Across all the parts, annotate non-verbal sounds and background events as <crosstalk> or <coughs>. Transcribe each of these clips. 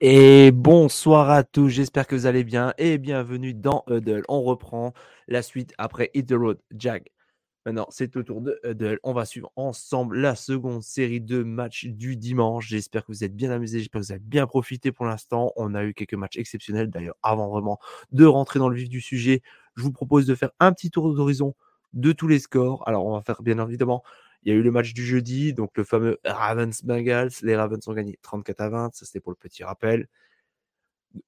Et bonsoir à tous, j'espère que vous allez bien et bienvenue dans Huddle. On reprend la suite après Hit the Road, Jag. Maintenant, c'est au tour de Huddle. On va suivre ensemble la seconde série de matchs du dimanche. J'espère que vous êtes bien amusés, j'espère que vous avez bien profité pour l'instant. On a eu quelques matchs exceptionnels. D'ailleurs, avant vraiment de rentrer dans le vif du sujet, je vous propose de faire un petit tour d'horizon de tous les scores. Alors, on va faire bien évidemment il y a eu le match du jeudi, donc le fameux Ravens Bengals. Les Ravens ont gagné 34 à 20, ça c'était pour le petit rappel.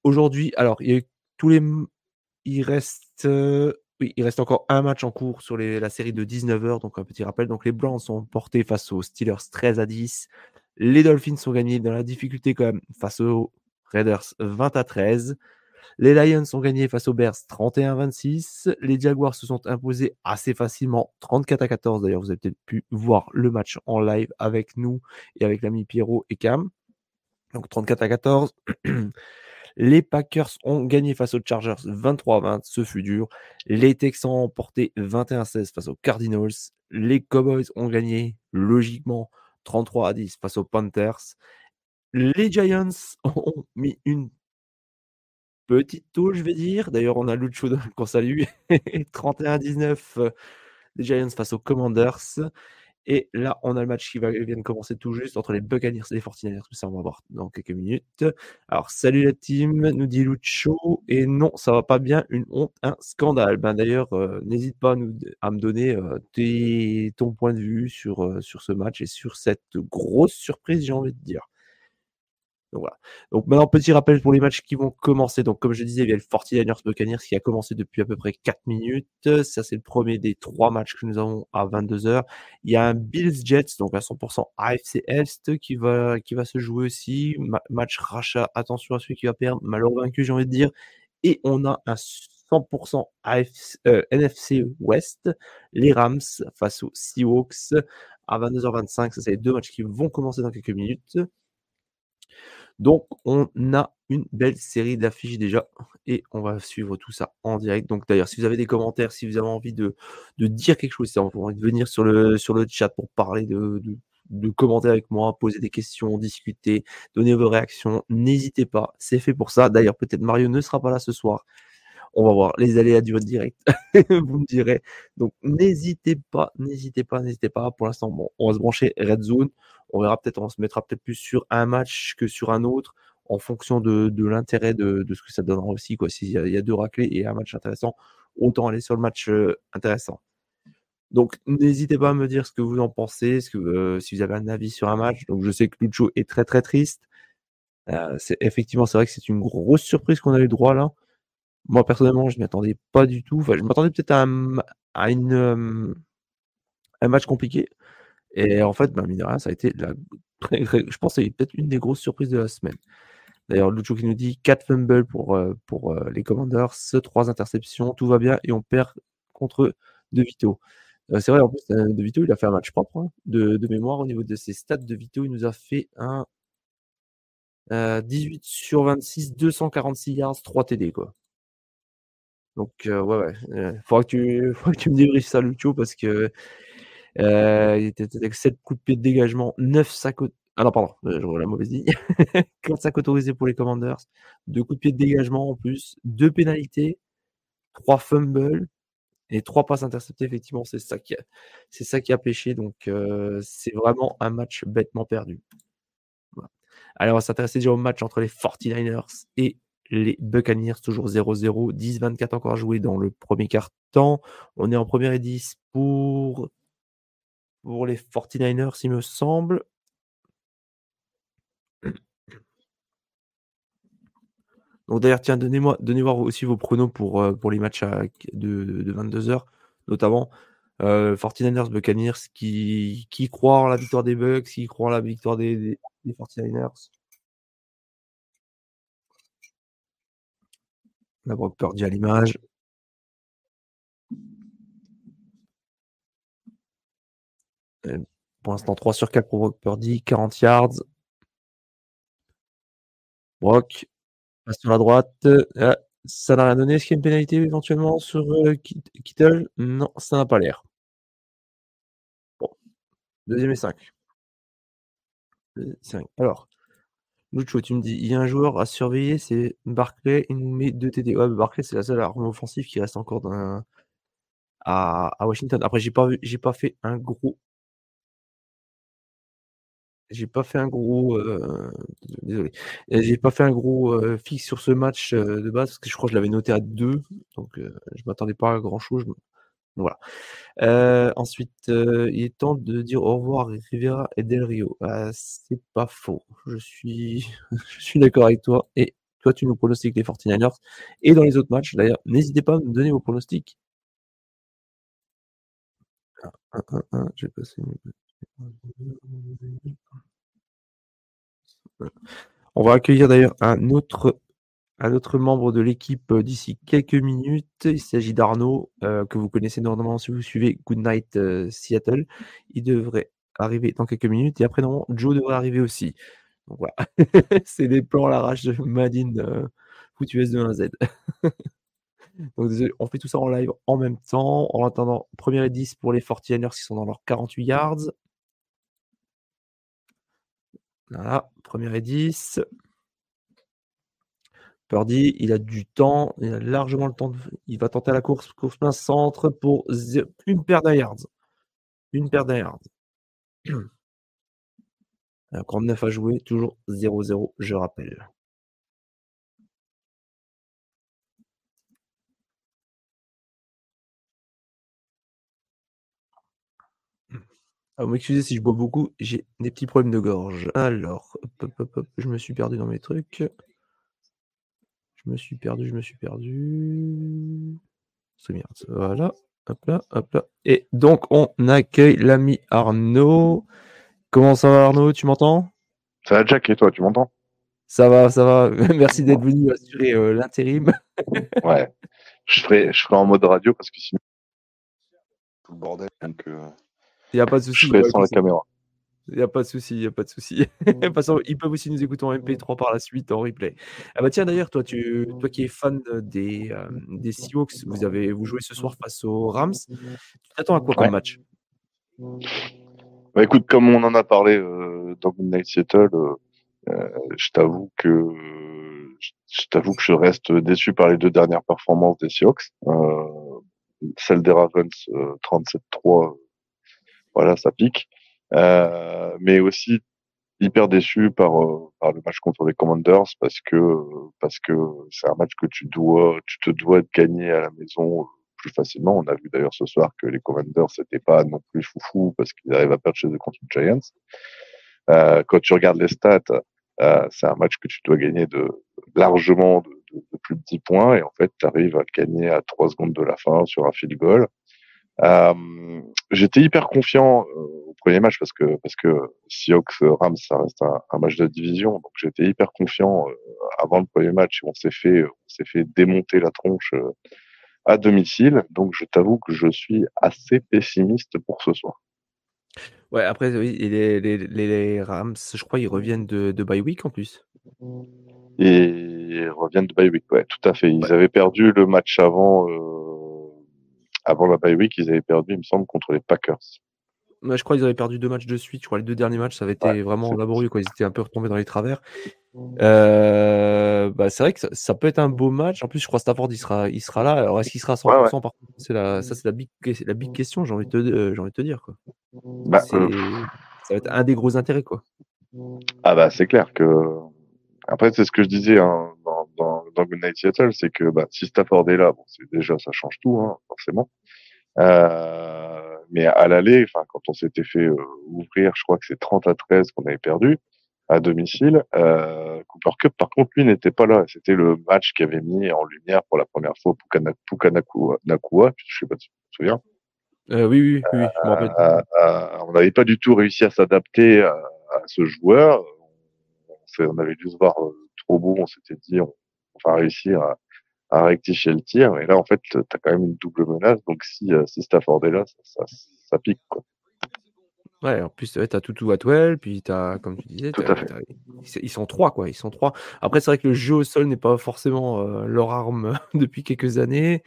Aujourd'hui, alors il y reste encore un match en cours sur la série de 19 heures, donc un petit rappel. Donc les Browns sont portés face aux Steelers 13 à 10. Les Dolphins sont gagnés dans la difficulté quand même face aux Raiders 20 à 13. Les Lions ont gagné face aux Bears 31-26. Les Jaguars se sont imposés assez facilement 34 à 14. D'ailleurs, vous avez peut-être pu voir le match en live avec nous et avec l'ami Pierrot et Cam. Donc 34 à 14. <clears throat> Les Packers ont gagné face aux Chargers 23-20, ce fut dur. Les Texans ont porté 21-16 face aux Cardinals. Les Cowboys ont gagné logiquement 33 à 10 face aux Panthers. Les Giants <laughs> ont mis une petite touche, je vais dire. D'ailleurs, on a Lucho qu'on salue. 31-19 les Giants face aux Commanders. Et là, on a le match qui vient de commencer tout juste entre les Buccaneers et les 49ers. Ça, on va voir dans quelques minutes. Alors, salut la team, nous dit Lucho. Et non, ça va pas bien. Une honte, un scandale. Ben, D'ailleurs, euh, n'hésite pas à, me donner euh, ton point de vue sur, euh, sur ce match et sur cette grosse surprise, j'ai envie de dire. Donc voilà. Donc maintenant, petit rappel pour les matchs qui vont commencer. Donc comme je disais, il y a le 49ers Buccaneers qui a commencé depuis à peu près 4 minutes. Ça, c'est le premier des trois matchs que nous avons à 22h. Il y a un Bills Jets, donc à 100% AFC Est, qui va, qui va se jouer aussi. match rachat, attention à celui qui va perdre. Malheureux vaincu, j'ai envie de dire. Et on a un 100% NFC West, les Rams face aux Seahawks à 22h25. Ça, c'est les deux matchs qui vont commencer dans quelques minutes. Donc, on a une belle série d'affiches déjà et on va suivre tout ça en direct. Donc, d'ailleurs, si vous avez des commentaires, si vous avez envie de, dire quelque chose, si vous avez envie de venir sur le, chat pour parler de, commenter avec moi, poser des questions, discuter, donner vos réactions, n'hésitez pas. C'est fait pour ça. D'ailleurs, peut-être Mario ne sera pas là ce soir. On va voir les aléas du direct. <laughs> vous me direz. Donc, n'hésitez pas, n'hésitez pas, n'hésitez pas. Pour l'instant, on va se brancher Red Zone. On verra peut-être, on se mettra peut-être plus sur un match que sur un autre en fonction de, l'intérêt de, ce que ça donnera aussi. S'il y, a deux raclés et un match intéressant, autant aller sur le match euh, intéressant. Donc, n'hésitez pas à me dire ce que vous en pensez, euh, si vous avez un avis sur un match. Donc, je sais que Lucho est très très triste. Euh, effectivement, c'est vrai que c'est une grosse surprise qu'on a eu droit là. Moi, personnellement, je m'y attendais pas du tout. Enfin, je m'attendais peut-être à, un match compliqué. Et en fait, ben, mine de rien, ça a été la, <laughs> je pense c'est peut-être une des grosses surprises de la semaine. D'ailleurs, Lucho qui nous dit 4 fumbles pour, euh, euh, les Commanders, 3 interceptions, tout va bien et on perd contre De Vito. Euh, c'est vrai, en plus, De Vito, il a fait un match propre hein, de, de, mémoire au niveau de ses stats. De Vito, il nous a fait un 18 sur 26, 246 yards, 3 TD. Quoi. Donc, ouais, ouais. Faudra, que tu, <laughs> faudra que tu me débriefes ça, Lucho, parce que euh, était avec 7 coups de pied de dégagement, 9 sacs. Ah non, pardon, euh, vois la mauvaise ligne. <laughs> 4 sacs autorisés pour les Commanders, 2 coups de pied de dégagement en plus, 2 pénalités, 3 fumbles et 3 passes interceptées. Effectivement, c'est ça qui a, pêché. Donc, euh, c'est vraiment un match bêtement perdu. Voilà. On va s'intéresser déjà au match entre les 49ers et les Buccaneers, toujours 0-0, 10-24 encore à jouer dans le premier quart-temps. On est en première et 10 pour les 49ers, il me semble. Donc d'ailleurs, tiens, donnez-moi, donnez-moi aussi vos pronos pour, euh, les matchs de, de 22h, notamment euh, 49ers Buccaneers qui, qui croit en la victoire des Bucks, qui croit en la victoire des, des, 49ers. Brock Purdy à l'image. Pour l'instant, 3 sur 4 pour Brock Purdy, 40 yards. Brock, passe sur la droite. Ah, ça n'a rien donné. Est-ce qu'il y a une pénalité éventuellement sur euh, Kittle? Non, ça n'a pas l'air. Bon. Deuxième et 5. 5. Alors, Lucho, tu me dis, il y a un joueur à surveiller, c'est Barclay, il nous met 2 TD. Ouais, Barclay, c'est la seule arme offensive qui reste encore à, Washington. Après, j'ai pas pas fait un gros j'ai pas fait un gros, euh, désolé, j'ai pas fait un gros, euh, fixe sur ce match, euh, de base parce que je crois que je l'avais noté à 2 donc je m'attendais pas à grand chose, voilà. ensuite, il est temps de dire au revoir Rivera et Del Rio. Ah, c'est pas faux. Je suis <laughs> je suis d'accord avec toi et toi tu nous pronostiques les 49ers et dans les autres matchs d'ailleurs, n'hésitez pas à me donner vos pronostics. On va accueillir d'ailleurs un autre, un autre membre de l'équipe euh, d'ici quelques minutes. Il s'agit d'Arnaud, euh, que vous connaissez normalement si vous suivez Goodnight euh, Seattle. Il devrait arriver dans quelques minutes. Et après, normalement, Joe devrait arriver aussi. Donc voilà, <laughs> c'est des plans à l'arrache de Madine euh, de 1 Z. <laughs> Donc on fait tout ça en live en même temps. En attendant, première et 10 pour les 49ers qui sont dans leurs 48 yards. Voilà, première et 10. Purdy, il a du temps, il a largement le temps. De... Il va tenter la course, course plein centre pour une paire de yards. Une paire de yards. <clears throat> Encore 9 à jouer, toujours 0-0, je rappelle. <clears throat> Ah, vous m'excusez si je bois beaucoup, j'ai des petits problèmes de gorge. Alors, je me suis perdu dans mes trucs. Je me suis perdu, je me suis perdu. C'est bien, voilà. Hop là, hop là. Et donc, on accueille l'ami Arnaud. Comment ça va, Arnaud? Tu m'entends? Ça va, Jack, et toi, tu m'entends? Ça va, ça va. <laughs> Merci d'être venu assurer euh, l'intérim. <laughs> ouais, je ferai, je ferai en mode radio parce que sinon, tout le bordel. Donc, euh, il n'y a pas de souci. Je ferai sans la caméra. Il n'y a pas de souci, il n'y a pas de souci. <laughs> ils peuvent aussi nous écouter en MP3 par la suite, en replay. Ah bah tiens, d'ailleurs, toi, tu, toi qui es fan des, euh, des Seahawks, vous, avez, vous jouez ce soir face aux Rams. Tu t'attends à quoi comme match? Bah, Écoute, comme on en a parlé euh, dans Night Seattle, euh, je t'avoue que je t'avoue que je reste déçu par les deux dernières performances des Seahawks. celle des Ravens 37-3 voilà, ça pique. Euh, mais aussi hyper déçu par, euh, par le match contre les Commanders parce que parce que c'est un match que tu dois tu te dois de gagner à la maison plus facilement. On a vu d'ailleurs ce soir que les Commanders c'était pas non plus foufou parce qu'ils arrivent à perdre chez eux contre les Giants. Euh, quand tu regardes les stats, euh, c'est un match que tu dois gagner de largement de, plus de 10 points et en fait tu arrives à gagner à 3 secondes de la fin sur un field goal. Euh, j'étais hyper confiant euh, au premier match parce que parce que Seahawks Rams ça reste un, match de division donc j'étais hyper confiant euh, avant le premier match et on s'est fait on s'est fait démonter la tronche à domicile donc je t'avoue que je suis assez pessimiste pour ce soir. Ouais après oui, les, les, les, Rams je crois ils reviennent de, de bye week en plus. Et ils reviennent de bye week ouais tout à fait ils avaient perdu le match avant avant la bye week, ils avaient perdu, il me semble, contre les Packers. je crois qu'ils avaient perdu deux matchs de suite. Je crois les deux derniers matchs, ça avait été vraiment laborieux. Quoi. Ils étaient un peu retombés dans les travers. Euh, bah, c'est vrai que ça, peut être un beau match. En plus, je crois que Stafford il sera, il sera là. Alors, est-ce qu'il sera à 100% par contre? C'est la, Ça, c'est la big, la big question, j'ai envie, de te, euh, envie de te dire. Quoi. Bah, euh, Ça va être un des gros intérêts. Quoi. Ah, bah, c'est clair que. Après, c'est ce que je disais hein, dans, dans, dans Good Night Seattle, c'est que bah, si Stafford est là, bon, c'est déjà ça change tout, hein, forcément. Euh, mais à l'aller, enfin, quand on s'était fait ouvrir, je crois que c'est 30 à 13 qu'on avait perdu à domicile. Euh, Cooper Cup, par contre, lui n'était pas là. C'était le match qui avait mis en lumière pour la première fois Puka Nakua. Je sais pas si tu te souviens. Euh, oui, oui, oui, rappelle. Euh, euh, on n'avait pas du tout réussi à s'adapter à, à, ce joueur. On, on, avait dû se voir trop beau. On s'était dit, on, on va réussir à, à, rectifier le tir. Et là, en fait, tu as quand même une double menace. Donc, si, si Stafford est là, ça, ça, ça pique. Quoi. Ouais, en plus, tu as Toutou Atwell, puis tu as, comme tu disais, Tout à fait. ils sont trois, quoi. Ils sont trois. Après, c'est vrai que le jeu au sol n'est pas forcément euh, leur arme <laughs> depuis quelques années.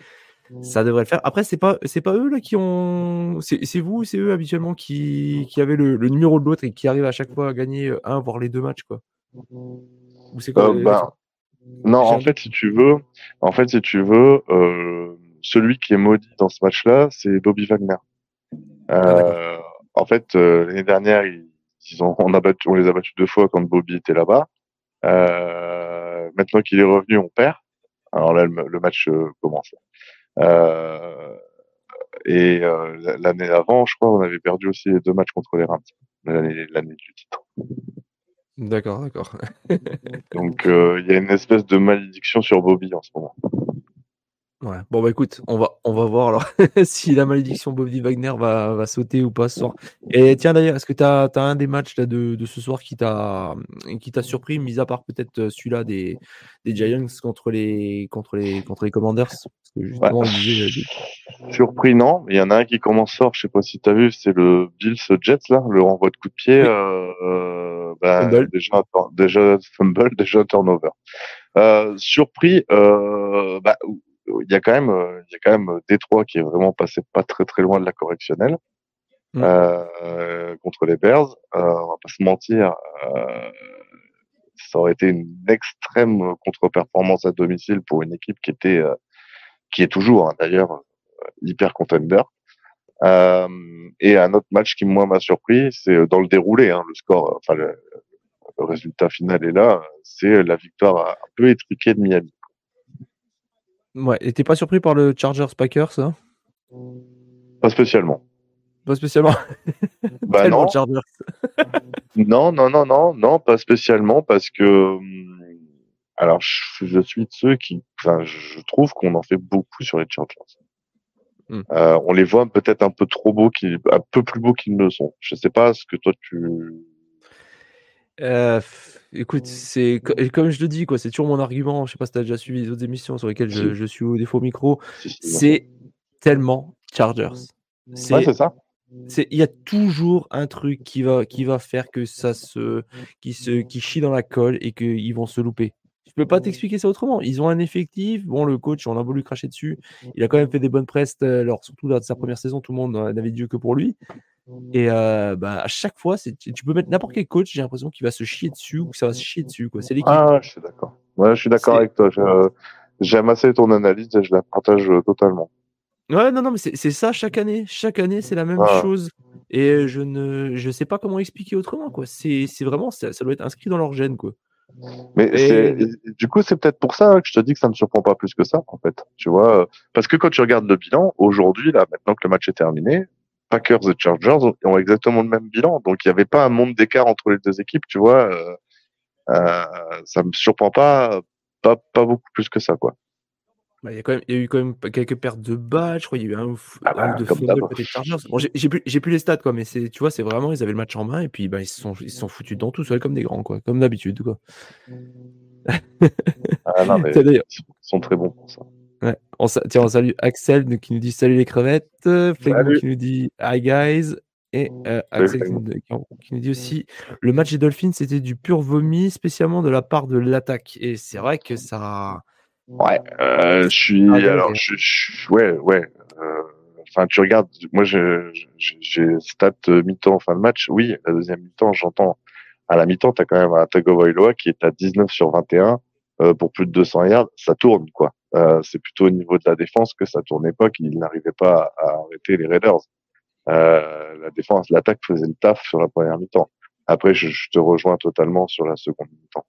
Ça devrait le faire. Après, c'est pas, c'est pas eux là qui ont. C'est vous, c'est eux habituellement qui, qui avaient le, le numéro de l'autre et qui arrivent à chaque fois à gagner un, voire les deux matchs, quoi? Ou c'est quoi euh, bah, Non, en fait, si tu veux, en fait, si tu veux, euh, celui qui est maudit dans ce match-là, c'est Bobby Wagner. Ah, en fait, euh, l'année dernière, ils, ont, on, a battu, on les a battus deux fois quand Bobby était là-bas. Euh, maintenant qu'il est revenu, on perd. Alors là, le, match euh, commence. Euh, et euh, l'année avant, je crois, on avait perdu aussi les deux matchs contre les Rams, l'année du titre. D'accord, d'accord. Donc il y a une espèce de malédiction sur Bobby en ce moment. Ouais. Bon bah écoute, on va on va voir alors <laughs> si la malédiction Bobby Wagner va, va sauter ou pas ce soir. Et tiens d'ailleurs, est-ce que tu as, un des matchs là, de, de ce soir qui t'a surpris, mis à part peut-être euh, celui-là des, des Giants contre les contre les contre les Commanders? Parce que justement, ouais. disait, Surpris non, il y en a un qui commence fort, je sais pas si tu as vu, c'est le Bills Jets là, le renvoi de coup de pied. Oui. Euh, bah, déjà déjà fumble, <laughs> déjà turnover. Euh, surpris, euh, bah, il y a quand même, euh, il y a quand même Détroit qui est vraiment passé pas très très loin de la correctionnelle mmh. euh, contre les Bears. Euh, on va pas se mentir, euh, ça aurait été une extrême contre-performance à domicile pour une équipe qui était, euh, qui est toujours hein, d'ailleurs hyper contender. Euh, et un autre match qui moi m'a surpris, c'est dans le déroulé, hein, le score, enfin le, le, résultat final est là, c'est la victoire un peu étriquée de Miami. Ouais, et t'es pas surpris par le Chargers Packers, ça? Pas spécialement. Pas spécialement. <laughs> Bah non. Chargers. <laughs> non, non, non, non, non, pas spécialement parce que. Hum, alors, je, je suis de ceux qui. Enfin, je trouve qu'on en fait beaucoup sur les Chargers. Mm. Euh, on les voit peut-être un peu trop beaux, un peu plus beaux qu'ils ne le sont. Je sais pas ce que toi tu. Euh, écoute, c'est comme je le dis, quoi. C'est toujours mon argument. Je sais pas si tu as déjà suivi les autres émissions sur lesquelles je, je suis au défaut micro. C'est tellement Chargers. C'est ouais, ça. Il y a toujours un truc qui va, qui va faire que ça se, qui se, qui chie dans la colle et qu'ils vont se louper. Je peux pas t'expliquer ça autrement. Ils ont un effectif. Bon, le coach, on a voulu cracher dessus. Il a quand même fait des bonnes prestes. Alors, surtout là, de sa première saison, tout le monde n'avait Dieu que pour lui. Et euh, bah, à chaque fois, tu peux mettre n'importe quel coach, j'ai l'impression qu'il va se chier dessus ou que ça va se chier dessus. C'est l'équipe. Ah, je suis d'accord. Ouais, je suis d'accord avec toi. J'aime assez ton analyse et je la partage totalement. Ouais, non, non, mais c'est ça chaque année. Chaque année, c'est la même ah. chose. Et je ne je sais pas comment expliquer autrement. quoi. C'est vraiment, ça, ça, doit être inscrit dans leur gène. quoi. Mais et... du coup, c'est peut-être pour ça que je te dis que ça ne me surprend pas plus que ça, en fait. Tu vois, parce que quand tu regardes le bilan, aujourd'hui, là, maintenant que le match est terminé, Packers et Chargers ont exactement le même bilan. Donc il n'y avait pas un monde d'écart entre les deux équipes, tu vois. Euh, euh, ça me surprend pas, pas, pas beaucoup plus que ça, quoi. Bah, il, y a quand même, il y a eu quand même quelques pertes de balles, je crois. Il y a eu un, ah bah, un de fumble Chargers. Bon, j'ai plus, plus les stats, quoi, mais c'est, tu vois, c'est vraiment, ils avaient le match en main et puis bah, ils se sont, ils se sont foutus dedans tout seuls comme des grands, quoi, comme d'habitude, quoi. <laughs> ah, non, mais ils sont très bons pour ça. Ouais. On, tiens, on salue Axel qui nous dit salut les crevettes, Flegmo qui nous dit hi guys, et euh, Axel qui nous, qui nous, dit aussi le match des Dolphins c'était du pur vomi, spécialement de la part de l'attaque. Et c'est vrai que ça. Ouais, euh, je suis. Ah, alors, je, je, ouais, ouais. Euh, enfin, tu regardes, moi j'ai stat mi-temps fin de match. Oui, la deuxième mi-temps, j'entends. À la mi-temps, tu as quand même un Tagovailoa qui est à 19 sur 21 euh, pour plus de 200 yards. Ça tourne, quoi. Euh, c'est plutôt au niveau de la défense que ça tournait pas, qu'il n'arrivait pas à, arrêter les Raiders. Euh, la défense, l'attaque faisait le taf sur la première mi-temps. Après, je, te rejoins totalement sur la seconde mi-temps.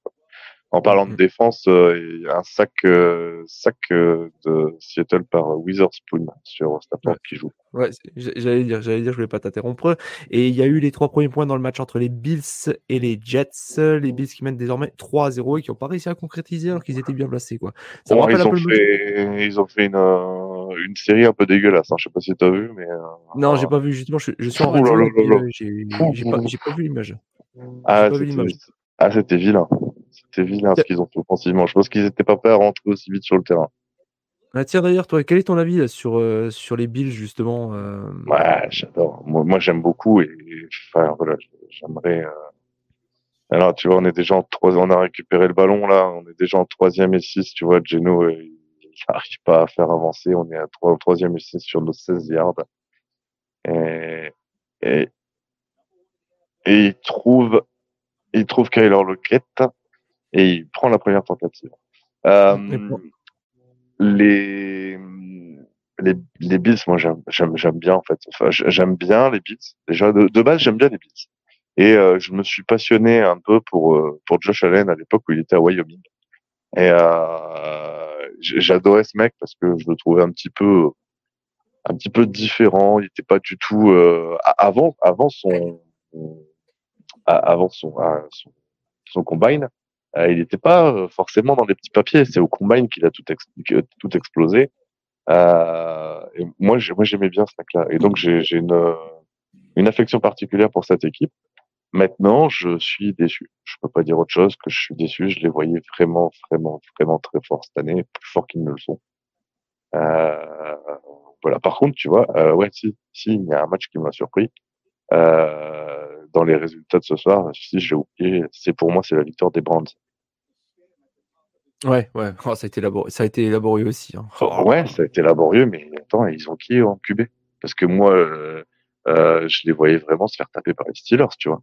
En parlant de défense, euh, il y a un sac, euh, sac euh, de Seattle par Witherspoon sur Stafford qui joue. Ouais, j'allais dire, j'allais dire, je voulais pas t'interrompre. Et il y a eu les trois premiers points dans le match entre les Bills et les Jets. Les Bills qui mènent désormais 3 à 0 et qui ont pas réussi à concrétiser alors qu'ils étaient bien placés, quoi. Ça ils, ont fait, ils ont fait une, une série un peu dégueulasse. Hein. Je sais pas si tu as vu, mais. non, j'ai pas vu. Justement, je, je suis en. J'ai pas, pas, vu l'image. Ah, ah, c'était vilain. C'était vilain ce qu'ils ont fait offensivement. Je pense qu'ils n'étaient pas prêts à rentrer aussi vite sur le terrain. Ah, tiens, d'ailleurs, toi, quel est ton avis sur, euh, sur les Bills, justement euh? Ouais, j'adore. Moi, j'aime beaucoup et enfin, voilà, j'aimerais. Euh, alors, tu vois, on est déjà en trois... on a récupéré le ballon là, on est déjà en troisième et six. Tu vois, Geno, il <laughs> n'arrive pas à faire avancer. On est à troisième et six sur nos 16 yards. Et, et, et il trouve, il trouve Kyler Lockett et il prend la première tentative. Euh, les, les, les Bills, moi j'aime, j'aime, bien en fait. Enfin, j'aime bien les Bills. Déjà de, base, j'aime bien les Bills. Et euh, je me suis passionné un peu pour euh, pour Josh Allen à l'époque où il était à Wyoming. Et euh, j'adorais ce mec parce que je le trouvais un petit peu un petit peu différent. Il était pas du tout euh, avant avant son avant son son, son combine. Euh, il n'était pas euh, forcément dans les petits papiers. C'est au combine qu'il a tout, tout explosé. Euh, et moi, j'aimais bien ce mec-là. Et donc, j'ai une, une affection particulière pour cette équipe. Maintenant, je suis déçu. Je peux pas dire autre chose que je suis déçu. Je les voyais vraiment, vraiment, vraiment très forts cette année, plus forts qu'ils ne le sont. Euh, voilà. Par contre, tu vois, euh, ouais, si, si, il y a un match qui m'a surpris. Euh, dans les résultats de ce soir, si j'ai oublié, c'est pour moi, c'est la victoire des Brands. Ouais, ouais, oh, ça, a été laborieux, ça a été laborieux aussi. Hein. Oh, ouais, ça a été laborieux, mais attends, ils ont qui en QB Parce que moi, euh, euh, je les voyais vraiment se faire taper par les Steelers, tu vois.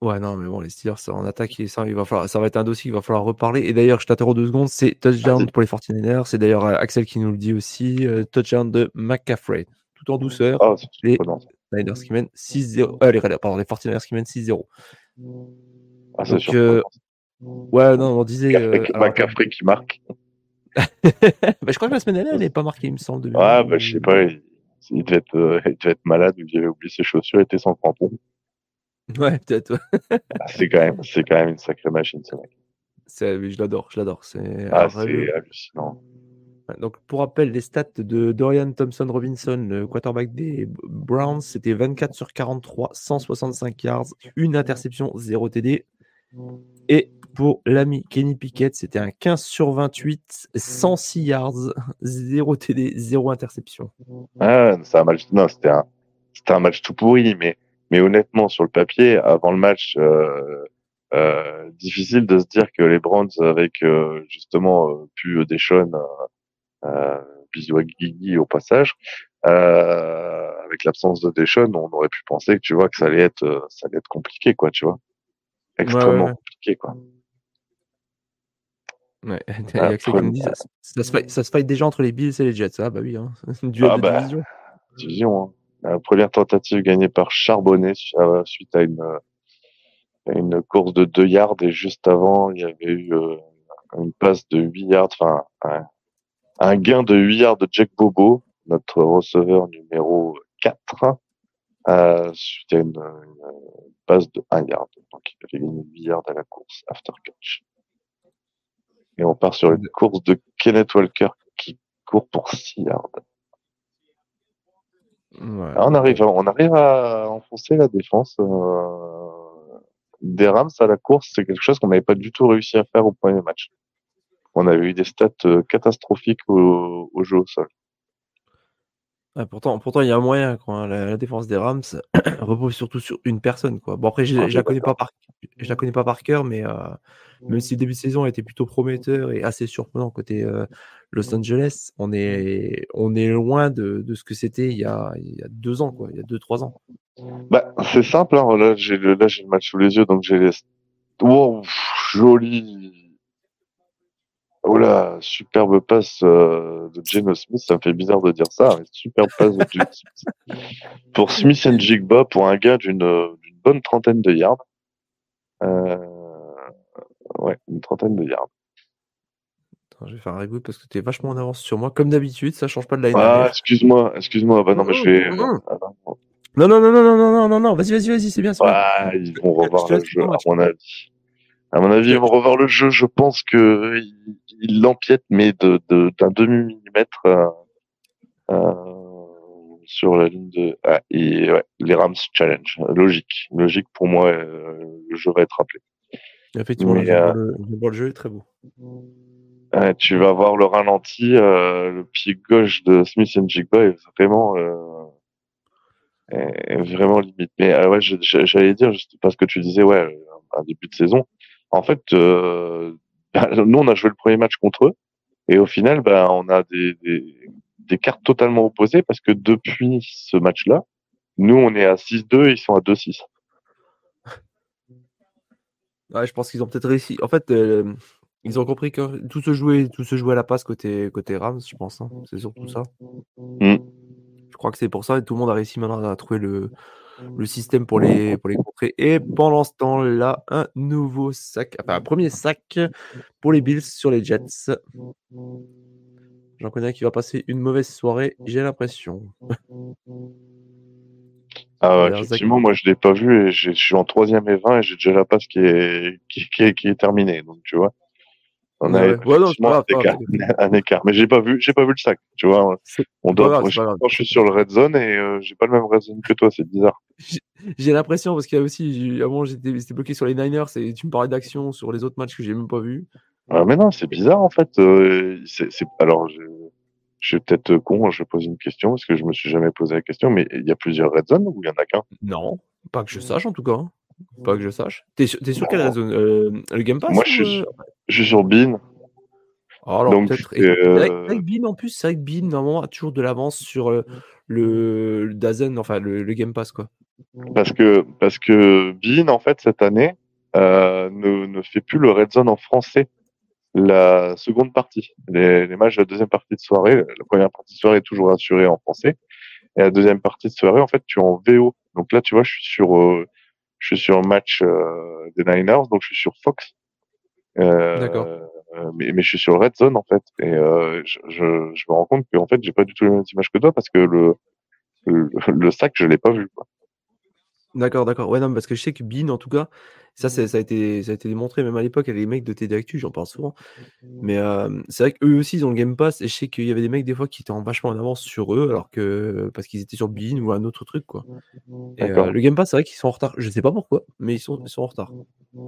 Ouais, non, mais bon, les Steelers, en attaque, ça, il va falloir, ça va être un dossier qu'il va falloir reparler. Et d'ailleurs, je t'interromps deux secondes, c'est touchdown pour les 49ers. C'est d'ailleurs euh, Axel qui nous le dit aussi. touchdown de McCaffrey. Tout en douceur. Oh, les Niners qui mènent 6-0. les, pardon, les 49ers qui mènent 6-0. Ah, c'est sûr. Ouais, non, on disait. Euh, McCaffrey qui marque. <laughs> bah, je crois que la semaine dernière, elle n'est pas marquée, il me semble. Ouais, bah, je sais pas. Il, devait être, euh, il devait être malade ou il avait oublié ses chaussures, il était sans crampons. Ouais, peut-être. Ah, c'est quand même, c'est quand même une sacrée machine, ce mec. je l'adore, je l'adore. C'est ah, c'est hallucinant. Donc, pour rappel, les stats de Dorian Thompson Robinson, le quarterback des Browns, c'était 24 sur 43, 165 yards, une interception, 0 TD. Et pour l'ami Kenny Pickett, c'était un 15 sur 28, 106 yards, 0 TD, 0 interception. Ah, un match, non, c'était un, c'était un match tout pourri, mais, mais honnêtement, sur le papier, avant le match, euh, euh, difficile de se dire que les Browns, avec euh, justement euh, pu Deshaun, euh, bisous à Guigui au passage, avec l'absence de Deshaun, on aurait pu penser que tu vois que ça allait être, ça allait être compliqué, quoi, tu vois, extrêmement compliqué, quoi. Ouais, <laughs> ah, ça, ça, se fight, ça, se déjà entre les Bills et les Jets. Ah bah oui, hein. <laughs> duel ah de bah, division. division hein. La première tentative gagnée par Charbonnet euh, suite à une, une course de 2 yards et juste avant, il y avait eu euh, une passe de 8 yards, enfin un, un, gain de 8 yards de Jack Bobo, notre receveur numéro 4, euh, suite à une, une, passe de 1 yard. Donc il avait gagné 8 yards à la course after catch. Et on part sur une course de Kenneth Walker qui court pour 6 yards. on, arrive, on arrive à enfoncer la défense euh, des Rams à la course. C'est quelque chose qu'on n'avait pas du tout réussi à faire au premier match. On avait eu des stats euh, catastrophiques au, jeu au sol. Pourtant, pourtant, il y a un moyen. Quoi. La, défense des Rams <coughs> repose surtout sur une personne. Quoi. Bon, après, je, ne ah, la connais pas par, je la connais pas par cœur, mais euh, même si le début de saison était plutôt prometteur et assez surprenant côté euh, Los Angeles, on est, on est loin de, de ce que c'était il, y a, il y a deux ans, quoi, il y a deux, trois ans. Bah, c'est simple, hein, là j'ai le, le match sous les yeux, donc j'ai les. Wow, joli. Oh là, superbe passe euh, de Geno Smith, ça me fait bizarre de dire ça. Superbe passe de Geno Smith. <laughs> Pour Smith and Jigba, pour un gars d'une bonne trentaine de yards. Euh, ouais, une trentaine de yards. Attends, je vais faire un reboot parce que tu es vachement en avance sur moi. Comme d'habitude, ça change pas de la Ah, excuse-moi, excuse-moi. Bah non, mais je vais. Non. Ah, non. Non, non, non, non, non, non, non, non, vas-y, vas-y, vas-y, c'est bien. Ouais, bien. Ah, ils vont revoir le jeu, à mon avis. À mon avis, ils vont revoir le jeu. Je pense que ils l'empiètent, mais de, de, d'un demi-millimètre euh, euh, sur la ligne de. Ah, et ouais, les Rams challenge. Logique. Logique pour moi, euh, le jeu va être rappelé. Effectivement, Mais, vois euh, le, le jeu est très beau. Ouais, tu vas voir le ralenti, euh, le pied gauche de Smith and Jigba est vraiment, euh, est vraiment limite. Mais euh, ouais, j'allais dire juste parce que tu disais ouais, un début de saison. En fait, euh, <laughs> nous on a joué le premier match contre eux et au final, ben on a des, des, des cartes totalement opposées parce que depuis ce match-là, nous on est à 6-2 et ils sont à 2-6. Ouais, je pense qu'ils ont peut-être réussi. En fait, euh, ils ont compris que tout se jouait, tout se jouait à la passe côté, côté Rams, je pense. hein. C'est surtout ça. Mm. Je crois que c'est pour ça et tout le monde a réussi maintenant à trouver le, le système pour les, pour les contrer. Et pendant ce temps-là, un nouveau sac, enfin un premier sac pour les Bills sur les Jets. J'en connais un qui va passer une mauvaise soirée, j'ai l'impression. Ah ouais, effectivement, moi je l'ai pas vu et je suis en troisième et 20 et j'ai déjà la passe qui est qui, qui est, qui est terminée. Donc tu vois, on Ouais, a ouais. Ouais, non, pas un, grave, écart, <laughs> un écart. Mais j'ai pas vu, j'ai pas vu le sac. Tu vois, on doit. grave, je, suis sur le red zone et euh, j'ai pas le même red zone que toi, c'est bizarre. J'ai l'impression parce qu'il y a aussi, avant j'étais bloqué sur les Niners et tu me parlais d'action sur les autres matchs que j'ai même pas vu. Ah, mais non, c'est bizarre en fait. Euh, alors je, je suis peut-être con, je pose une question parce que je me suis jamais posé la question, mais il y a plusieurs red zones ou il y en a qu'un? Non, pas que je sache en tout cas. Pas que je sache. T'es sur, t'es sur quelle raison euh, Le Game Pass Moi, je suis sur- Je suis sur Bean. Ah, Alors donc, euh, vrai que Bean en plus, c'est vrai que Bean normalement a toujours de l'avance sur euh, le, le Dazen, enfin le, le Game Pass quoi. Parce que parce que Bean en fait cette année euh, ne, ne fait plus le red zone en français la seconde partie. Les, les matchs de la deuxième partie de soirée, la première partie de soirée est toujours assurée en français et la deuxième partie de soirée en fait tu es en VO. Donc là tu vois je suis sur euh, je suis sur un match euh, des Niners donc je suis sur Fox. Euh, D'accord. euh, mais, mais je suis sur red zone en fait et euh, je, je, je me rends compte que en fait j'ai pas du tout les mêmes images que toi parce que le le, le sac je l'ai pas vu quoi. D'accord, d'accord. Ouais, non, parce que je sais que Bean, en tout cas, ça, c'est- ça, a été, ça a été démontré même à l'époque, avec les mecs de TD Actu, j'en parle souvent. Mais euh, c'est vrai qu'eux aussi, ils ont le Game Pass, et je sais qu'il y avait des mecs, des fois, qui étaient en vachement en avance sur eux, alors que parce qu'ils étaient sur Bean ou un autre truc, quoi. Et D'accord. euh, le Game Pass, c'est vrai qu'ils sont en retard. Je sais pas pourquoi, mais ils sont, ils sont en retard.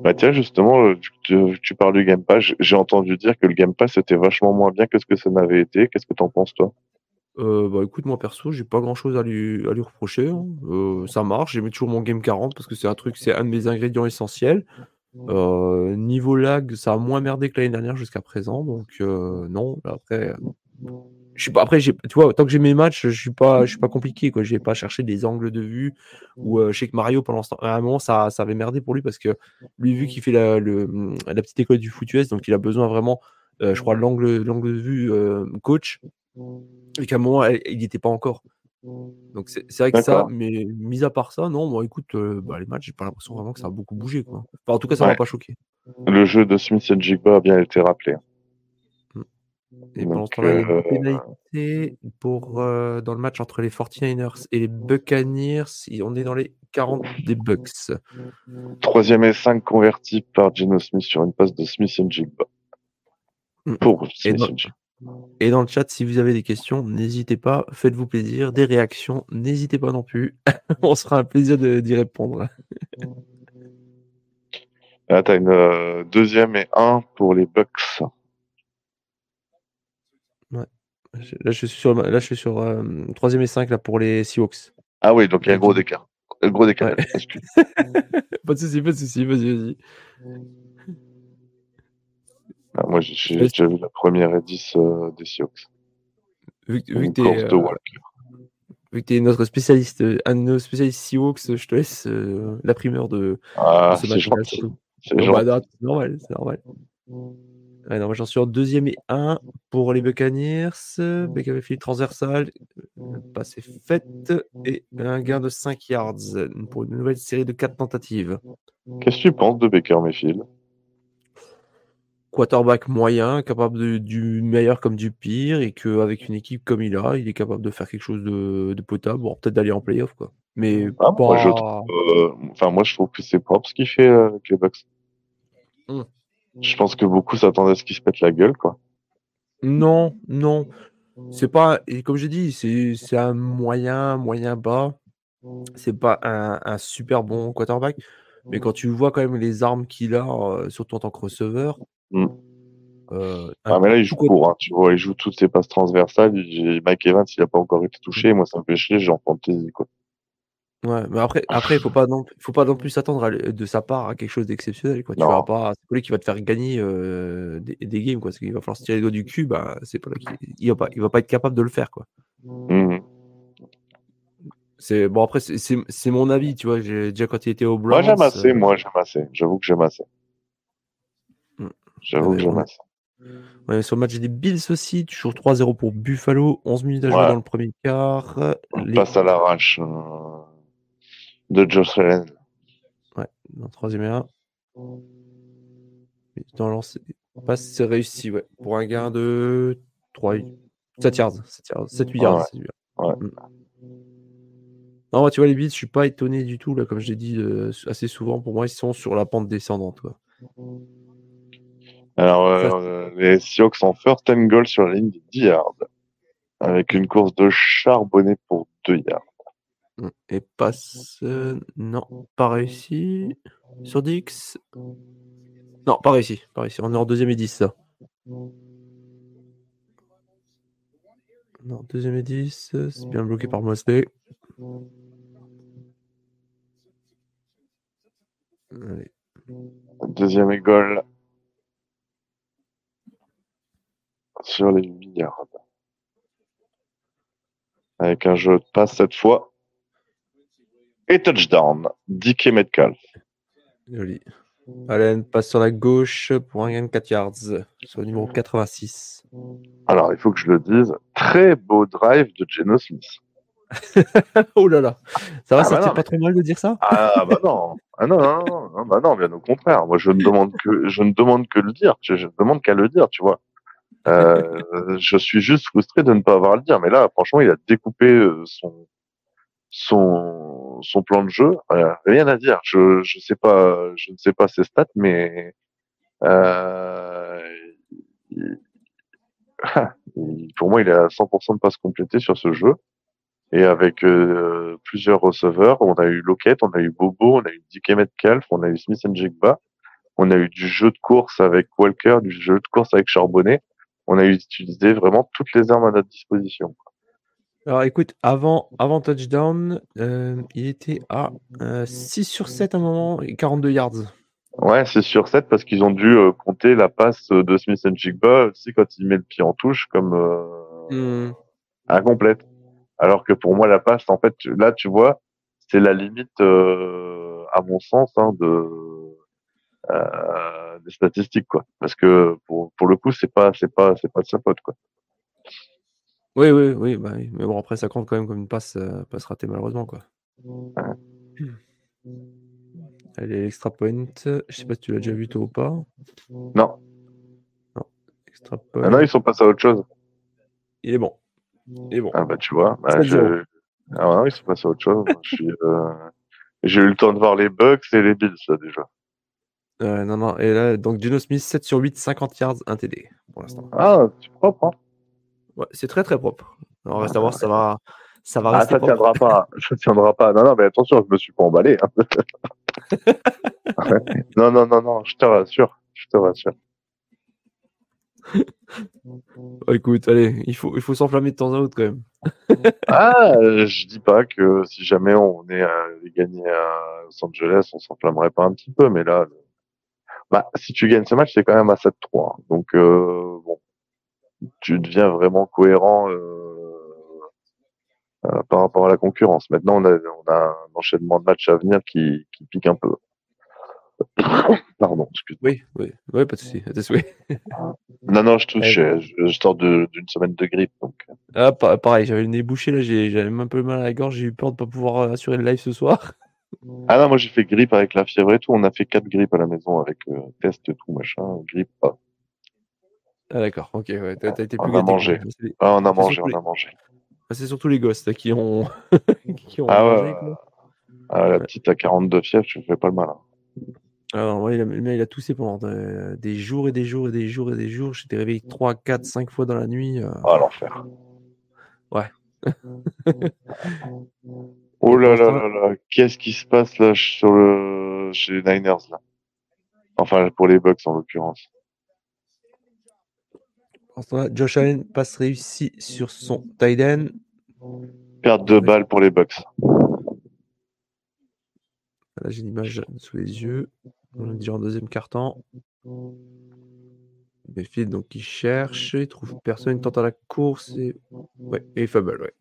Bah tiens, justement, euh, tu, tu- tu parles du Game Pass. J'ai- J'ai entendu dire que le Game Pass était vachement moins bien que ce que ça n'avait été. Qu'est-ce que t'en penses, toi? Euh, bah écoute, moi perso, j'ai pas grand chose à lui, à lui reprocher. hein. Euh, ça marche, j'ai mis toujours mon Game 40 parce que c'est un truc, c'est un de mes ingrédients essentiels. Euh, niveau lag, ça a moins merdé que l'année dernière jusqu'à présent, donc non. Après, je suis pas. Après, j'ai, tu vois, tant que j'ai mes matchs, je suis pas, je suis pas compliqué quoi. J'ai pas cherché des angles de vue ou je sais que Mario pendant ce temps, à un moment ça, ça avait merdé pour lui parce que lui vu qu'il fait la, le, la petite école du foot US, donc il a besoin vraiment, je crois, l'angle, l'angle de vue coach et qu'à un moment elle- il n'y était pas encore. Donc c'est vrai que ça, mais mis à part ça, non, moi écoute, euh, bah, les matchs, j'ai pas l'impression vraiment que ça a beaucoup bougé quoi. Enfin, en tout cas, ça m'a Ouais. pas choqué. Le jeu de Smith et Jigba a bien été rappelé. Et pendant ce temps-là, il y a euh, une pénalité pour, euh, dans le match entre les 49ers et les Buccaneers. On est dans les 40 des Bucks. Troisième et 5 converti par Geno Smith sur une passe de Smith et Jigba. Mm. Pour Et Smith dans, Jigba. Et dans le chat, si vous avez des questions, n'hésitez pas, faites-vous plaisir. Des réactions, n'hésitez pas non plus. <laughs> On sera un plaisir d'y répondre. Là, t'as une euh, deuxième et 1 pour les Bucks. Là, je suis sur, là, je suis sur euh, 3 et 5 là, pour les Seahawks. Ah oui, donc il y a un gros écart. Un gros. Ouais. excuse. <laughs> Pas de souci, pas de souci, vas-y, vas-y. Ah, moi, j'ai déjà vu la première et 10 euh, des Seahawks. Vu, que- vu euh, que t'es notre spécialiste, euh, un de nos spécialistes Seahawks, je te laisse euh, la primeur de, Ah, de ce. C'est gentil. bah, c'est normal, c'est normal. Ouais, non, moi j'en suis en deuxième et un pour les Buccaneers. Beck avait fait le transversal. Passe est faite. Et un gain de 5 yards pour une nouvelle série de 4 tentatives. Qu'est-ce que tu penses de Baker Mayfield? Quarterback moyen, capable de, du meilleur comme du pire, et qu'avec une équipe comme il a, il est capable de faire quelque chose de, de potable, bon, peut-être d'aller en playoff, quoi. Mais Ah, pas... moi, je trouve, euh, enfin, moi, je trouve que c'est propre ce qu'il fait euh, avec les Bucks. Hmm. Je pense que beaucoup s'attendaient à ce qu'il se pète la gueule, quoi. Non, non. C'est pas, et comme j'ai dit, c'est c'est un moyen, moyen bas. C'est pas un, un super bon quarterback. Mais quand tu vois quand même les armes qu'il a, euh, surtout en tant que receveur, Mm. euh, Ah, mais là, il joue court, hein. Tu vois, il joue toutes ses passes transversales. Mike Evans, il a pas encore été touché. Moi, ça me fait chier, j'en fantaisie, quoi. Ouais, mais après, après, il faut pas non, faut pas non plus s'attendre de sa part à quelque chose d'exceptionnel, quoi. Tu vas pas, c'est pas lui qui va te faire gagner euh, des, des games, quoi. Parce qu'il va falloir se tirer les doigts du cul, bah, c'est pas là il va pas, il va pas être capable de le faire, quoi. Mhm. C'est bon après, c'est- mon avis, tu vois. J'ai déjà quand il était au Browns. Moi, j'aime assez, euh, moi, j'aime assez. J'avoue que j'aime assez. J'avoue Ouais, que j'aime on est- assez. ouais, sur le match des Bills aussi, toujours 3-0 pour Buffalo, 11 minutes à jouer Ouais. dans le premier quart. On Les- passe à l'arrache euh, de Josh Allen. dans le troisième et un. Dans passe, c'est réussi, ouais. Pour un gain de 3, 7 yards, 7 yards, 7, 8 yards. Ouais. 7, 8 yards. Ouais. Mm. Non, tu vois, les Bills, je suis pas étonné du tout, là, comme je l'ai dit euh, assez souvent. Pour moi, ils sont sur la pente descendante, quoi. Alors, euh, les Seahawks en first and goal sur la ligne des 10 yards. Avec une course de charbonné pour 2 yards. Et passe. euh, non, pas réussi. Sur Dix. Non, pas réussi. Pas réussi. On est en deuxième et 10, ça. Non, deuxième et 10. euh, C'est bien bloqué par Mosley. Allez. Deuxième et goal. Sur les 8 yards. Avec un jeu de passe cette fois. Et touchdown. DK Metcalf. Joli. Allen passe sur la gauche pour un gain de 4 yards. Sur le numéro 86. Alors, il faut que je le dise. Très beau drive de Geno Smith. <laughs> oh là là. Ça va, Ah ça bah te fait non, pas trop mal de dire ça? Ah bah non, ah non, non, non, non, bah non, bien au contraire. Moi, je ne demande que, je ne demande que le dire. Je, je ne demande qu'à le dire, tu vois. Euh, je suis juste frustré de ne pas avoir le dire. Mais là, franchement, il a découpé euh, son, son, son plan de jeu. Rien à dire. Je, je sais pas, je ne sais pas ses stats, mais euh, pour moi, il est à 100% de passes complétées sur ce jeu. Et avec euh, plusieurs receveurs, on a eu Lockett, on a eu Bobo, on a eu DK Metcalf, on a eu Smith Jigba, on a eu du jeu de course avec Walker, du jeu de course avec Charbonnet. On a utilisé vraiment toutes les armes à notre disposition. Alors écoute, avant, avant touchdown, euh, il était à euh, 6 sur 7 à un moment et 42 yards. Ouais, c'est sur 7 parce qu'ils ont dû euh, compter la passe de Smith Jigba aussi quand il met le pied en touche comme Hmm. incomplète. Alors que pour moi, la passe, en fait, tu- là, tu vois, c'est la limite, à mon sens, hein, de euh, des statistiques, quoi. Parce que pour, pour le coup, c'est pas, c'est pas, c'est pas de sa faute, quoi. Oui, oui, oui, bah oui. Mais bon, après, ça compte quand même comme une passe, euh, passe ratée, malheureusement, quoi. Allez, extra point. Je sais pas si tu l'as déjà vu, toi, ou pas. Non, Extra point. ah non, ils sont passés à autre chose. Il est bon. Il est bon. Ah bah tu vois, bah, 7-0. je... ah non, ils sont passés à autre chose. Euh, j'ai eu le temps de voir les Bucks et les Bills, là, déjà. Euh, non, non. Et là, donc, Geno Smith, 7 sur 8, 50 yards, 1 TD pour l'instant. Ah, c'est propre, hein. Ouais, c'est très, très propre. On reste à voir, ça va, ça va Ah, rester ça propre. tiendra pas. <laughs> Ça tiendra pas. Non, non, mais attention, je me suis pas emballé. hein. <laughs> non, non, non, non, je te rassure. Je te rassure. Oh, écoute, allez, il faut, il faut s'enflammer de temps à autre quand même. Ah, je dis pas que si jamais on est à gagner à Los Angeles, on s'enflammerait pas un petit peu, mais là, le- bah, si tu gagnes ce match, c'est quand même à 7-3. Donc, euh, bon, tu deviens vraiment cohérent euh, euh, par rapport à la concurrence. Maintenant, on a, on a un enchaînement de matchs à venir qui, qui pique un peu. <coughs> Pardon, excuse. Oui, oui, oui, pas de souci. Non, non, je touche. Ouais. Je, je sors d'une semaine de grippe, donc. Ah, pa- pareil, j'avais le nez bouché là, j'avais même un peu mal à la gorge, j'ai eu peur de pas pouvoir assurer le live ce soir. Ah non, moi j'ai fait grippe avec la fièvre et tout. On a fait quatre grippes à la maison avec euh, test et tout machin. Grippe pas. Ah d'accord, ok, ouais. T'as, t'as été plus On a mangé. Ah, on a mangé, on a mangé. c'est surtout les gosses là, qui ont, <laughs> qui ont Ah mangé. ouais, ah, la petite à 42 fièvres, je fais pas le malin. Alors, ouais, il a, il a toussé pendant euh, des jours et des jours et des jours et des jours. J'étais réveillé 3, 4, 5 fois dans la nuit. euh, Ah, l'enfer. Ouais. <laughs> Oh là là là là, qu'est-ce qui se passe là sur le chez les Niners là? Enfin pour les Bucks en l'occurrence. Josh Allen passe réussi sur son tight end. Perte de balles pour les Bucks. Là, j'ai l'image sous les yeux. On est déjà en deuxième quart-temps. Mayfield, donc, il cherche, il trouve personne, il tente à la course et. Ouais, et fumble, ouais.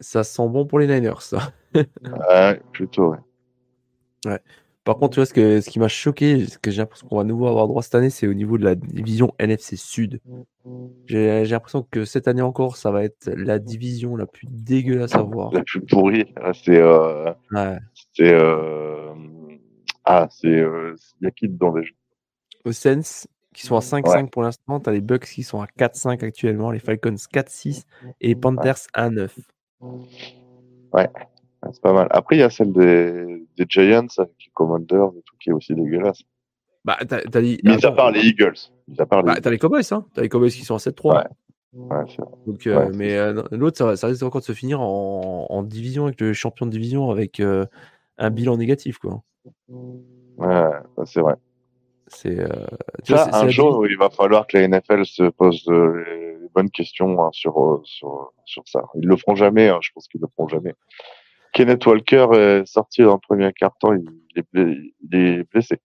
Ça sent bon pour les Niners, ça. <laughs> Ouais, plutôt. Ouais. Par contre, tu vois, ce, que, ce qui m'a choqué, ce que j'ai l'impression qu'on va nouveau avoir droit cette année, c'est au niveau de la division NFC Sud. J'ai l'impression que cette année encore, ça va être la division la plus dégueulasse à voir. La plus pourrie, là, c'est euh, Ouais. c'est euh, ah c'est euh, il y a qui dedans déjà? Aux Saints, qui sont à 5-5 Ouais. pour l'instant, tu as les Bucks qui sont à 4-5 actuellement, les Falcons 4-6 et les Panthers à 9. Ouais, c'est pas mal. Après il y a celle des, des Giants avec les Commanders et tout qui est aussi dégueulasse. Bah, t'as t'as les, Mis à part les Eagles. À part les bah, t'as les Cowboys, hein. T'as les Cowboys qui sont à 7-3. Ouais. Ouais, c'est vrai. Donc, euh, Ouais, mais euh, l'autre, ça, ça risque encore de se finir en, en division avec le champion de division avec euh, un bilan négatif, quoi. Ouais, c'est vrai. C'est, vois, Ça, c'est- un jour, il va falloir que la NFL se pose les bonnes questions hein, sur, euh, sur, sur ça. Ils le feront jamais, hein, je pense qu'ils le feront jamais. Kenneth Walker est sorti dans le premier quart-temps, il, est blessé, il est blessé.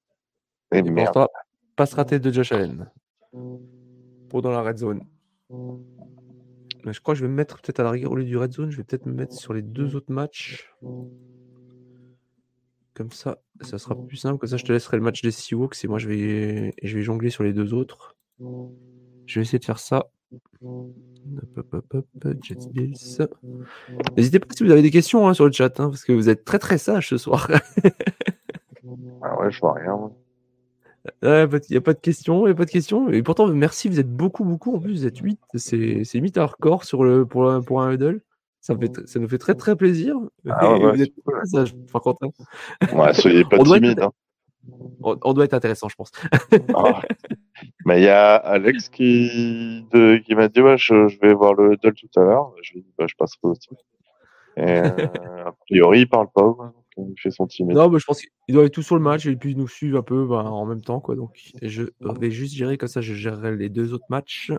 Et Et merde. passe raté de Josh Allen pour dans la red zone. Mais je crois que je vais me mettre peut-être à la rigueur au lieu du red zone, je vais peut-être me mettre sur les deux autres matchs. Comme ça, ça sera plus simple. Comme ça, je te laisserai le match des Seahawks et moi, je vais, je vais jongler sur les deux autres. Je vais essayer de faire ça. Jets Bills. N'hésitez pas si vous avez des questions hein, sur le chat, hein, parce que vous êtes très très sages ce soir. Ah ouais, je vois rien. Il n'y a pas de questions, il a pas de questions. Et pourtant, merci, vous êtes beaucoup, beaucoup. En plus, vous êtes 8. C'est c'est limite un record sur le, pour, un- pour un huddle. Ça, fait, ça nous fait très très plaisir. Ah ouais, vous êtes cool. par contre. hein. Ouais, soyez pas timide. Hein. On, on doit être intéressant, je pense. Ah. Mais il y a Alex qui, de, qui m'a dit ouais, je, je vais voir le Huddle tout à l'heure. Je lui ai dit bah, je passerai aussi. Et euh, a priori, il parle pas. ouais, il fait son timide. Non, mais je pense qu'ils doivent être tous sur le match et puis nous suivre un peu ben, en même temps. Quoi. Donc, je vais juste gérer comme ça, je gérerai les deux autres matchs.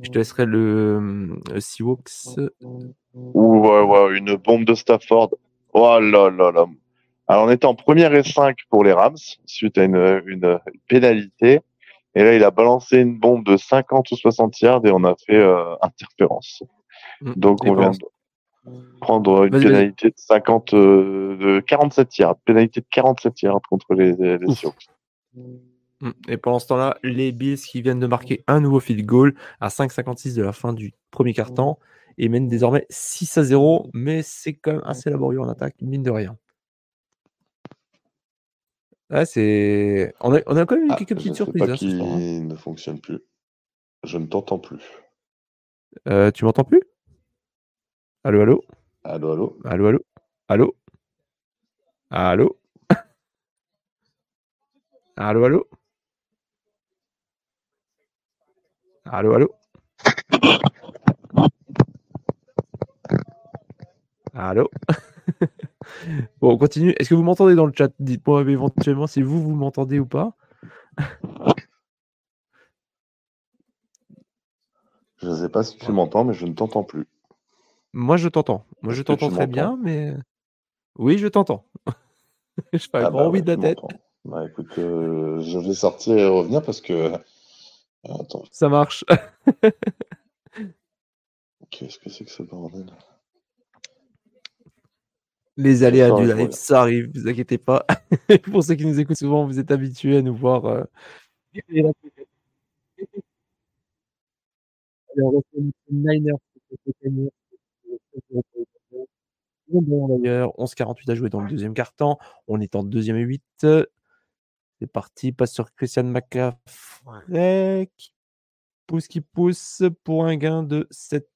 Je te laisserai le, le Seahawks. Ouh, ouais, ouais, une bombe de Stafford. Oh là là là. Alors, on était en première et 5 pour les Rams, suite à une, une pénalité. Et là, il a balancé une bombe de 50 ou 60 yards et on a fait euh, interférence. Mm. Donc, Et on vient de prendre une pénalité de 50, euh, de 47 yards. Pénalité de 47 yards contre les, les. Seahawks. Mm. Et pendant ce temps-là, les Bills qui viennent de marquer un nouveau field goal à 5,56 de la fin du premier quart-temps et mènent désormais 6 à 0, mais c'est quand même assez laborieux en attaque, mine de rien. Ouais, c'est. On a, on a quand même eu Ah, quelques je petites sais surprises pas hein, qui hein. ne fonctionne plus. Je ne t'entends plus. Euh, tu m'entends plus? Allô, allô? Allô, allô? Allô, allô? Allô? Allô? Allô, allô? Allô, allô? <laughs> Allô? Bon, on continue. Est-ce que vous m'entendez dans le chat? Dites-moi éventuellement si vous, vous m'entendez ou pas. <laughs> Je ne sais pas si tu m'entends, mais je ne t'entends plus. Moi, je t'entends. Moi, je t'entends très bien, mais... Oui, je t'entends. <laughs> je fais un Ah grand bah oui de la tête. Bah écoute, euh, je vais sortir et revenir parce que. Euh, Attends, Ça marche. <laughs> qu'est-ce que c'est que ce bordel? Les aléas du live, ça arrive, vous inquiétez pas. <laughs> Pour ceux qui nous écoutent souvent, vous êtes habitués à nous voir. euh, D'ailleurs, 11-48 à jouer dans le deuxième quart-temps. On est en deuxième et 8. C'est parti, passe sur Christian McCaffrey. Qui pousse, qui pousse pour un gain de 7,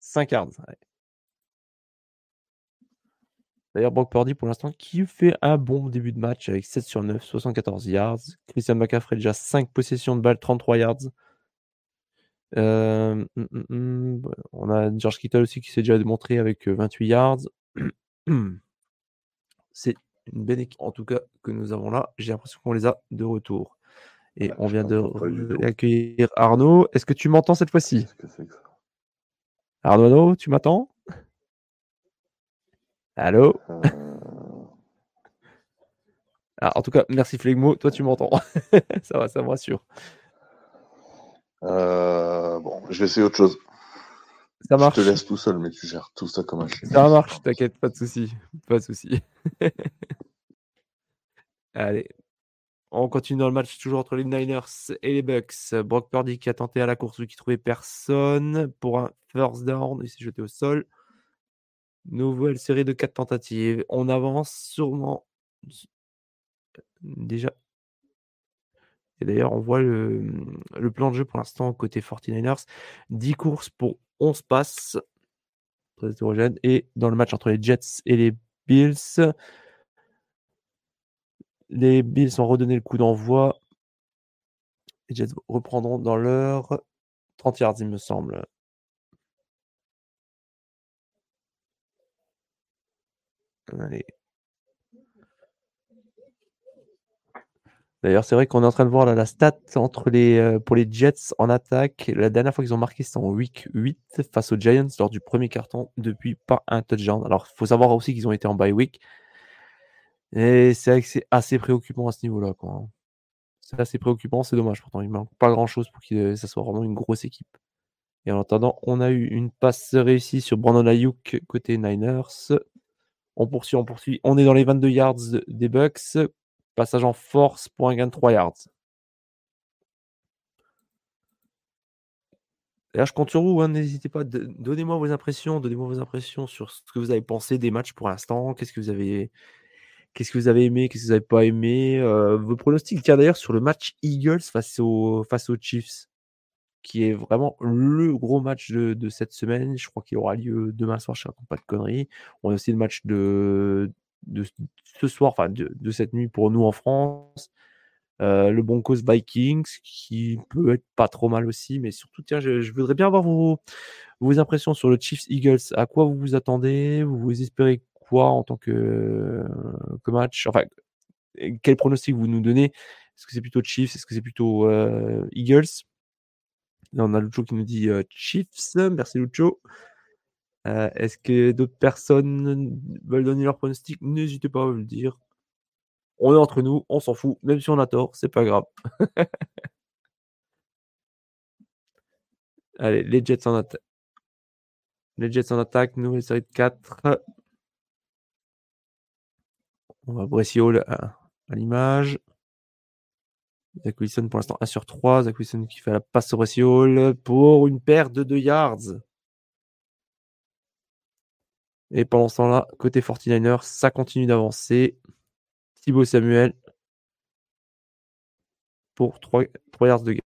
5 yards. Ouais. D'ailleurs, Brock Purdy, pour l'instant, qui fait un bon début de match avec 7 sur 9, 74 yards. Christian McCaffrey, déjà 5 possessions de balles, 33 yards. Euh, hum, hum, hum, on a George Kittle aussi qui s'est déjà démontré avec 28 yards. <clears throat> C'est une belle équipe, en tout cas, que nous avons là. J'ai l'impression qu'on les a de retour. Et Ouais, on vient de accueillir Arnaud. Est-ce que tu m'entends cette fois-ci? Ça? Arnaud, tu m'entends Allô? Euh, Ah, En tout cas, merci Flegmo. Toi, tu m'entends. <laughs> ça va, ça me rassure. euh, Bon, je vais essayer autre chose. Ça Je marche? te laisse tout seul, mais tu gères tout ça comme un chien. Ça marche, t'inquiète, pas de souci. Pas de souci. <laughs> Allez. On continue dans le match toujours entre les Niners et les Bucks. Brock Purdy qui a tenté à la course vu qu'il trouvait personne pour un first down. Il s'est jeté au sol. Nouvelle série de quatre tentatives. On avance sûrement. Déjà. Et d'ailleurs, on voit le, le plan de jeu pour l'instant côté 49ers. 10 courses pour 11 passes. Très hétérogène. Et dans le match entre les Jets et les Bills, les Bills ont redonné le coup d'envoi. Les Jets reprendront dans leur 30 yards, il me semble. D'ailleurs, c'est vrai qu'on est en train de voir la stat entre les, euh, pour les Jets en attaque. La dernière fois qu'ils ont marqué, c'était en week 8 face aux Giants lors du premier carton, depuis pas un touchdown. Alors, il faut savoir aussi qu'ils ont été en bye week. Et c'est vrai que c'est assez préoccupant à ce niveau-là. hein. C'est assez préoccupant, c'est dommage. Pourtant, il manque pas grand-chose pour que ça soit vraiment une grosse équipe. Et en attendant, on a eu une passe réussie sur Brandon Ayuk côté Niners. On poursuit, on poursuit. On est dans les 22 yards de- des Bucks. Passage en force pour un gain de 3 yards. D'ailleurs, je compte sur vous. hein, N'hésitez pas. Donnez-moi vos impressions. Donnez-moi vos impressions sur ce que vous avez pensé des matchs pour l'instant. Qu'est-ce que vous avez, qu'est-ce que vous avez aimé, qu'est-ce que vous n'avez pas aimé. euh, vos pronostics. Tiens, d'ailleurs, sur le match Eagles face aux Chiefs, qui est vraiment le gros match de, cette semaine. Je crois qu'il aura lieu demain soir. Je ne raconte pas de conneries. On a aussi le match de, ce soir, enfin de, cette nuit pour nous en France. Euh, le Broncos Vikings, qui peut être pas trop mal aussi, mais surtout, tiens, je, voudrais bien avoir vos, impressions sur le Chiefs Eagles. À quoi vous vous attendez? Vous espérez quoi en tant que, que match? Enfin, quel pronostic vous nous donnez? Est-ce que c'est plutôt Chiefs? Est-ce que c'est plutôt euh, Eagles? On a Lucho qui nous dit euh, Chiefs. Merci Lucho. Euh, Est-ce que d'autres personnes veulent donner leur pronostic? N'hésitez pas à me le dire. On est entre nous, on s'en fout. Même si on a tort, c'est pas grave. <laughs> Allez, les Jets en attaque. Les Jets en attaque, nouvelle série de 4. On va à, à l'image. Zach Wilson pour l'instant 1 sur 3. Zach Wilson qui fait la passe au Bresci Hall pour une perte de 2 yards. Et pendant ce temps-là, côté 49ers, ça continue d'avancer. Thibaut Samuel pour 3, 3 yards de gain.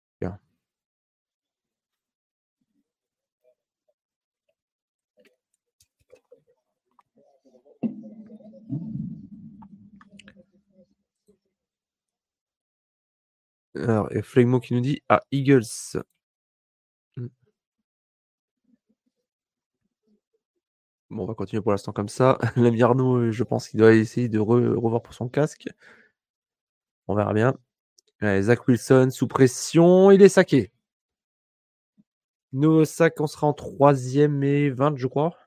Alors, et Flegmo qui nous dit Ah, Eagles. Hmm. Bon, on va continuer pour l'instant comme ça. <laughs> L'ami Arnaud, euh, je pense qu'il doit essayer de re- revoir pour son casque. On verra bien. Zach Wilson sous pression, il est saqué. Nouveau sac, on sera en troisième et 20, je crois.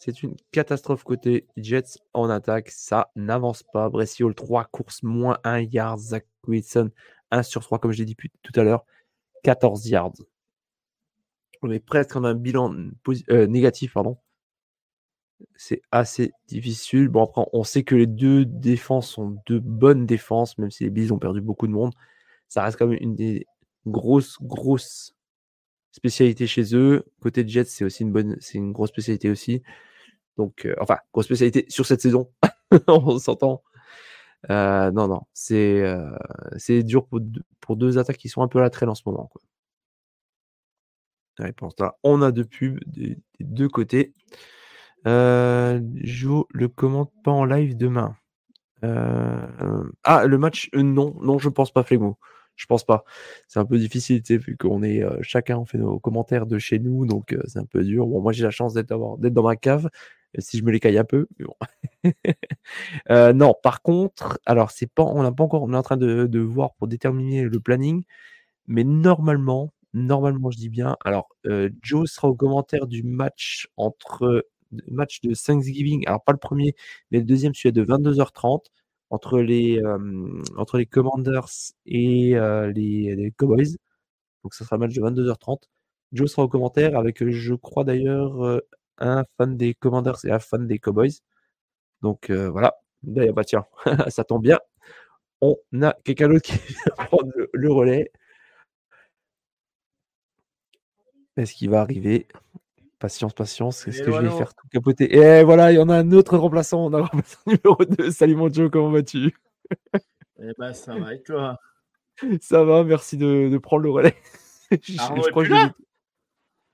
C'est une catastrophe côté Jets en attaque. Ça n'avance pas. Hall, 3 courses, moins 1 yard. Zach Wilson, 1 sur 3, comme je l'ai dit tout à l'heure. 14 yards. On est presque en un bilan euh, négatif, pardon. C'est assez difficile. Bon, après, on sait que les deux défenses sont deux bonnes défenses, même si les Bills ont perdu beaucoup de monde. Ça reste quand même une des grosses, grosses spécialités chez eux. Côté Jets, c'est aussi une bonne, c'est une grosse spécialité aussi. Donc, euh, enfin, grosse spécialité sur cette saison. <laughs> on s'entend. Euh, non, non, c'est euh, dur pour, pour deux attaques qui sont un peu à la traîne en ce moment. Quoi. Réponse là. On a deux pubs des, deux côtés. Euh, Jo le commente pas en live demain. Ah, le match, non, non, je pense pas, Flegmo. Je pense pas. C'est un peu difficile, vu qu'on est chacun on fait nos commentaires de chez nous, donc c'est un peu dur. Bon, moi j'ai la chance d'être dans ma cave, si je me les caille un peu. bon. <laughs> Euh, non, par contre, alors c'est pas, on n'a pas encore, on est en train de, voir pour déterminer le planning, mais normalement, normalement, je dis bien. Alors, euh, Joe sera au commentaire du match entre match de Thanksgiving. Alors pas le premier, mais le deuxième, celui de 22h30 entre les euh, entre les Commanders et euh, les, les Cowboys. Donc ça sera le match de 22h30. Joe sera au commentaire avec, euh, je crois d'ailleurs, euh, un fan des Commanders et un fan des Cowboys. Donc euh, voilà. D'ailleurs, bah tiens, <laughs> ça tombe bien. On a quelqu'un d'autre qui <laughs> vient prendre le, le relais. Est-ce qu'il va arriver? Patience, patience. Est-ce que je vais faire tout capoter? Et voilà, il y en a un autre remplaçant. On a un remplaçant <laughs> numéro 2. Salut mon Joe, comment vas-tu? Eh ben, ça va et toi? Ça va, merci de, de prendre le relais. Je- crois que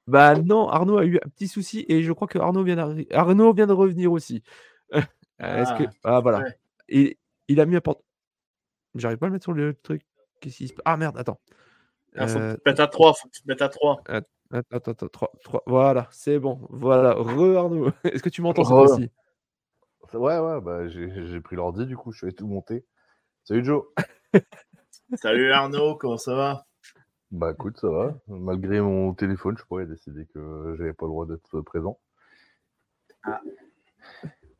Bah non, Arnaud a eu un petit souci et je crois que Arnaud vient, d'arri- Arnaud vient de revenir aussi. <laughs> Euh, Est-ce que... Ah, Ah voilà. Et il a mis un porte. J'arrive pas à le mettre sur le truc. Qu'est-ce qui se passe Ah merde, attends. Ah, faut que Euh, tu te mettes à 3, faut que tu te mettes à 3. Attends, attends, attends, trois, trois. Voilà, c'est bon. Voilà, re Arnaud. <laughs> Est-ce que tu m'entends cette Re. fois-ci? Ouais, ouais, bah, j'ai j'ai pris l'ordi, du coup, je vais tout monter. Salut Joe. <laughs> Salut Arnaud, comment ça va? Bah écoute, ça va. Malgré mon téléphone, je pourrais décider que j'avais pas le droit d'être présent. Ah.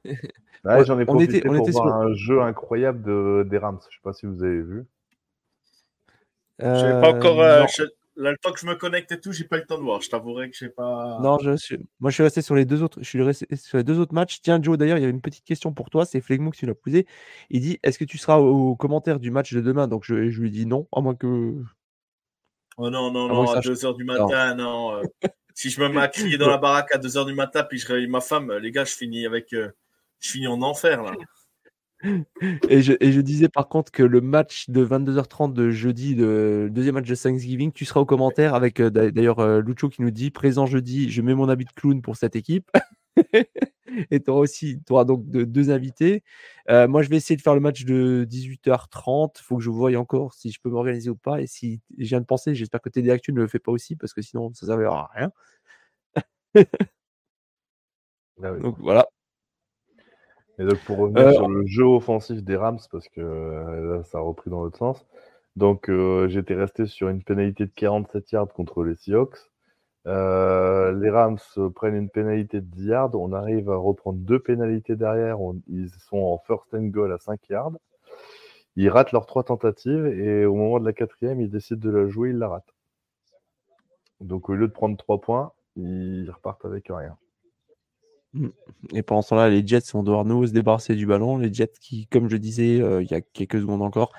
Ouais, Ouais, j'en ai on profité était- on pour était voir sur- un jeu incroyable de, des Rams. Je sais pas si vous avez vu. J'ai pas encore. euh, je- Là, le temps que je me connecte et tout, j'ai pas eu le temps de voir. Je t'avouerai que j'ai pas. Non, je suis- moi je suis resté sur les deux autres. Je suis resté sur les deux autres matchs. Tiens, Joe, d'ailleurs, il y avait une petite question pour toi. C'est Flegmo que tu l'as posé. Il dit Est-ce que tu seras au commentaire du match de demain? Donc je, je lui dis non, à moins que. Oh non, non, moins non, à ça- 2h du matin, non. euh, si je me mets à crier dans la baraque à 2h du matin, puis je réveille ma femme, les gars, je finis avec. euh, je finis en enfer, là. <laughs> Et je, et je disais par contre que le match de 22h30 de jeudi, de, le deuxième match de Thanksgiving, tu seras au commentaire avec euh, d'a- d'ailleurs euh, Lucho qui nous dit présent jeudi, je mets mon habit de clown pour cette équipe. <laughs> <laughs> et tu auras aussi tu auras donc de- deux invités. Euh, moi, je vais essayer de faire le match de 18h30. Il faut que je voie encore si je peux m'organiser ou pas. Et si je viens de penser, j'espère que TD Actu ne le fait pas aussi parce que sinon ça ne servira à rien. <laughs> Ah oui. Donc voilà. Et donc pour revenir Euh, sur le jeu offensif des Rams, parce que euh, là, ça a repris dans l'autre sens. Donc euh, j'étais resté sur une pénalité de 47 yards contre les Seahawks. Euh, les Rams prennent une pénalité de 10 yards. On arrive à reprendre deux pénalités derrière. Ils sont en first and goal à 5 yards. Ils ratent leurs trois tentatives et au moment de la quatrième, ils décident de la jouer, ils la ratent. Donc au lieu de prendre 3 points, ils repartent avec rien. Et pendant ce temps-là, les Jets vont devoir nous se débarrasser du ballon. Les Jets qui, comme je disais euh, il y a quelques secondes encore,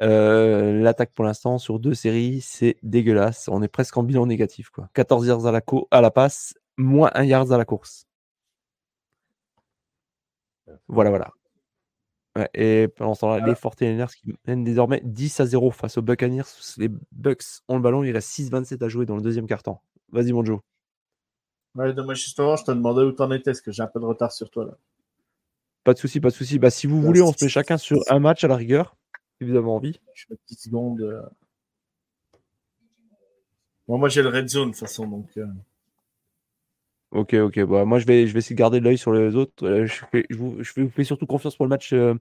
euh, l'attaque pour l'instant sur deux séries, c'est dégueulasse. On est presque en bilan négatif. Quoi. 14 yards à la, à la passe, moins 1 yards à la course. Voilà, voilà. Ouais, et pendant ce temps-là, les 49ers qui mènent désormais 10 à 0 face aux Buccaneers. Les Bucks ont le ballon, il reste 6-27 à jouer dans le deuxième quart-temps. Vas-y, mon Joe. Ouais, dommage, justement, je te demandais où t'en étais, parce que j'ai un peu de retard sur toi, là. Pas de souci, pas de souci. Bah, si vous voulez, on se met chacun sur un match à la rigueur, si vous avez envie. Je fais une petite seconde. euh. Bon, moi, j'ai le red zone, de toute façon, donc. euh, Ok, ok. Bah, moi, je vais, je vais essayer de garder l'œil sur les autres. Euh, je, fais, je, vous, je vous fais surtout confiance pour le match euh,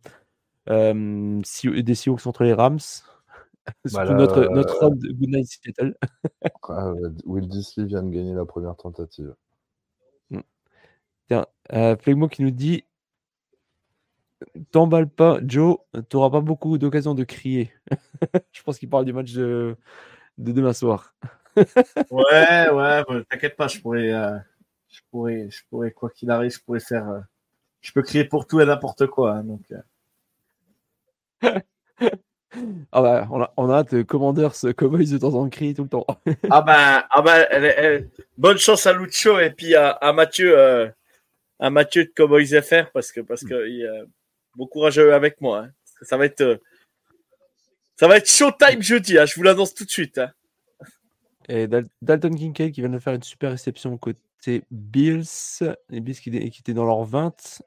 euh, Si- des Seahawks contre les Rams. <laughs> Surtout là, notre, euh, notre homme de Goodnight Seattle. <laughs> Ah, Will Disley vient de gagner la première tentative. Tiens, euh, Flegmo qui nous dit T'emballe pas, Joe, t'auras pas beaucoup d'occasions de crier. <laughs> je pense qu'il parle du match de, de demain soir. <laughs> Ouais, ouais, bah, t'inquiète pas, je pourrais, euh, je pourrais, je pourrais, quoi qu'il arrive, je pourrais faire. euh, Je peux crier pour tout et n'importe quoi. hein, donc, euh. <laughs> Ah bah, on a, on a hâte, Commanders, Cowboys de temps en temps crier tout le temps. Ah ben, ah elle elle- bonne chance à Lucho et puis à, à Mathieu, à Mathieu de Cowboys FR parce que parce que il, bon courage à eux avec moi. hein. Ça va être, euh, ça va être showtime jeudi. Hein, je vous l'annonce tout de suite. Hein. Et Dal- Dalton Kincaid qui vient de faire une super réception côté Bills. Les Bills qui, étaient dans leur 20.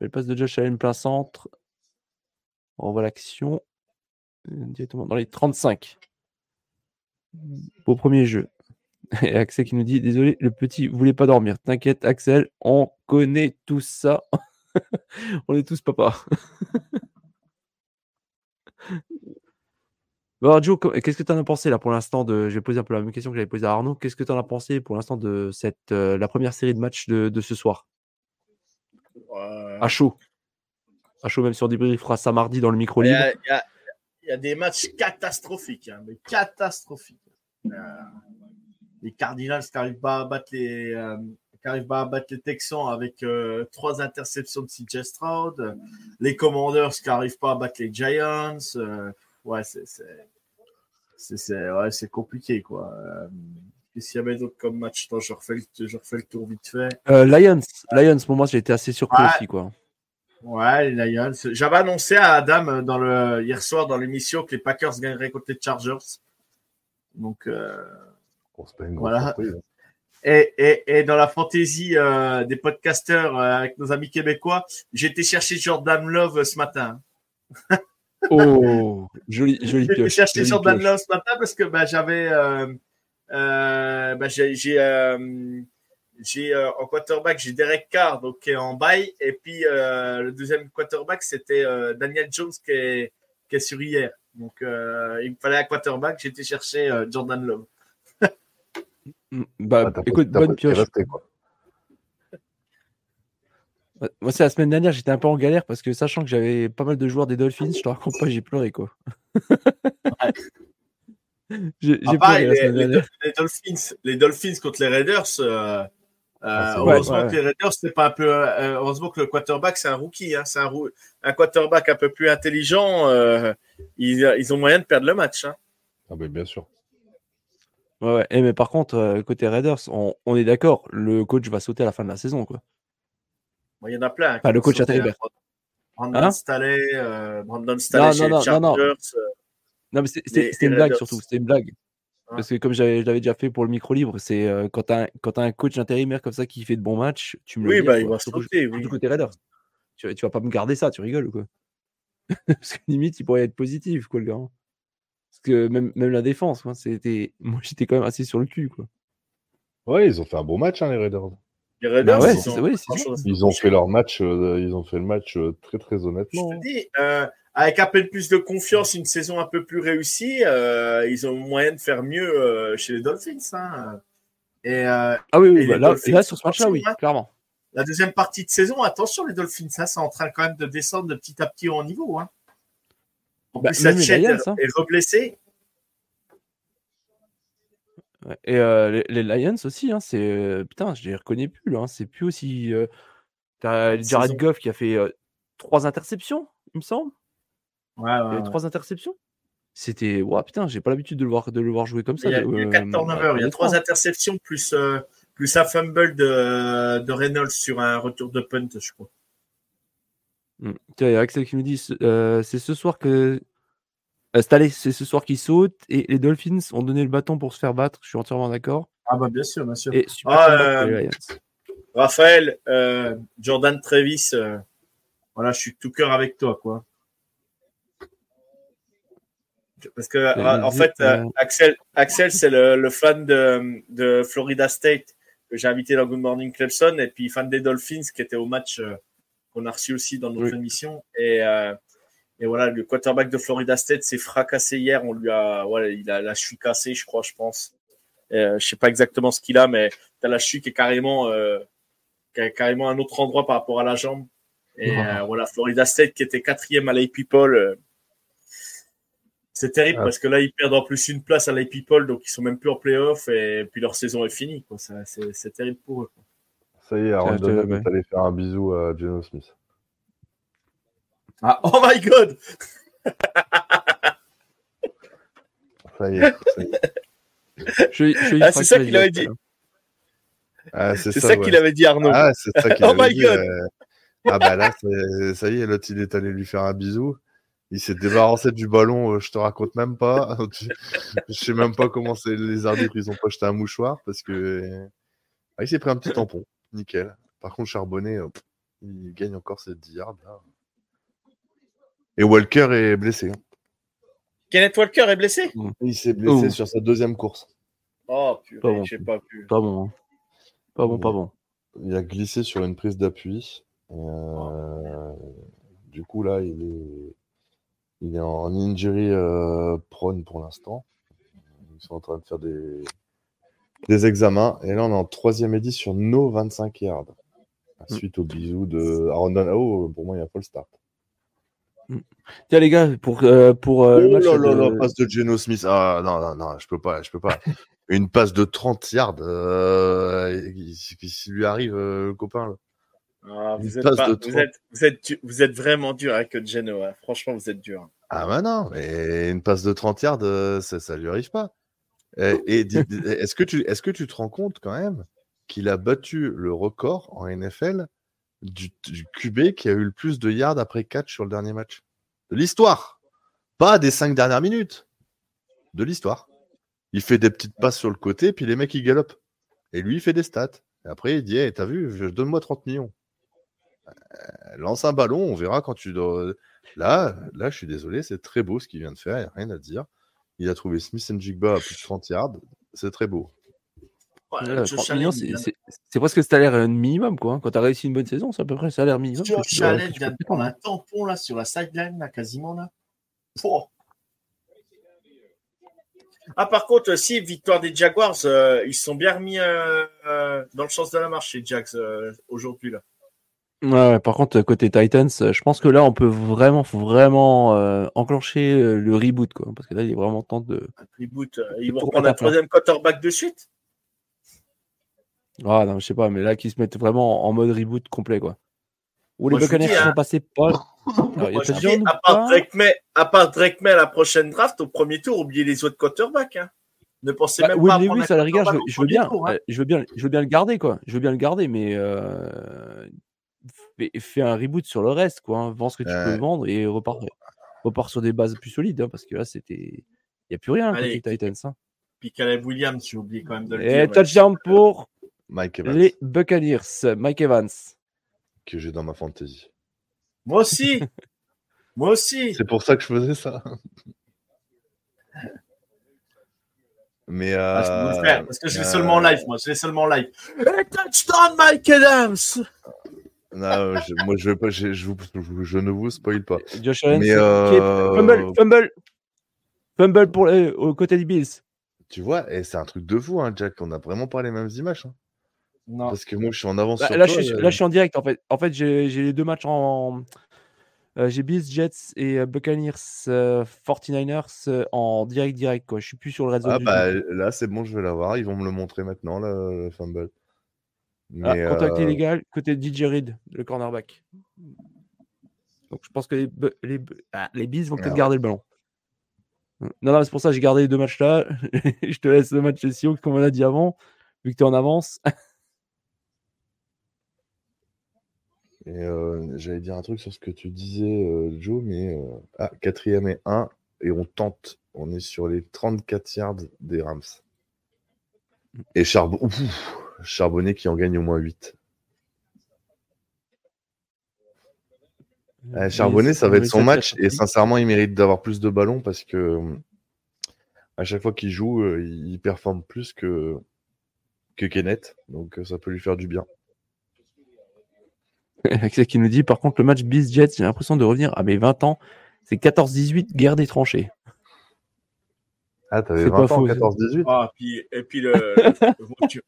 Belle passe de Josh Allen plein centre. On revoit l'action. Euh, Directement dans les 35. Beau premier jeu. Et Axel qui nous dit Désolé, le petit voulait pas dormir. T'inquiète, Axel, on connaît tout ça. <laughs> on est tous papa. <laughs> Joe, qu'est-ce que tu en as pensé là pour l'instant de. Je vais poser un peu la même question que j'avais posée à Arnaud. Qu'est-ce que tu en as pensé pour l'instant de cette euh, la première série de matchs de, de ce soir? Euh, À chaud. À chaud, même sur des il fera ça mardi dans le micro Il y, libre. a, il y a- il y a des matchs catastrophiques, hein, mais catastrophiques. Euh, les Cardinals n'arrivent pas à battre les, euh, qui arrivent pas à battre les Texans avec euh, trois interceptions de CJ Stroud. Les Commanders qui n'arrivent pas à battre les Giants. euh, ouais, c'est c'est- c'est- c'est- ouais, c'est compliqué. quoi. Euh, Qu'est-ce qu'il y avait d'autre comme match Attends, je refais, le, je refais le tour vite fait. Euh, Lions, Lions, pour moi, j'ai été assez surpris Ouais. aussi. Quoi. Ouais, les Lions. J'avais annoncé à Adam euh, dans le, hier soir dans l'émission que les Packers gagneraient contre les Chargers. Donc, euh, Bon, c'est pas une grosse Voilà. surprise. Et, et, et dans la fantaisie euh, des podcasteurs euh, avec nos amis québécois, j'ai été chercher Jordan Love ce matin. Oh, joli, <laughs> joli J'ai joli Jordan pioche. Love ce matin parce que bah, j'avais. Euh, euh, bah, j'ai. en quarterback, j'ai Derek Carr donc, qui est en bail. Et puis le deuxième quarterback, c'était Daniel Jones qui est, qui est sur hier. Donc il me fallait un quarterback. J'ai été chercher Jordan Love. Mm, Bah, Ah, écoute, bonne pioche. quoi. Moi, c'est la semaine dernière, j'étais un peu en galère parce que sachant que j'avais pas mal de joueurs des Dolphins, je te raconte pas, j'ai pleuré quoi. <laughs> j'ai Ah, j'ai pareil, pleuré la les, semaine les dernière. Dol- les Dolphins, les Dolphins contre les Raiders. euh, Ah, c'est euh, vrai, heureusement ouais. que les Raiders, c'est pas un peu. euh, heureusement que le quarterback, c'est un rookie. Hein, c'est un, un quarterback un peu plus intelligent. euh, ils, ils ont moyen de perdre le match. Hein. Ah, ben, bien sûr. Ouais, ouais. Eh, mais par contre, euh, côté Raiders, on, on est d'accord, le coach va sauter à la fin de la saison. Quoi. Bon, il y en a plein. hein, qui le coach intérimaire. hein. Brandon Hein? Staley, euh, Brandon Staley Non, non, les non, non, non. Chargers. euh, Non, mais c'était une blague surtout, c'était une blague. Ouais. Parce que comme j'avais- je l'avais déjà fait pour le micro libre, c'est euh, quand tu as, un coach intérimaire comme ça qui fait de bons matchs, tu me le Oui, dis, bah, il quoi. va surtout, sauter, oui. surtout côté Raiders. Tu, tu vas pas me garder ça, tu rigoles ou quoi? <laughs> Parce que limite, il pourrait être positif, quoi, le gars. Hein. Parce que même, même la défense, quoi, c'était... <laughs> moi j'étais quand même assez sur le cul. Quoi. Ouais, ils ont fait un beau match, hein, les Raiders. Les Raiders, Bah ouais, ils c'est- ont c'est Ils ont fait leur match, euh, ils ont fait le match euh, très très Je honnêtement. te hein. dis, euh, avec un peu plus de confiance, une saison un peu plus réussie, euh, ils ont moyen de faire mieux euh, chez les Dolphins. hein. Et euh, Ah oui, oui Et bah là, Dolphins là, sur ce match-là, oui, hein. clairement. la deuxième partie de saison, attention, les Dolphins, ça, c'est en train quand même de descendre de petit à petit au haut niveau. Hein. En Bah, plus, est reblessé. Et euh, les, les Lions aussi, hein, c'est euh, putain, je les reconnais plus là. hein, c'est plus aussi. euh, T'as Jared saison. Goff qui a fait trois interceptions, il me semble. Ouais, ouais, ouais. trois interceptions. C'était ouais, putain, j'ai pas l'habitude de le voir de le voir jouer comme ça. Il y a, de- il y a quatre turnovers, il y a trois interceptions plus, plus un fumble de, de Reynolds sur un retour de punt, je crois. Mm. Tiens, il y a Axel qui nous dit euh, c'est ce soir que euh, c'est ce soir qui saute et les Dolphins ont donné le bâton pour se faire battre. Je suis entièrement d'accord. Ah bah bien sûr, bien sûr. Et Ah, euh. Raphaël, Jordan Travis, euh, voilà, je suis tout cœur avec toi, quoi. Parce que, en fait, Axel, Axel c'est le, le fan de, de Florida State que j'ai invité dans Good Morning Clemson et puis fan des Dolphins qui était au match qu'on a reçu aussi dans notre Oui. émission. Et, euh, et voilà, le quarterback de Florida State s'est fracassé hier. On lui a, voilà, il a la cheville cassée, je crois, je pense. Euh, je sais pas exactement ce qu'il a, mais t'as la cheville qui est carrément, euh, qui est carrément un autre endroit par rapport à la jambe. Et Oh. euh, voilà, Florida State qui était quatrième à l'AP People. euh, c'est terrible Ah. parce que là, ils perdent en plus une place à l'AP People, donc ils sont même plus en playoff et puis leur saison est finie. C'est c'est terrible pour eux. quoi. Ça y est, Aaron Donald ouais. est allé faire un bisou à Geno Smith. Ah, oh my god! <laughs> Ça y est. ça y est. Je- je- Ah, c'est ça qu'il avait dit. Ah, c'est ça, ça, ouais. qu'il avait dit, Arnaud. Ah, c'est ça qu'il <laughs> Oh avait my dit, God. euh, Ah bah là, ça y est, l'autre il est allé lui faire un bisou. Il s'est débarrassé du ballon, euh, je te raconte même pas. <laughs> je sais même pas comment c'est les arbitres, ils ont pas jeté un mouchoir parce que ah, il s'est pris un petit tampon, nickel. Par contre, Charbonnet, euh, il gagne encore ses 10 yards. Et Walker est blessé. Hein. Kenneth Walker est blessé? Il s'est blessé sur sa deuxième course. Oh, purée, j'ai pas pu. Pas bon. Hein. Pas bon, pas bon. Il a glissé sur une prise d'appui. Euh, du coup, là, il est, il est en injury euh, prone pour l'instant. Ils sont en train de faire des, des examens. Et là, on est en troisième édit sur nos 25 yards. Mm. Suite au bisou de Aaron Oh, pour moi, il y a full start. Mm. Tiens les gars, pour euh, pour euh, oh là là, la passe de Geno Smith. Ah non non non, je peux pas, je peux pas. <laughs> Une passe de 30 yards, euh, qui, lui arrive le copain ah, vous, êtes vous, êtes, vous, êtes, vous, êtes, vraiment dur avec Geno. Hein. Franchement, vous êtes dur. Ah bah non, mais une passe de 30 yards, ça, ça lui arrive pas. Et, est-ce que tu est-ce que tu te rends compte quand même qu'il a battu le record en NFL du, QB qui a eu le plus de yards après catch sur le dernier match? De l'histoire. Pas des cinq dernières minutes. De l'histoire. Il fait des petites passes sur le côté, puis les mecs ils galopent. Et lui, il fait des stats. Et après, il dit hey, T'as vu, donne-moi 30 millions. Euh, lance un ballon, on verra quand tu. Là, là, je suis désolé, c'est très beau ce qu'il vient de faire, il n'y a rien à dire. Il a trouvé Smith Jigba à plus de 30 yards, c'est très beau c'est presque salaire euh, minimum, quoi. Hein. Quand tu as réussi une bonne saison, c'est à peu près salaire minimum. Josh Allen vient de prendre un tampon là, sur la sideline, là, quasiment. Là. Ah, par contre, si, victoire des Jaguars, euh, ils sont bien remis euh, dans le sens de la marche chez Jags aujourd'hui. là. Ouais, par contre, côté Titans, je pense que là, on peut vraiment, vraiment enclencher le reboot, quoi. Parce que là, il est vraiment temps de. reboot. Ils vont prendre un troisième quarterback de suite? Ah non, je sais pas, mais là, qui se mettent vraiment en mode reboot complet, quoi. Ou les Buccaneers sont hein. passés pas. à, part Drake May, à part Drake May la prochaine draft, au premier tour, oubliez les autres quarterbacks. Hein. Ne pensez bah, même oui, pas oui, à ça la rigueur, je, veux bien, hein. je veux bien, je veux bien le garder, quoi. Je veux bien le garder, mais euh, fais, un reboot sur le reste, quoi. Hein. Vends ce que tu peux vendre et repars, repars sur des bases plus solides, parce que là, c'était, il n'y a plus rien Allez, côté Titans. Hein. Puis Caleb Williams, j'ai oublié quand même de le et dire. touchdown pour Mike Evans. Les Buccaneers, Mike Evans. Que j'ai dans ma fantasy. Moi aussi. Moi aussi. <laughs> C'est pour ça que je faisais ça. Mais euh, parce, que je fais seulement live, moi, je fais seulement live. touchdown, Mike Adams. Non, moi je, pas, je, je, je, ne vous spoil pas. Josh Allen, Mais euh... fumble, fumble, fumble pour les, au côté des Bills. Tu vois, et c'est un truc de fou, hein, Jack. On n'a vraiment pas les mêmes images. Hein. Parce que moi, je suis en avance. Bah, sur là, toi, je, là, je suis en direct en fait. En fait, j'ai les deux matchs en. Euh, j'ai Bills, Jets et euh, Buccaneers, 49ers euh, en direct direct quoi. Je suis plus sur le réseau. Ah bah là c'est bon, je vais l'avoir. Ils vont me le montrer maintenant le fumble. Ah, contact illégal côté DJ Reed, le cornerback. Donc je pense que les, les, ah, les Bills vont peut-être garder le ballon. Non, non, c'est pour ça que j'ai gardé les deux matchs là. <laughs> je te laisse le match des comme on a dit avant, vu que tu es en avance. Et euh, j'allais dire un truc sur ce que tu disais, euh, Joe, mais euh, ah, quatrième et 1, et on tente. On est sur les 34 yards des Rams. Et Charbonnet qui en gagne au moins 8. Charbonnet, ça va être son match, et sincèrement, il mérite d'avoir plus de ballons parce que à chaque fois qu'il joue, il performe plus que, que Kenneth, donc ça peut lui faire du bien. <laughs> qui nous dit par contre le match Biz Jets, j'ai l'impression de revenir à mes 20 ans. C'est 14-18, guerre des tranchées. Ah, t'avais 20 ans, 14-18 ah, Et puis, le, <laughs>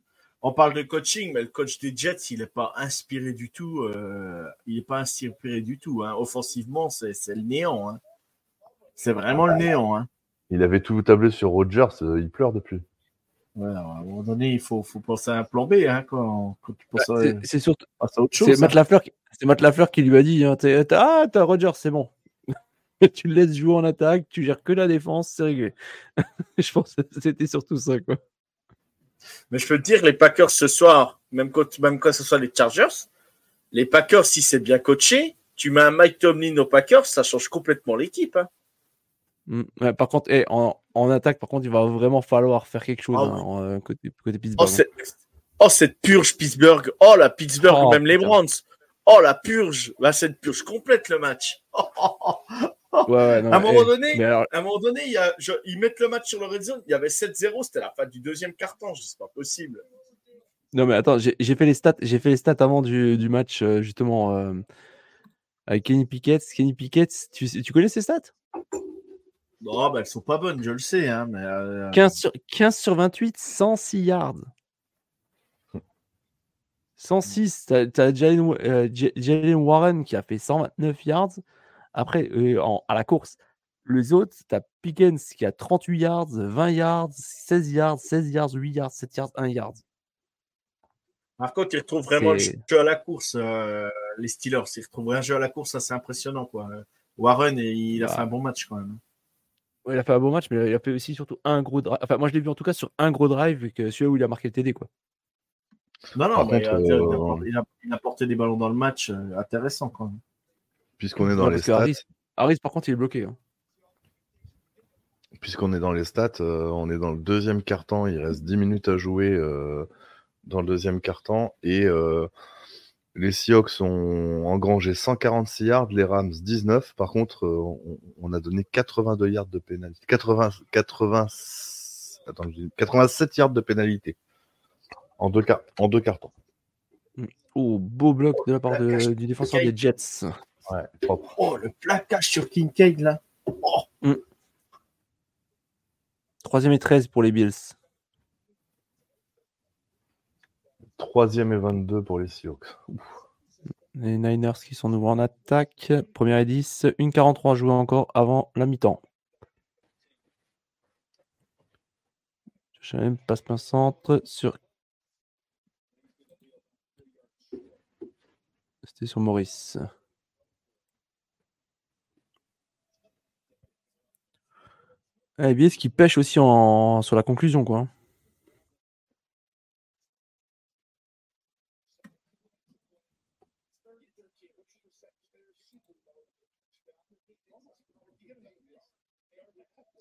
on parle de coaching, mais le coach des Jets, il n'est pas inspiré du tout. Euh, il n'est pas inspiré du tout. Hein. Offensivement, c'est le néant. Hein. C'est vraiment le néant. Hein. Il avait tout tablé sur Rogers, euh, il pleure depuis à un moment donné, il faut, faut penser à un plan B hein, quand, quand, tu penses bah, C'est surtout. C'est Matt, Lafleur, Matt Lafleur qui lui a dit hein, Ah, t'as Roger, c'est bon. <laughs> tu le laisses jouer en attaque, tu gères que la défense, c'est réglé. <laughs> je pense que c'était surtout ça. Quoi. Mais je peux te dire, les Packers ce soir, même quand, même quand ce soit les Chargers, les Packers, si c'est bien coaché, tu mets un Mike Tomlin aux Packers, ça change complètement l'équipe. Hein. Mm. Ouais, par contre, eh, en, en attaque, par contre, il va vraiment falloir faire quelque chose Ah hein, oui. en, euh, côté, côté Oh, Pittsburgh. hein. oh, cette purge Pittsburgh. Oh, la Pittsburgh, Oh, même les. Browns. Oh, la purge. Bah, c'est une purge complète, le match. <laughs> <laughs> Ouais, ouais, non, à un moment donné, mais alors, à un moment donné, il y a- je- ils mettent le match sur le red zone. Il y avait 7-0, c'était la fin du deuxième quart-temps. C'est pas possible. non, mais attends, j'ai fait les stats, j'ai fait les stats avant du, du match, euh, justement, euh, avec Kenny Pickett. Kenny Pickett, tu, sais- tu connais ses stats? Non, bah, elles sont pas bonnes, je le sais. Hein, mais, euh, 15 sur, 15 sur 28, 106 yards. 106, t'as as Jalen, J- Jalen Warren qui a fait 129 yards. Après, euh, en- à la course, les autres, t'as Pickens qui a 38 yards, 20 yards, 16 yards, 16 yards, 8 yards, 7 yards, 1 yard. Par contre, ils retrouvent vraiment le jeu à la course, euh, les Steelers. Ils retrouvent un jeu à la course assez impressionnant. Quoi. Warren, il a Ah. fait un bon match quand même. Ouais, il a fait un beau match, mais il a fait aussi surtout un gros drive. Enfin, moi, je l'ai vu en tout cas sur un gros drive, que celui où il a marqué le TD. Quoi. Non, non, Par mais contre, il, a, euh, il a porté- il a- il a porté des ballons dans le match euh, intéressant quand même. Puisqu'on est dans les stats, Harris, Harris, par contre, il est bloqué. hein. puisqu'on est dans les stats, euh, on est dans le deuxième quart-temps, il reste 10 minutes à jouer euh, dans le deuxième quart-temps et euh, les Seahawks ont engrangé 146 yards, les Rams 19. Par contre, euh, on, on a donné 82 yards de pénalité. 80, 80, attends, je dis 87 yards de pénalité en deux, quart- en deux cartons. Oh, beau bloc de la part de- du défenseur des Jets. Ouais, propre. Oh, le plaquage sur Kincaid là. Oh, Troisième et 13 pour les Bills. Troisième et 22 pour les Seahawks. Les Niners qui sont nouveaux en attaque. Première et 10. Une 43 jouée encore avant la mi-temps. J'aime passe plein centre sur. C'était sur Maurice. Ah, Bills qui pêchent aussi en... sur la conclusion, quoi.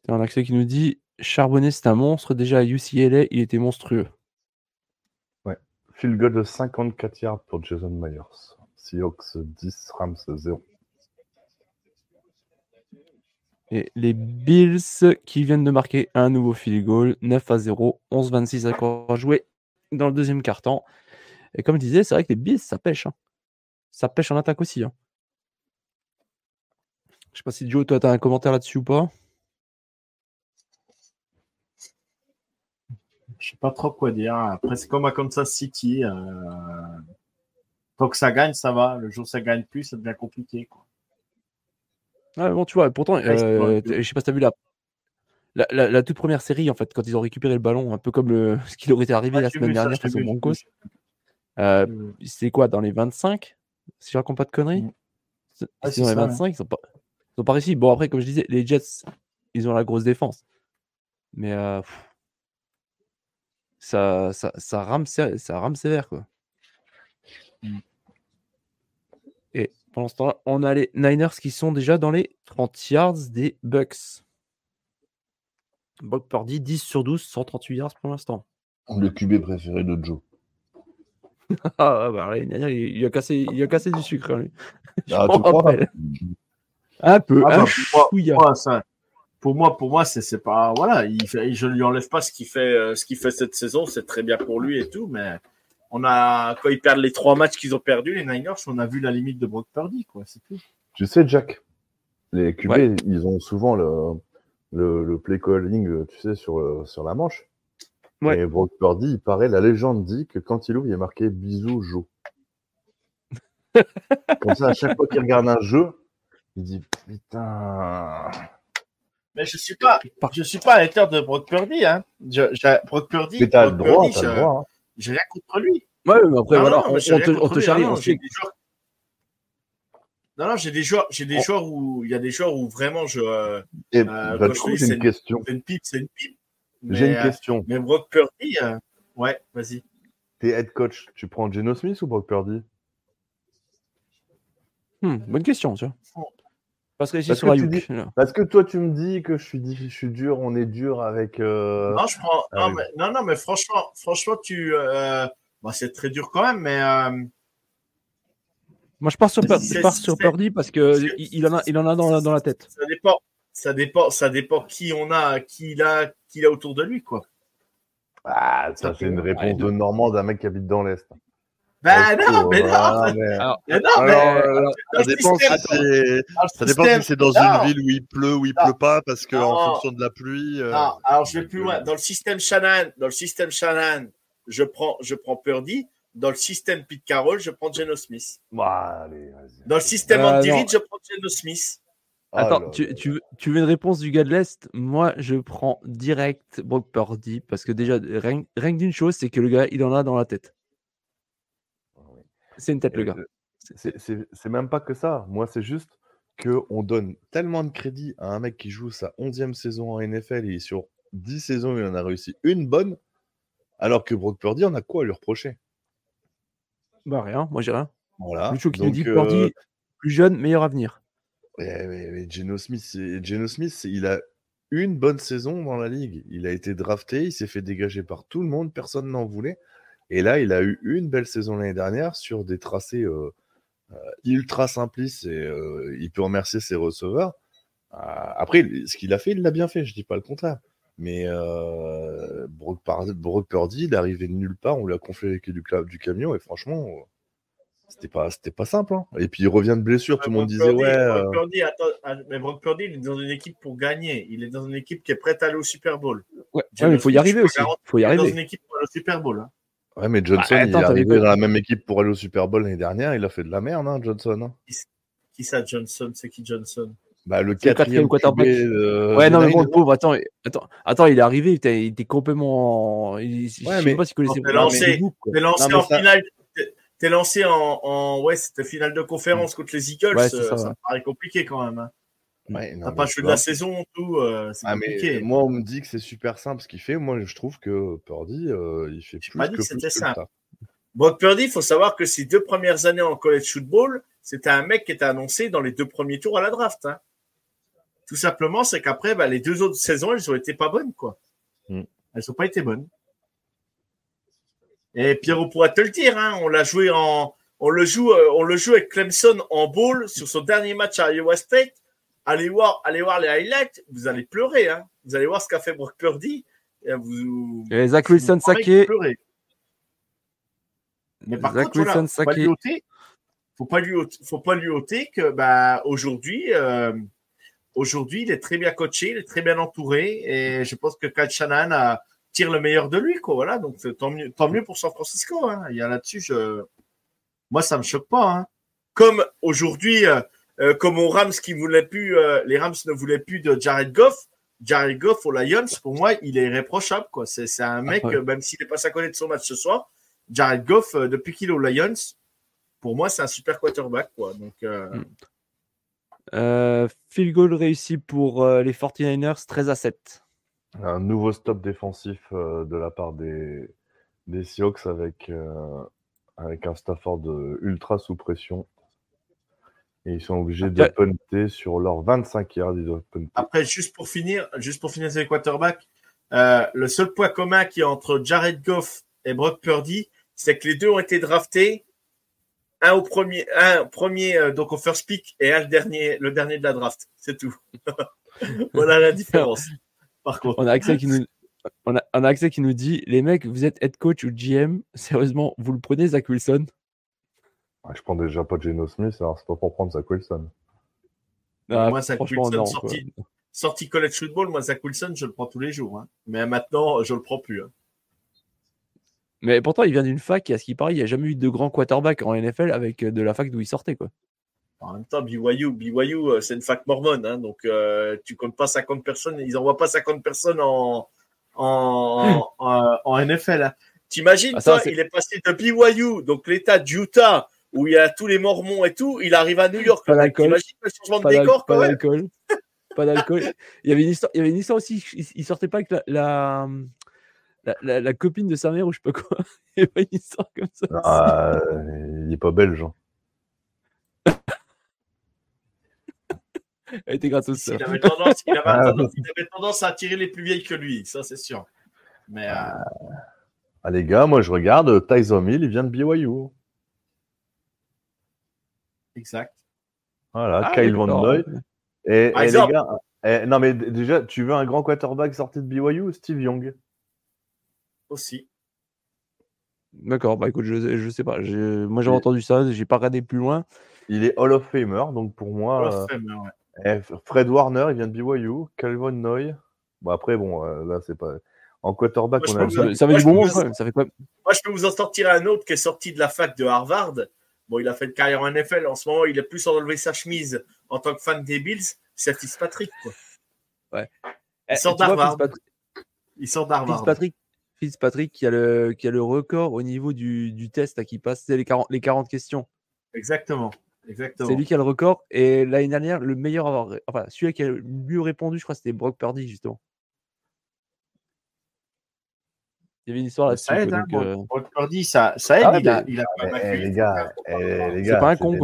On a qui nous dit Charbonnet, c'est un monstre. Déjà à UCLA, il était monstrueux. Field goal de 54 yards pour Jason Myers. Seahawks 10, Rams 0. Et les Bills qui viennent de marquer un nouveau field goal, 9 à 0, 11-26 encore à jouer dans le deuxième quart-temps. Et comme je disais, c'est vrai que les Bills, ça pêche. hein. Ça pêche en attaque aussi. hein. Je sais pas si Joe, toi, tu as un commentaire là-dessus ou pas? Je sais pas trop quoi dire. Après, c'est comme à Kansas City. euh, Tant que ça gagne, ça va. Le jour où ça gagne plus, ça devient compliqué. Ah, bon, tu vois, pourtant, euh, je sais pas si tu as vu la, la, la- la toute première série, en fait, quand ils ont récupéré le ballon, un peu comme le- <laughs> ce qui leur était arrivé la semaine vu dernière face aux Broncos. Euh, c'est quoi, dans les 25 Si je raconte pas de conneries? Mm. Ah, c'est dans les ça, ouais. 25, ils sont pas, ils ont pas réussi. Bon, après, comme je disais, les Jets, ils ont la grosse défense. Mais euh, pff, ça, ça, ça, rame, ça rame sévère, quoi. Mm. Et pendant ce temps-là, on a les Niners qui sont déjà dans les 30 yards des Bucks. Brock Purdy, 10 sur 12, 138 yards pour l'instant. Le QB préféré de Joe. <laughs> Ah, bah, il, a cassé, il a cassé du sucre, hein, lui. Ah, tu <laughs> crois? Un peu, Ah, un bah, pour moi- ça- pour moi, pour moi, c'est pas voilà. Il fait, je lui enlève pas ce qu'il fait, euh, ce qu'il fait cette saison. C'est très bien pour lui et tout, mais on a quand ils perdent les trois matchs qu'ils ont perdus, les Niners, on a vu la limite de Brock Purdy, quoi. C'est tout. Tu sais, Jack, les QB, Ouais. ils ont souvent le, le, le play calling, euh, tu sais, sur, euh, sur la manche. Ouais. Et Brock Purdy, il paraît, la légende dit que quand il ouvre, il est marqué bisous Joe. <laughs> Comme ça, à chaque fois qu'il regarde un jeu, il dit putain. Mais je suis pas, je suis pas un hater de Brock Purdy, hein. Je, Brock Purdy, Mais t'as le Brock droit, Purdy, t'as le je- droit. hein. J'ai rien contre lui. Ouais, mais après, Non, voilà, non, on, te, on te charrie, Ah, non, on j'ai sait des joueurs- Non, non, j'ai des joueurs, j'ai des Oh. joueurs où il y a des joueurs où vraiment je, euh, Et Euh, bah, coup, c'est une question. c'est une pipe, c'est une pipe. J'ai une euh, question. mais Brock Purdy, euh, ouais, vas-y. T'es head coach, tu prends Geno Smith ou Brock Purdy? Hmm, bonne question, tu vois. Parce que Parce sur que tu Ayuk, dis- là. Parce que toi, tu me dis que je suis, diffi- je suis dur, on est dur avec. euh, Non, je prends. Non, mais, non, non, mais franchement, franchement, tu. euh, bah, c'est très dur quand même, mais euh, Moi, je pars sur, je pars c'est- sur Purdy parce que il il en a, il en a dans la, dans la tête. ça dépend. Ça dépend. Ça dépend qui on a, qui il a, qui il a autour de lui, quoi. Ah, ça, c'est une réponse de Normand d'un mec qui habite dans l'Est. Ben non, mais non, mais- Alors, <laughs> mais non, mais euh, ça dépend, système, si c'est- dans le ça dépend système- si c'est dans non. une ville où il pleut ou il Non. pleut pas, parce que en fonction de la pluie. euh, Non, alors je vais plus loin. Dans le système Shannon, dans le système Shannon, je prends, je prends Purdy. Dans le système Pete Carroll, je prends Geno Smith. Bah, allez, vas-y. Dans le système Euh, Andy non. Reid, je prends Geno Smith. Ah Attends, tu, tu veux une réponse du gars de l'Est? Moi, je prends direct Brock Purdy parce que déjà, rien, rien que d'une chose, c'est que le gars, il en a dans la tête. C'est une tête, le gars. c'est- même pas que ça. Moi, c'est juste qu'on donne tellement de crédit à un mec qui joue sa 11e saison en NFL et sur 10 saisons, il en a réussi une bonne, alors que Brock Purdy, on a quoi à lui reprocher? Bah, rien, moi, j'ai rien. Voilà. Lucho qui nous Donc, dit euh, Purdy, plus jeune, meilleur avenir. Ouais, Geno Smith, Geno Smith, il a une bonne saison dans la ligue. Il a été drafté, il s'est fait dégager par tout le monde, personne n'en voulait. Et là, il a eu une belle saison l'année dernière sur des tracés euh, euh, ultra simplistes et euh, il peut remercier ses receveurs. Euh, après, ce qu'il a fait, il l'a bien fait, je dis pas le contraire. Mais euh, Brock, Brock Purdy, il est arrivé de nulle part, on lui a confié les du, camion et franchement, c'était pas, c'était pas simple. hein. Et puis il revient de blessure, tout le monde Brock disait Purdy- ouais. Brock Purdy, attends, ah, mais Brock Purdy, il est dans une équipe pour gagner. Il est dans une équipe qui est prête à aller au Super Bowl. Ouais, il faut y arriver aussi. Il faut y Il est dans une arriver. équipe pour aller au Super Bowl. hein. Ouais, mais Johnson, Bah, il est arrivé dans la même équipe pour aller au Super Bowl l'année dernière. Il a fait de la merde, hein, Johnson. hein. Qui ça, Johnson? C'est qui Johnson? Bah, le quatrième quarterback. De- Ouais, non, mais bon, le pauvre, attends, attends, attends, il est arrivé, il était, il était complètement. Il, je Ouais, sais mais- pas s'il connaissait mais lancé-. T'es lancé Non, mais en ça- finale. t'es- lancé en, en ouais, c'était finale de conférence contre les Eagles. Ouais, euh, ça, ça, ouais. me paraît compliqué quand même. hein. Ouais, T'as pas joué de la saison, tout. euh, c'est Ah, mais moi, on me dit que c'est super simple ce qu'il fait. Moi, je trouve que Purdy, euh, il fait plus pas dit que que c'était simple. Brock Purdy, il faut savoir que ses deux premières années en college football, c'était un mec qui était annoncé dans les deux premiers tours à la draft. hein. Tout simplement, c'est qu'après, bah, les deux autres saisons, elles ont été pas bonnes, quoi. Mm. Elles ont pas été bonnes. Et Pierrot pourra te le dire, hein, on l'a joué en, on le joue, euh, on le joue avec Clemson en bowl sur son dernier match à Iowa State. Allez voir, allez voir les highlights, vous allez pleurer, hein. Vous allez voir ce qu'a fait Brock Purdy. Et vous, Et Zach Wilson pleurer. Mais par Zach contre, voilà, Wilson faut pas lui ôter, faut pas lui ôter, faut pas lui ôter que bah aujourd'hui, euh, aujourd'hui, il est très bien coaché, il est très bien entouré, et je pense que Kyle Shanahan a, tire le meilleur de lui, quoi. Voilà, donc tant mieux, tant mieux pour San Francisco. Hein. Il y a là-dessus, je, moi, ça me choque pas. Hein. Comme aujourd'hui, euh, euh, comme aux Rams qui voulaient plus, euh, les Rams ne voulaient plus de Jared Goff. Jared Goff aux Lions, pour moi, il est irréprochable. Quoi. C'est, c'est un mec, ouais. même s'il n'est pas à côté de son match ce soir, Jared Goff, euh, depuis qu'il est aux Lions, pour moi, c'est un super quarterback. Quoi. Donc, euh, Mm. Euh, field goal réussi pour euh, les 49ers, 13 à 7. Un nouveau stop défensif euh, de la part des, des Seahawks avec, euh, avec un Stafford ultra sous pression. Et ils sont obligés de punter sur leur 25 yards. Ils doivent punter. Après, juste pour finir, juste pour finir sur les quarterbacks, euh, le seul point commun qui est entre Jared Goff et Brock Purdy, c'est que les deux ont été draftés, un au premier, un au premier euh, donc au first pick et un le dernier, le dernier de la draft. C'est tout. <laughs> voilà la différence. Par contre, On a qui nous, on a, on a Axel qui nous dit les mecs, vous êtes head coach ou GM, sérieusement, vous le prenez Zach Wilson? Je prends déjà pas Geno Smith, alors c'est pas pour prendre Zach Wilson. Ah, moi, Zach Wilson non. sorti, college football, moi Zach Wilson, je le prends tous les jours. hein. Mais maintenant, je le prends plus. hein. Mais pourtant, il vient d'une fac et à ce qui paraît, il n'y a jamais eu de grand quarterback en NFL avec euh, de la fac d'où il sortait. Quoi. En même temps, BYU, BYU, euh, c'est une fac mormone, hein, donc euh, tu comptes pas 50 personnes, ils envoient pas 50 personnes en, en, en, en NFL. Hein. T'imagines, Ah, il est passé de BYU, donc l'État d'Utah, où il y a tous les Mormons et tout, il arrive à New York. Pas d'alcool. Le changement de décor pas quand même d'alcool. pas d'alcool. Il y avait une histoire, il y avait une histoire aussi. Il, sortait pas avec la, la, la, la- la copine de sa mère ou je sais pas quoi. <laughs> Il y avait pas une histoire comme ça. Ah, euh, il est pas belge. hein. Elle était gratos. Il avait, tendance, il, avait Ah, tendance, il avait tendance à attirer les plus vieilles que lui, ça c'est sûr. Mais euh, Ah, les gars, moi je regarde, euh, Tyson Hill, il vient de BYU. Exact. Voilà, Ah, Kyle Van d'accord. Noy. Et, Par et les gars, non mais déjà, tu veux un grand quarterback sorti de BYU Steve Young? Aussi. D'accord, bah écoute, je, je sais pas. Moi, j'ai entendu ça, j'ai pas regardé plus loin. Il est Hall of Famer, donc pour moi, Hall of euh, Fame, ouais. eh, Fred Warner, il vient de BYU. Kyle Van Noy. Bon, après, bon, euh, là, c'est pas. En quarterback, Moi, on a Ça, ça fait Moi, du bon. Ça fait quoi Moi, je peux vous en sortir un autre qui est sorti de la fac de Harvard. Bon, il a fait une carrière en NFL. En ce moment, il est plus enlevé sa chemise en tant que fan des Bills. C'est Fitzpatrick, quoi. Eh, sort tu vois, d'Harvard. Il sort d'Harvard. Fitzpatrick, Fitzpatrick qui, a le, qui a le record au niveau du, du test là, qui passe c'est les 40, les 40 questions. Exactement. Exactement. C'est lui qui a le record. Et l'année dernière, le meilleur à avoir. Enfin, celui qui a le mieux répondu, je crois, c'était Brock Purdy, justement. Il y avait une histoire là-dessus. Ça aide, hein, donc, euh, ça, ça aide. Ah, il, a, mais- il a quand même Eh, accueilli- les gars, eh, les C'est pas un con,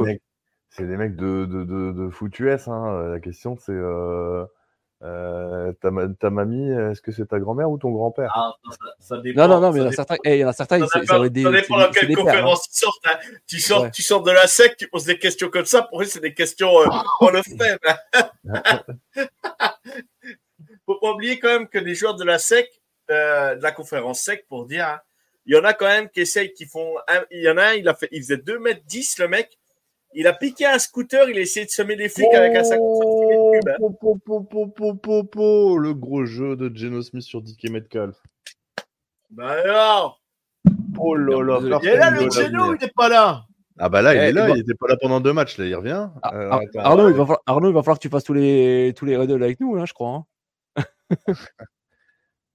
C'est des mecs de, de, de, de foutu S. Hein. La question, c'est euh, euh, ta, ta mamie, est-ce que c'est ta grand-mère ou ton grand-père? Ah, ça, ça dépend. Non, non, non, mais il y en a certains, eh, il y en a certains, ça dépend dans quelle hein. conférence tu sortes. hein. Tu, sors, Ouais. tu sors de la sec, tu poses des questions comme ça. Pour eux, c'est des questions euh, on le fait. Faut pas oublier quand même que les joueurs de la sec, euh, de la conférence sec, pour dire, hein, il y en a quand même qui essayent, qui font. un- il y en a un, il a fait, il faisait 2 mètres 10 le mec. Il a piqué un scooter, il a essayé de semer des flics avec un 55 cube. hein. Po, po, po, Le gros jeu de Geno Smith sur DK Metcalf. Bah alors, Oh là là, est là le Geno, il n'est pas là. Ah bah là, il Eh, est là, il était pas là pendant deux matchs, là, il revient. Ah, Euh, Ar- attends. Arnaud, il va falloir, Arnaud, il va falloir que tu fasses tous les, tous les riddles avec nous, hein, je crois. hein. <laughs>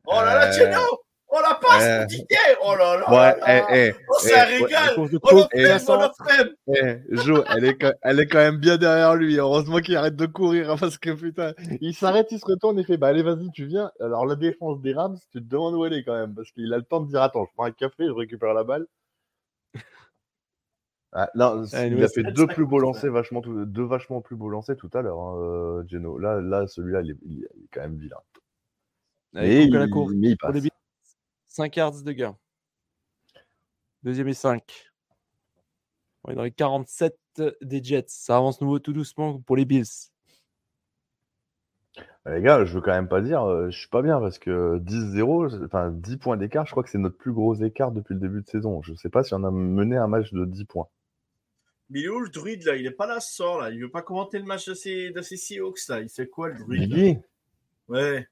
Oh là là, Euh, Geno Oh la passe, euh, pour Didier Oh là là Ouais, là eh, eh, Oh, c'est un eh, Oh côte, eh, frame, Vincent. oh le frame Eh, Jo, elle est, quand- elle est quand même bien derrière lui. Heureusement qu'il arrête de courir hein, parce que putain, il s'arrête, il se retourne et fait Bah allez, vas-y, tu viens. Alors la défense des Rams, tu te demandes où elle est quand même parce qu'il a le temps de dire Attends, je prends un café, je récupère la balle. Ah, non, Ah, il nous, a fait deux ça, plus beaux ça. lancers, vachement, tout- deux vachement plus beaux lancers tout à l'heure, hein, euh, Geno. Là, là celui-là, il est, il est quand même vilain. La course. mais il passe. Bills. 5 yards de gain. Deuxième et 5. On est dans les 47 des Jets. Ça avance nouveau tout doucement pour les Bills. Les gars, je veux quand même pas dire, euh, je suis pas bien parce que 10-0, c'est- enfin 10 points d'écart, je crois que c'est notre plus gros écart depuis le début de saison. Je sais pas si on a mené un match de 10 points. Mais il est où le druide là? Il est pas là ce soir là. Il veut pas commenter le match de ces, de Seahawks là. Il fait quoi le druide Ouais.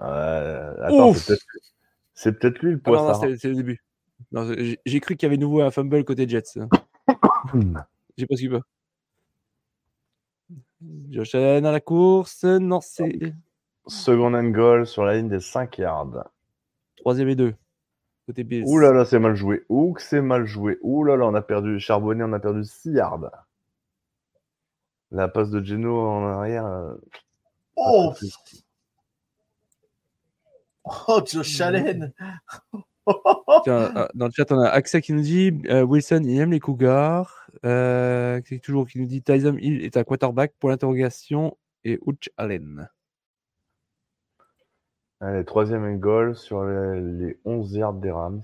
Euh, Attends, Ouf. c'est peut-être lui le Ah non, non, poissard. c'est le début. Non, j'ai- cru qu'il y avait nouveau un fumble côté Jets. Hmm. <coughs> J'ai pas su pas. Josh Allen à la course. Non, c'est Second and goal sur la ligne des 5 yards. troisième et deux. Côté Bills. Ouh là là, c'est mal joué. Ouh que c'est mal joué. Ouh là là, on a perdu Charbonnet, on a perdu 6 yards. La passe de Geno en arrière. euh, Oh. Oh Josh Allen <laughs> Tiens, euh, dans le chat, on a Axel qui nous dit euh, Wilson, il aime les Cougars. Euh, qui- toujours qui nous dit Tyson Hill est un quarterback pour l'interrogation et Hutch Allen. Allez, troisième goal sur les, les 11 yards des Rams.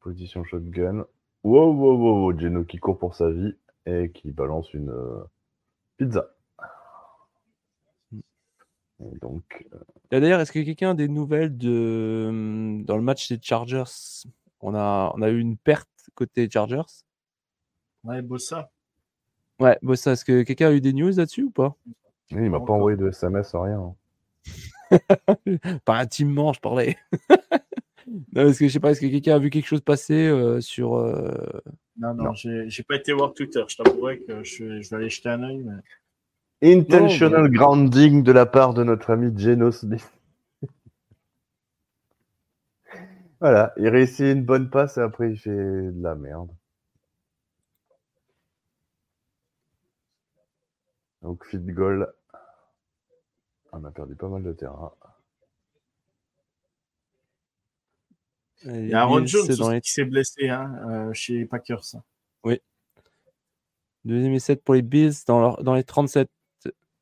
Position shotgun. Wow, wow, wow, wow. Geno qui court pour sa vie et qui balance une euh, pizza. Et donc, euh, D'ailleurs, est-ce que quelqu'un a des nouvelles de hum, dans le match des Chargers? On a, on a eu une perte côté Chargers. Ouais, Bossa. Ouais, bon, ça, est-ce que quelqu'un a eu des news là-dessus ou pas? Il m'a pas envoyé de SMS, rien. <laughs> Pas intimement, je parlais. <laughs> non, parce que je sais pas, est-ce que quelqu'un a vu quelque chose passer euh, sur. euh, Non, non, Non. j'ai pas été voir Twitter. Je t'avouerai que je, je vais aller jeter un œil. Mais... Intentional grounding de la part de notre ami Geno Smith. <laughs> voilà, il réussit une bonne passe et après il fait de la merde. Donc feed goal. On a perdu pas mal de terrain. Il y a Aaron Jones les- qui s'est blessé hein, euh, chez Packers. Deuxième essai pour les Bills dans, leur- dans les 37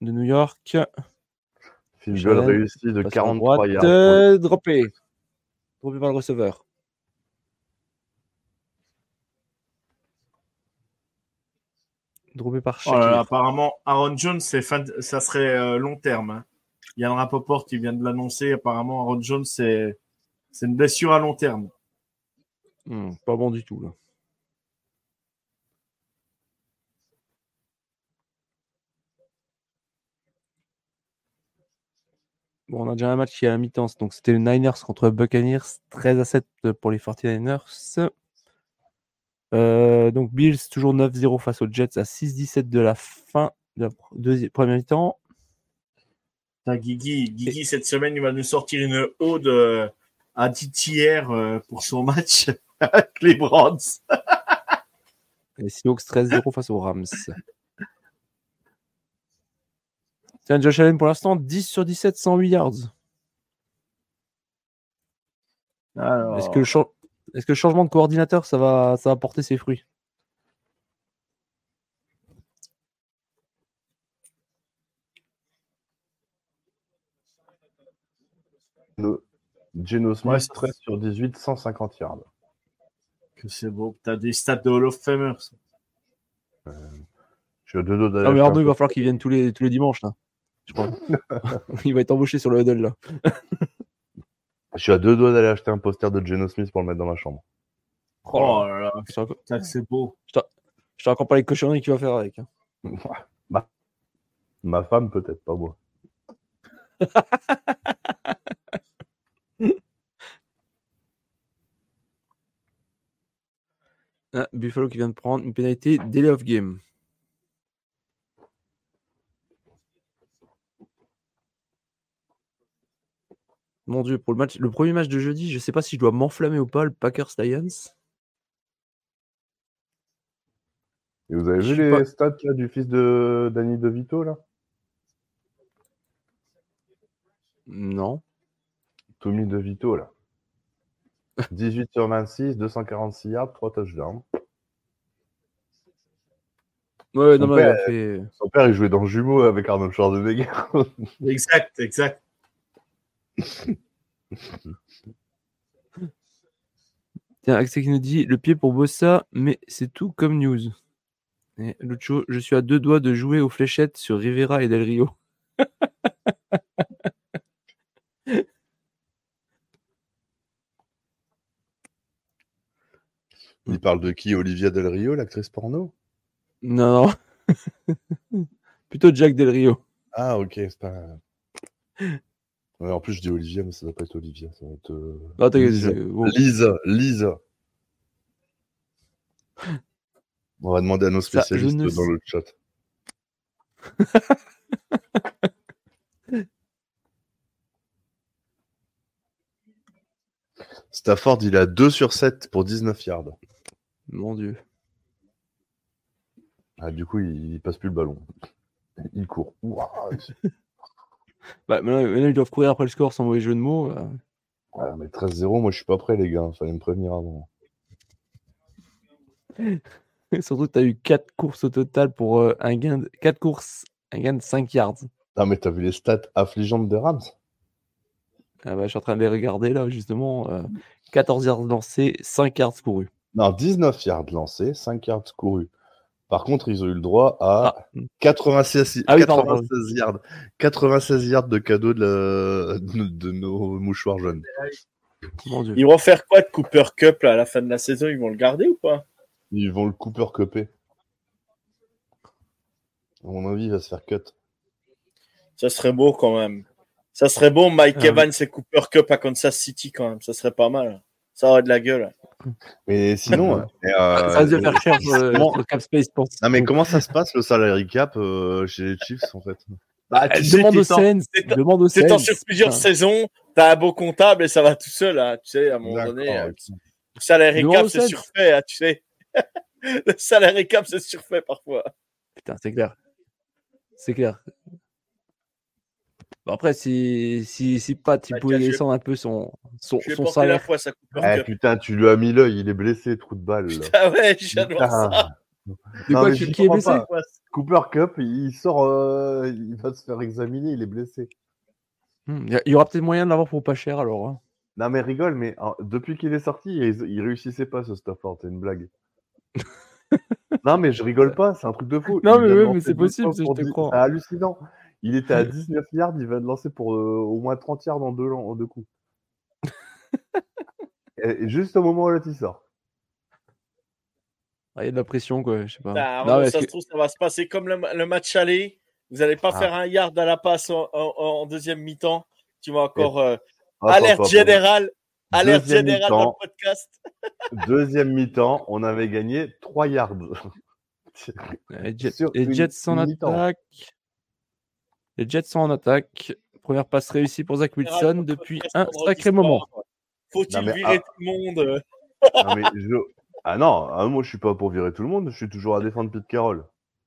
de New York. Field réussi de Passe à 43 droite, yards. euh, droppé. Droppé par le receveur. Droppé par Oh là là, Shakir. apparemment, Aaron Jones, c'est fin de- ça serait euh, long terme. Hein. Yann Rapoport qui vient de l'annoncer. Apparemment, Aaron Jones, c'est c'est une blessure à long terme. Hmm, pas bon du tout. Là. Bon, on a déjà un match qui est à la mi-temps. Donc, c'était les Niners contre Buccaneers. 13 à 7 pour les 49ers. Euh, donc, Bills, toujours 9-0 face aux Jets à 6-17 de la fin de la première mi-temps. Putain, Guigui, Guigui, cette semaine, il va nous sortir une ode euh, à DTR euh, pour son match <laughs> avec les Browns. <laughs> Et Seahawks 13-0 face aux Rams. Tiens, Josh Allen pour l'instant, 10 sur 17, 108 yards. Alors, Est-ce que, le cha- est-ce que le changement de coordinateur, ça va, ça va porter ses fruits? No- Geno Smith, Ouais, c'est- 13 sur 18, 150 yards. que c'est beau. T'as des stats de Hall of Famers. Je suis à deux dos d'aller Ah, mais Arnaud, il va falloir qu'il vienne tous les, tous les dimanches, là. Je crois. <laughs> il va être embauché sur le huddle, là. <laughs> Je suis à deux doigts d'aller acheter un poster de Geno Smith pour le mettre dans ma chambre. Oh là là, que c'est beau. je sais encore pas les cochonneries qu'il va faire avec. hein. <laughs> Bah, ma femme peut-être, pas moi. Ah, Buffalo qui vient de prendre une pénalité delay of game. Mon dieu, pour le match, le premier match de jeudi, je sais pas si je dois m'enflammer ou pas, le Packers Lions. Et vous avez Je vu les pas- stats là, du fils de Danny DeVito là? Non. Tommy DeVito là. <laughs> 18 sur 26, 246 yards, 3 touchdowns. Ouais, Son non, père, fait- Son père il jouait dans Jumeaux avec Arnold Schwarzenegger. Exact, exact. <laughs> Tiens, Axel qui nous dit le pied pour Bossa, mais c'est tout comme news. Et Lucho, je suis à deux doigts de jouer aux fléchettes sur Rivera et Del Rio. <laughs> Il parle de qui? Olivia Del Rio, l'actrice porno? Non, non. <laughs> Plutôt Jack Del Rio. Ah, ok, c'est pas. Ouais, en plus, je dis Olivia, mais ça doit pas être Olivia. Ça va être. euh, bon. Lisa, Lisa. On va demander à nos Ça, spécialistes ne dans le chat. <laughs> Stafford, il a 2 sur 7 pour 19 yards. Mon dieu. Ah, du coup, il, il passe plus le ballon. Il court. Ouah, <laughs> Bah, maintenant, maintenant, ils doivent courir après le score sans mauvais jeu de mots. euh. Mais 13-0, moi je suis pas prêt, les gars. Fallait me prévenir avant. Et <laughs> Surtout que tu as eu 4 courses au total pour euh, un gain de 4 courses, un gain de 5 yards. Ah, mais t'as vu les stats affligeantes des Rams? Ah bah, je suis en train de les regarder là, justement. euh, 14 yards lancés, 5 yards courus. Non, 19 yards lancés, 5 yards courus. Par contre, ils ont eu le droit à Ah, 96, Ah oui, pardon, pardon. 96 yards. 96 yards de cadeaux de, la- de- de nos mouchoirs jaunes. mon dieu. Ils vont faire quoi de Cooper Cup là, à la fin de la saison? Ils vont le garder ou pas? Ils vont le Cooper cupper. À mon avis, il va se faire cut. Ça serait beau quand même. Ça serait beau, Mike Ah, Evans et Cooper Cup à Kansas City quand même. Ça serait pas mal. Ça aurait de la gueule. Mais sinon, <laughs> euh, Ah, euh, ça de faire cher sur le, cap space, pense. Non, mais comment ça se passe le salary cap euh, chez les Chiefs en fait? Bah, Euh, demande au Sens. c'est- Demande au C'est Sens. sur plusieurs saisons, t'as un beau comptable et ça va tout seul. hein, tu sais, à un moment donné, D'accord, euh, ok. le salary cap, c'est surfait, hein, tu sais. <laughs> le salary cap, c'est surfait parfois. Putain, c'est clair. C'est clair. Bon, après, si, si, si Pat il Bah, pouvait descendre un peu son, son, Je vais son porter la salaire. fois, ça Cooper eh, Cup. putain, tu lui as mis l'œil, il est blessé, trou de balle. Ah ouais, je viens de voir ça. Putain. Non, quoi qui, est blessé pas. Cooper Cup, il sort, euh, il va se faire examiner, il est blessé. Hmm, Il y aura peut-être moyen de l'avoir pour pas cher alors. hein. Non mais rigole, mais depuis qu'il est sorti, il, il réussissait pas ce Stafford, c'est une blague. <laughs> non mais je rigole pas, c'est un truc de fou. Non, mais lancer mais c'est possible, c'est- pour je te dix- crois. C'est hallucinant. Il était à <laughs> 19 yards, il va de lancer pour euh, au moins 30 yards en deux, en deux coups. <laughs> et, et juste au moment où l'autre il sort. Ah, Il y a de la pression quoi, je sais pas. Bah, Non, ça se que- trouve, ça va se passer comme le, le match aller. Vous n'allez pas Ah. faire un yard à la passe en, en- en deuxième mi-temps. Tu vas encore. euh, Hop, alerte hop, hop, hop. générale. Alerte Deuxième générale dans le podcast. <laughs> Deuxième mi-temps, on avait gagné 3 yards. Les Jets, mi-temps. attaque. Les Jets sont en attaque. Première passe réussie pour Zach Wilson depuis un sacré moment. Faut-il virer ah. tout le monde? Non, mais je- Ah non, ah, moi je suis pas pour virer tout le monde, je suis toujours à défendre Pete Carroll.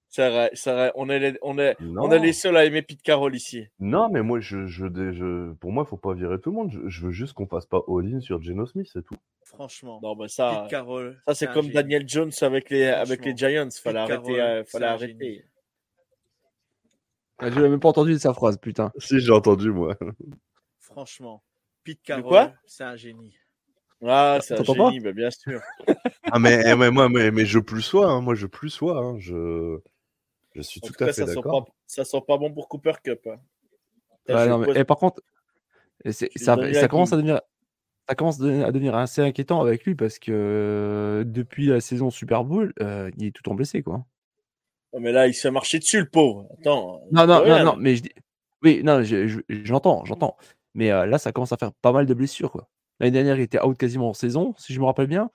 C'est vrai, c'est vrai. On est, les, on, est, Non. on est les seuls à aimer Pete Carroll ici. Non, mais moi, je, je, je- pour moi, il faut pas virer tout le monde. Je, je veux juste qu'on fasse pas all-in sur Geno Smith, c'est tout. Franchement. Non, bah ça, Pete Carroll. ça c'est comme. Daniel Jones avec les, avec les Giants. Fallait Pete arrêter. Carroll, euh, fallait arrêter. Ah, Je n'ai même pas entendu sa phrase, putain. Si, j'ai entendu, moi. Franchement. Pete De Carroll, c'est un génie. Ah, c'est un génie, bah, bien sûr. <laughs> Ah, mais, mais, moi, mais, mais je plus sois, hein, moi, je plus sois. hein, je, je suis En tout, tout cas, à fait ça sent, d'accord. pas, ça sent pas bon pour Cooper Cup. hein. Non, mais- et par contre, et ça, commence à devenir, ça commence à devenir assez inquiétant avec lui parce que euh, depuis la saison Super Bowl, euh, il est tout en blessé quoi. Mais là, il se fait marcher dessus, le pauvre. Attends. il Non, non, rien, non, non, mais je dis, oui, non, je- je- j'entends, j'entends. Mais euh, là, ça commence à faire pas mal de blessures quoi. L'année dernière, il était out quasiment en saison, si je me rappelle bien.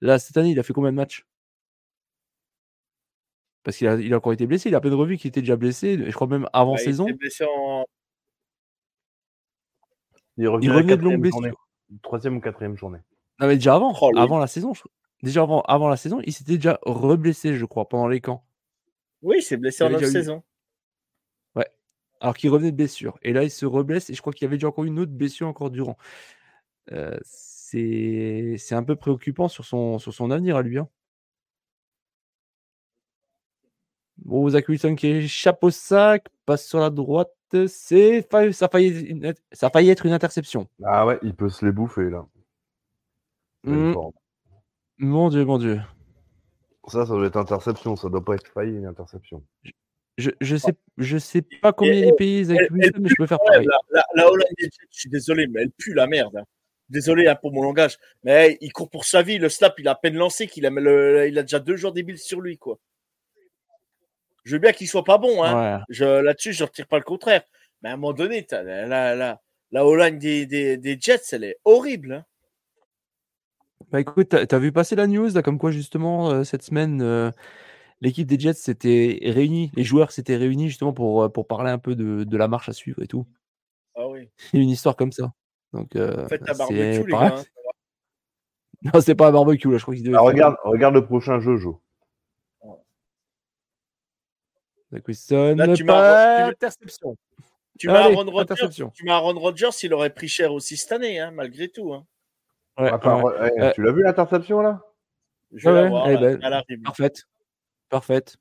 Là, cette année, il a fait combien de matchs? Parce qu'il a, il a encore été blessé. Il a à peine revu qu'il était déjà blessé. Je crois même avant Ouais, il saison. s'est blessé en. Il revenait Il revenait de longue blessure. Troisième ou quatrième journée. Non, mais déjà avant, Oh, avant la saison, je- déjà avant, avant la saison, il s'était déjà reblessé, je crois, pendant les camps. Oui, il s'est blessé Il en eu- saisons. Alors qu'il revenait de blessure. Et là, il se reblesse et je crois qu'il y avait déjà encore une autre blessure encore durant. Euh, c'est c'est un peu préoccupant sur son, sur son avenir à lui. hein. Bon, Zach Wilson qui échappe au sac, passe sur la droite. C'est ça, a failli, une- ça a failli être une interception. Ah ouais, il peut se les bouffer, là. Mm, forme. mon Dieu, mon Dieu. Ça, ça doit être interception, ça doit pas être failli, une interception. Je, je sais, je sais pas combien il est payé, Zach elle- elle Wilson, mais je peux faire pareil. la, la, des Jets, je suis désolé, mais elle pue la merde. hein. Désolé hein, pour mon langage. Mais hey, il court pour sa vie. Le snap, il a à peine lancé qu'il a, le- il a déjà deux joueurs débiles sur lui. quoi. Je veux bien qu'il soit pas bon. Hein. Ouais. Je, là-dessus, je ne retire pas le contraire. Mais à un moment donné, t'as la, la, la, la O-line des, des, des Jets, elle est horrible. hein. Bah écoute, t'as as vu passer la news là, comme quoi justement euh, cette semaine euh, l'équipe des Jets s'était réunie, les joueurs s'étaient réunis justement pour, euh, pour parler un peu de, de la marche à suivre et tout. Ah oui. Il y a une histoire comme ça. Donc euh, Faites ta c'est barbecue, les gars. hein. <laughs> Non, c'est pas un barbecue là, je crois qu'il devait Ah, faire regarde, regarde le prochain Jojo. Zach Wilson, Là, tu m'as- interception. Tu m'as Aaron Rodgers, interception. tu m'as Aaron Rodgers, il aurait pris cher aussi cette année, hein, malgré tout. Hein. Ouais, Attends, ouais. ouais, Euh, Tu l'as vu l'interception là? Je vais Ouais, la voir, elle est là, belle. elle arrive. Parfaite. Parfaite.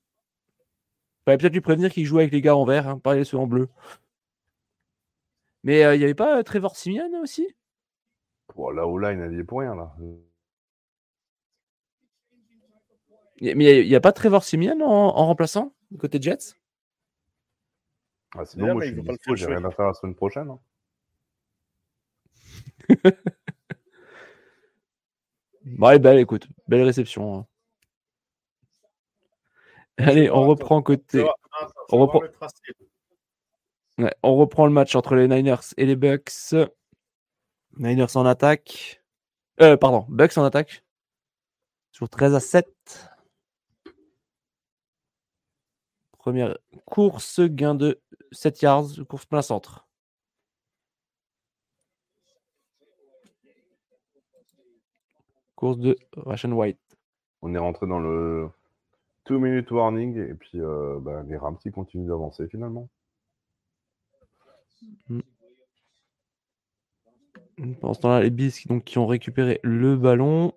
Fallait peut-être lui prévenir qu'il jouait avec les gars en vert, hein, pas les ceux en bleu. Mais euh, il n'y avait pas euh, Trevor Simeon aussi? Bon, La O-line, elle y est pour rien là. Y- Mais il n'y a, pas Trevor Simeon en, en remplaçant, du côté Jets? Ah, sinon, moi mais je suis dispo, j'ai rien à faire la semaine prochaine. hein. <laughs> Ouais, belle, écoute, belle réception. hein. Allez, on reprend côté. vais on reprend-. Ouais, on reprend le match entre les Niners et les Bucks. Niners en attaque. Euh, pardon, Bucks en attaque. Sur 13 à 7. Première course, gain de 7 yards, course plein centre. Course de Ration White. On est rentré dans le 2 minute warning et puis euh, bah, les Rams ils continuent d'avancer finalement. Pendant ce temps-là, les Bills qui, donc, qui ont récupéré le ballon.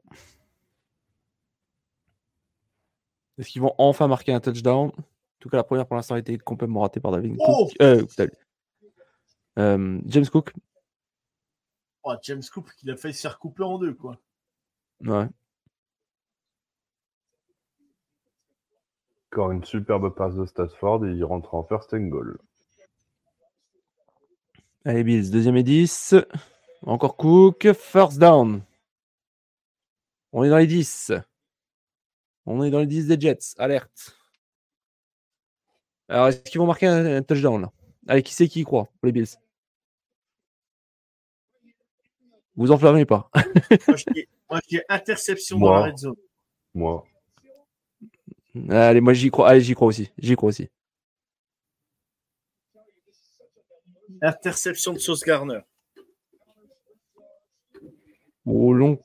Est-ce qu'ils vont enfin marquer un touchdown? En tout cas, la première pour l'instant a été complètement ratée par David Oh Cook. Euh. Euh, James Cook. Oh, James Cook qui a failli se faire couper en deux, quoi. Ouais. Encore une superbe passe de Stafford et il rentre en first and goal. Allez, Bills, deuxième et 10. Encore Cook. First down. On est dans les 10. On est dans les 10 des Jets. Alerte. Alors, est-ce qu'ils vont marquer un, un touchdown là? Allez, qui c'est qui y croit pour les Bills? Vous enflammez pas. Moi, je dis interception Moi. dans la red zone. Moi, Allez, moi j'y crois. Allez, j'y crois aussi. J'y crois aussi. Interception de Sauce Garner. Au long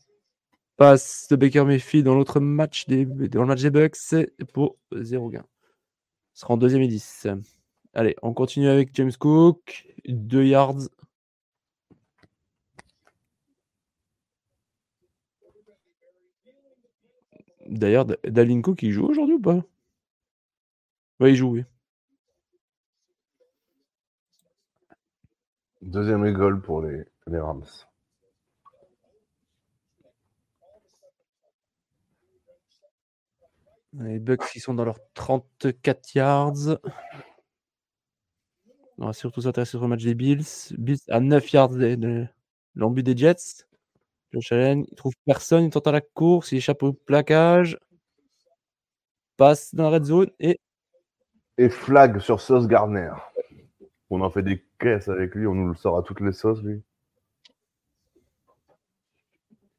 passe de Baker Mayfield dans l'autre match des, dans le match des Bucks, c'est pour 0 gain. Ce sera en deuxième et 10. Allez, on continue avec James Cook. 2 yards. D'ailleurs, D- Dalvin Cook, il joue aujourd'hui ou pas? Oui, il joue, oui. deuxième goal pour les, les Rams. Les Bucks, ils sont dans leurs 34 yards. On va surtout s'intéresser sur le match des Bills. Bills à 9 yards de, de l'embut des Jets. Josh Allen, il trouve personne, il tente à la course, il échappe au plaquage. Passe dans la red zone et Et flag sur Sauce Gardner. On en fait des caisses avec lui, on nous le sort à toutes les sauces, lui.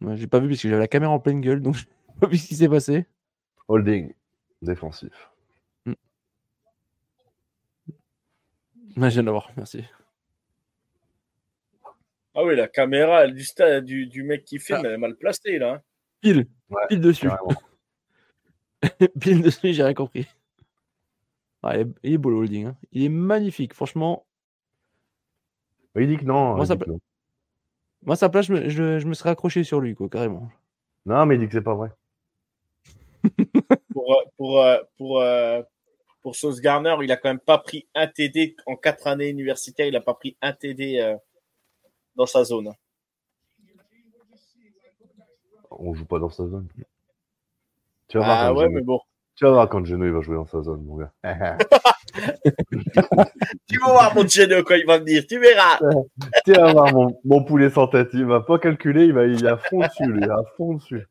Ouais, j'ai pas vu parce que j'avais la caméra en pleine gueule, donc <laughs> j'ai pas vu ce qui s'est passé. Holding, défensif. Ouais, je viens de l'avoir, merci. Ah oui, la caméra elle, du, sta- du, du mec qui filme, Ah. elle est mal placée là. hein. Pile, Ouais, pile dessus. <laughs> Pile dessus, j'ai rien compris. Ah, il, est, il est beau le holding. hein. Il est magnifique, franchement. Il dit que non. Moi, peut- non. Moi, sa place, je me, je- je me serais accroché sur lui, quoi, carrément. Non, mais il dit que c'est pas vrai. <laughs> Pour, euh, pour, euh, pour, euh, pour Sauce Garner, il a quand même pas pris un TD en quatre années universitaires. Il a pas pris un TD euh, dans sa zone. On joue pas dans sa zone. Tu vas voir, Ah quand, ouais, Geno- mais bon. tu vas voir quand Geno il va jouer dans sa zone, mon gars. <laughs> Tu vas voir mon Geno quand il va venir, tu verras. <laughs> tu vas voir mon, mon poulet sans tête. Il va pas calculer, il va il est à fond dessus, lui, à fond dessus.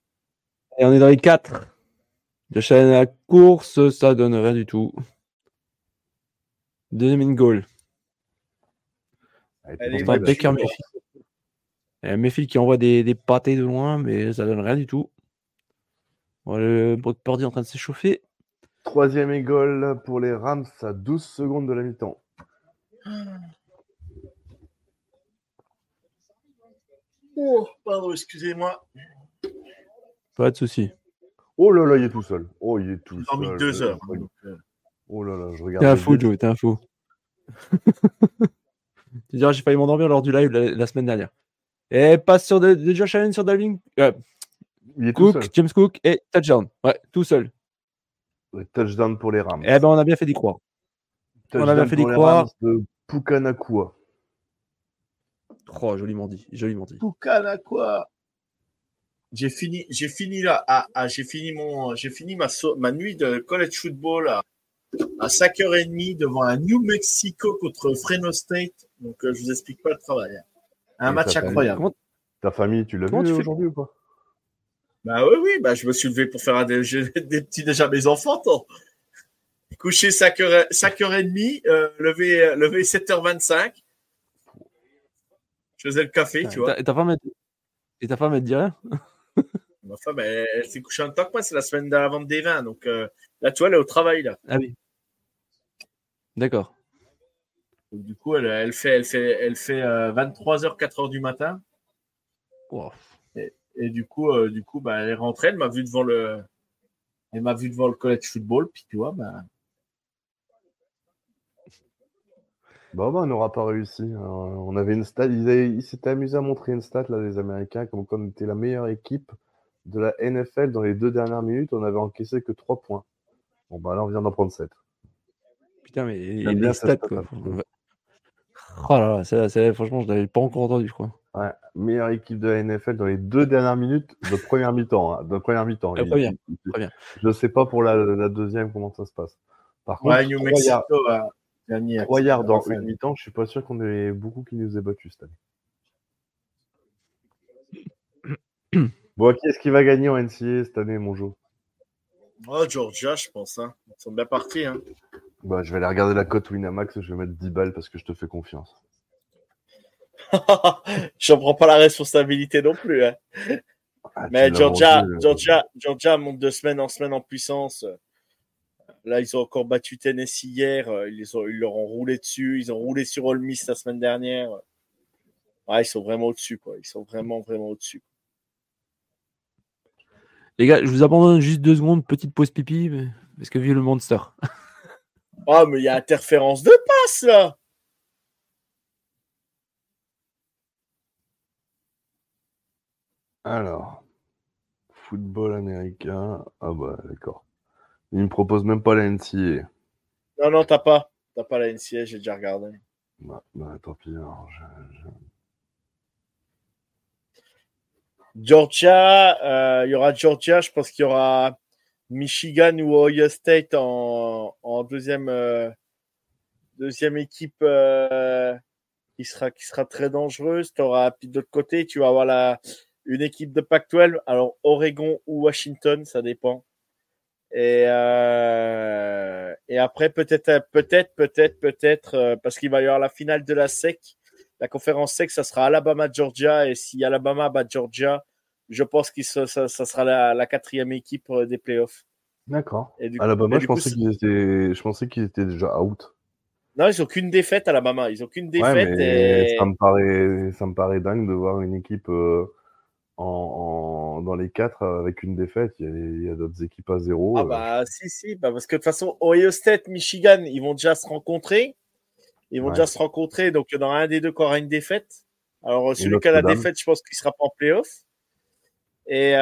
Et on est dans les 4. Josh Allen à la course, ça donne rien du tout. Deuxième in goal. Allez, Allez, t'es Enfin, bon, Baker tu- Mayfield. Et Mayfield qui envoie des, des pâtés de loin, mais ça donne rien du tout. Bon, le Brock Purdy est en train de s'échauffer. Troisième et goal pour les Rams à 12 secondes de la mi-temps. Oh, pardon, excusez-moi. Pas de souci. Oh là là, il est tout seul. Oh, il est tout seul. mis deux heures. Euh, Oh là là, je T'es regarde. un les fou. Joe, t'es un fou. <laughs> tu diras, j'ai failli m'endormir lors du live la, la semaine dernière. Et passe sur de, de Josh Allen sur Dalvin. euh, Il est tout Cook, seul. James Cook et touchdown. Ouais, tout seul. Ouais, Touchdown pour les Rams. Eh ben, on a bien fait d'y croire. on a bien fait d'y croire. De Pukanakua. Oh, joliment dit, joliment dit. Poucana, quoi J'ai fini, j'ai fini là, à- j'ai fini mon, j'ai fini ma, so- ma nuit de college football à, à 5h30 devant un New Mexico contre Fresno State. Donc, euh, je vous explique pas le travail. hein. Un Et match incroyable. Ta famille, tu l'as vu aujourd'hui ou pas? Bah oui, oui, bah je me suis levé pour faire un j'ai <laughs> des petits déjà mes enfants. Tant. Couché 5h, 5h30, euh, levé, euh, levé 7h25. Je faisais le café, tu vois. Et ta femme, elle- et ta femme, elle te dit rien? Ma femme, elle, elle s'est couchée en temps que moi, c'est la semaine de la vente des vins. Donc euh, là, tu vois, elle est au travail, là. Ah oui. D'accord. Donc, du coup, elle, elle fait, elle fait, elle fait 23h, 4h du matin. Wow. Et du coup, euh, du coup, bah, elle est rentrée, elle m'a vu devant le, elle m'a vu devant le college football, puis tu vois, bah, Bah, bah, on n'aura pas réussi. Euh, on avait une stat, ils, avaient- ils s'étaient amusés à montrer une stat, là, les Américains, comme quoi on était la meilleure équipe de la NFL dans les deux dernières minutes. On avait encaissé que 3 points. Bon, bah là, on vient d'en prendre 7. Putain, mais cette stats, quoi. Oh là là, franchement, je l'avais pas encore entendu, je crois. Ouais, meilleure équipe de la NFL dans les deux dernières minutes de première mi-temps. hein, de première mi-temps. Il- il- il-. Je sais pas pour la, la deuxième comment ça se passe. Par contre, Ouais, New trois yards- Mexico a gagné. trois yards dans une mi-temps, je suis pas sûr qu'on ait beaucoup qui nous aient battus cette année. <clears throat> bon, qui est-ce qui va gagner en NCA cette année, mon Joe? Oh, Georgia, je pense. Hein. Ils sont bien partis. Hein. Bah, Je vais aller regarder la cote Winamax, je vais mettre 10 balles parce que je te fais confiance. <laughs> J'en prends pas la responsabilité non plus. Hein. Ah, Mais Georgia, vendu, euh, Georgia, Georgia monte de semaine en semaine en puissance. Là, ils ont encore battu Tennessee hier. Ils, les ont, ils leur ont roulé dessus. Ils ont roulé sur Ole Miss la semaine dernière. Ouais, ils sont vraiment au-dessus. Quoi. Ils sont vraiment, vraiment au-dessus. Les gars, je vous abandonne juste deux secondes, petite pause pipi, mais- parce que vu le monster. <laughs> Ah, mais il y a interférence de passe, là Alors, football américain. Ah bah d'accord. Il me propose même pas la NCA. Non, non, t'as pas. T'as pas la NCA, j'ai déjà regardé. Bah, bah, tant pis. alors, je- je- Georgia, euh, il y aura Georgia, je pense qu'il y aura Michigan ou Ohio State en, deuxième, euh, deuxième équipe euh, qui, sera, qui sera très dangereuse. T'auras, puis de l'autre côté, tu vas avoir la, une équipe de Pac-12, alors Oregon ou Washington, ça dépend. Et, euh, et après, peut-être, peut-être, peut-être, peut-être, parce qu'il va y avoir la finale de la SEC. La conférence SEC, ça sera Alabama-Georgia. Et si Alabama bat Georgia, je pense que ça, ça, ça sera la, la quatrième équipe euh, des playoffs. D'accord. Du, Alabama, et je coup, pensais qu'ils étaient, je pensais qu'ils étaient déjà out. Non, ils n'ont qu'une défaite, Alabama. Ils n'ont qu'une Ouais, défaite. mais et... ça me paraît, ça me paraît dingue de voir une équipe euh, en, en- dans les quatre avec une défaite. Il y a, d'autres équipes à zéro. Ah euh. bah si, si. Bah, parce que de toute façon, Ohio State, Michigan, ils vont déjà se rencontrer. Ils vont Ouais. déjà se rencontrer. Donc, il y en aura un des deux qui aura une défaite. Alors, celui qui a la défaite, je pense qu'il sera pas en playoff. Et,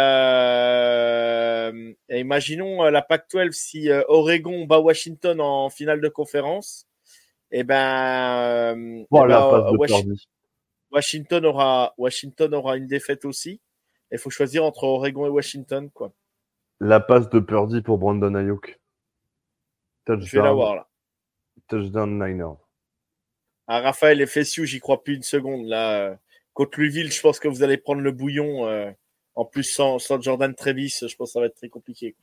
euh, et imaginons euh, la Pac-12 si euh, Oregon bat Washington en finale de conférence. Et ben, eh ben, Washi- Purdy. Washington aura Washington aura une défaite aussi. Il faut choisir entre Oregon et Washington, quoi. La passe de Purdy pour Brandon Ayuk. Je vais Touchdown, l'avoir là. touchdown Niners. À Raphaël et Fessiou, j'y crois plus une seconde. Là, contre Louisville, je pense que vous allez prendre le bouillon. euh, en plus, sans, sans Jordan Trevis, je pense que ça va être très compliqué.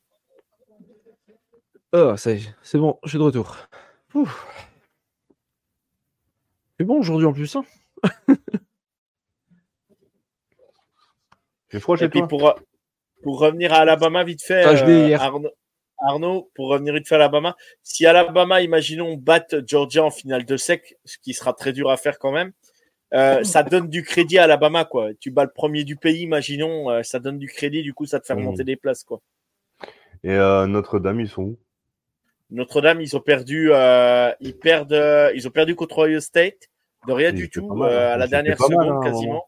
Oh, ça y est, c'est bon, je suis de retour. C'est bon aujourd'hui en plus. Hein <laughs> J'ai froid chez Et puis pour, pour revenir à Alabama, vite fait, Ah, euh, Arnaud, pour revenir vite fait à Alabama, si Alabama, imaginons, batte Georgia en finale de sec, ce qui sera très dur à faire quand même, euh, <laughs> ça donne du crédit à Alabama, quoi. Tu bats le premier du pays, imaginons, euh, ça donne du crédit, du coup, ça te fait Mhm. remonter des places, quoi. Et euh, Notre-Dame, ils sont où? Notre-Dame, ils ont perdu, euh, ils perdent, euh, ils ont perdu contre Ohio State, de rien du tout, mal, euh, hein. à la dernière mal, seconde hein, quasiment.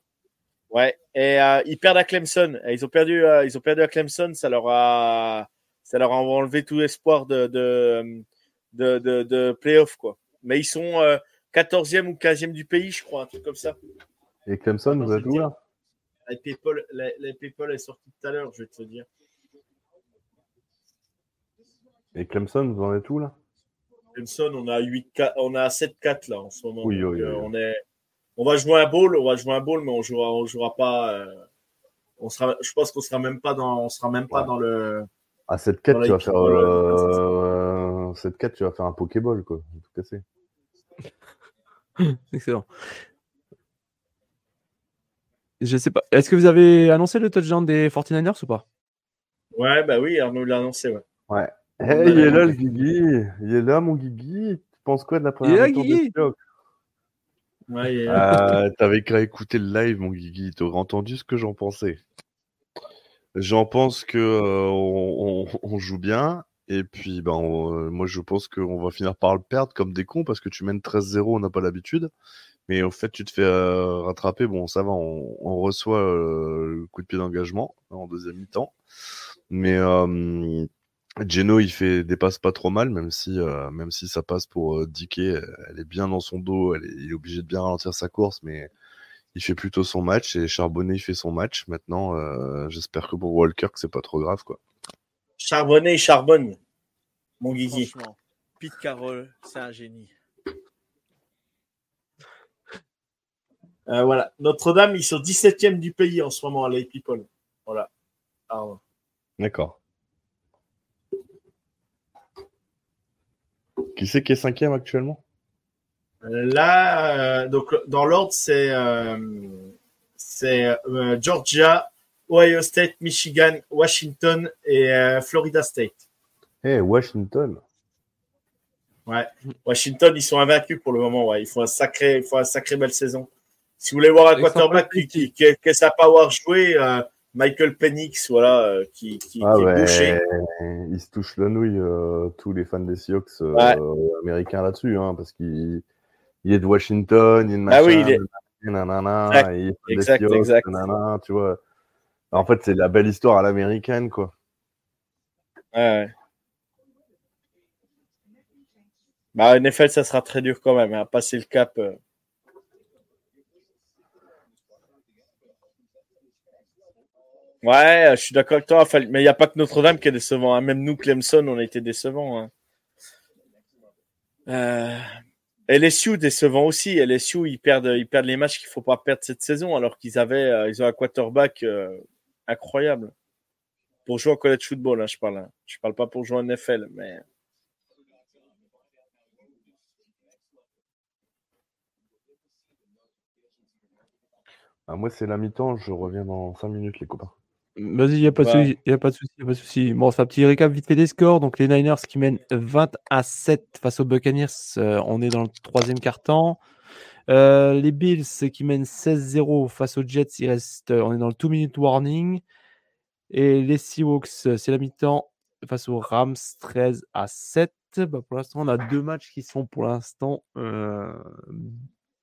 Ouais, et euh, ils perdent à Clemson. Et ils ont perdu, euh, ils ont perdu à Clemson. Ça leur a, ça leur a enlevé tout espoir de de de, de, de playoff quoi. Mais ils sont euh, 14e ou 15e du pays, je crois, un truc comme ça. Et Clemson, vous êtes où là? La PayPal, la, la PayPal est sortie tout à l'heure, je vais te dire. Et Clemson, vous en êtes où là? Clemson, on a 8 on a 7-4 là en ce moment. Oui, oui, euh, oui. on est, on va jouer un bowl, on va jouer un bowl, mais on jouera, on jouera pas. euh, on sera, je pense qu'on sera même pas dans, on sera même pas dans le. À 7-4, tu vas faire voilà, euh, 7-4, tu vas faire un Pokéball quoi. Tout cassé. <laughs> Excellent. Je sais pas. Est-ce que vous avez annoncé le touchdown des 49ers ou pas? Ouais, bah oui, Arnaud l'a annoncé. Ouais. Hey, il est là le Guigui Il est là mon Guigui Tu penses quoi de la première là, mi-temps des Guigui Seahawks? Ouais, et- Ah, T'avais qu'à écouter le live, mon Guigui. T'aurais entendu ce que j'en pensais. J'en pense que euh, on, on- on joue bien. Et puis, ben, moi, je pense qu'on va finir par le perdre comme des cons parce que tu mènes 13-0, on n'a pas l'habitude. Mais au fait, tu te fais euh, rattraper. Bon, ça va, on, reçoit euh, le coup de pied d'engagement hein, en deuxième mi-temps. Mais euh, Geno, il fait des pas trop mal, même si, même si ça passe pour Dickey, elle est bien dans son dos, elle est- il est obligé de bien ralentir sa course, mais il fait plutôt son match et Charbonnet il fait son match. Maintenant, j'espère que pour Walker que c'est pas trop grave quoi. Charbonnet et charbonne. Mon Guigui. Franchement, Pete Carroll, c'est un génie. Euh, voilà. Notre-Dame, ils sont 17e du pays en ce moment, les people. Voilà. D'accord. Qui c'est qui est cinquième actuellement? Euh, là, euh, donc, dans l'ordre, c'est euh, c'est euh, Georgia, Ohio State, Michigan, Washington et euh, Florida State. Eh, Washington. Ouais. Washington, ils sont invaincus pour le moment. Ouais. Il faut un sacré, il faut un sacré belle saison. Si vous voulez voir un Ils quarterback qui, qui, qui, qui a sa power jouer, euh, Michael Penix, voilà, euh, qui, qui, Ah qui est ouais, bouché. ils se touchent la nouille, euh, tous les fans des Seahawks euh, Ouais. américains là-dessus, hein, parce qu'il il est de Washington, il est de Ah oui, machin, il est- nanana, il est exact, Seahawks, exact. nanana, tu vois. En fait, c'est la belle histoire à l'américaine, quoi. Ouais. Bah, NFL, ça sera très dur quand même, hein, passer le cap. euh. Ouais, je suis d'accord avec toi, mais il n'y a pas que Notre-Dame qui est décevant. hein. Même nous, Clemson, on a été décevants. Hein. Euh... LSU décevant aussi. LSU, ils perdent, ils perdent les matchs qu'il faut pas perdre cette saison, alors qu'ils avaient, euh, ils ont un quarterback euh, incroyable pour jouer au college football. Hein, je parle. Hein. Je parle pas pour jouer en NFL, mais Ah, moi, c'est la mi-temps, je reviens dans 5 minutes, les copains. Vas-y, il n'y a, pas de Ouais. souci, y a pas de souci. y a pas de souci. Bon, c'est un petit récap vite fait des scores. Donc, les Niners qui mènent 20 à 7 face aux Buccaneers. euh, on est dans le troisième quart-temps. Euh, les Bills qui mènent 16-0 face aux Jets. Il reste, euh, on est dans le 2-minute warning. Et les Seahawks, euh, c'est la mi-temps face aux Rams 13 à 7. Bah, pour l'instant, on a deux matchs qui sont pour l'instant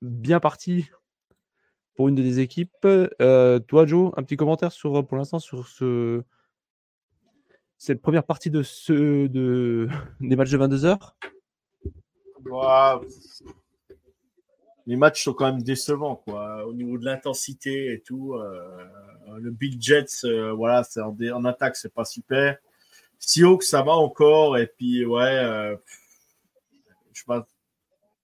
bien partis pour une des équipes. Toi, Joe, un petit commentaire pour l'instant sur ce, cette première partie de ce, de, <laughs> des matchs de 22h Ouah, les matchs sont quand même décevants, quoi. Au niveau de l'intensité et tout. euh, le Bill Jets, euh, voilà, c'est en, attaque, c'est pas super. Seahawks, ça va encore. Et puis, ouais, euh, je.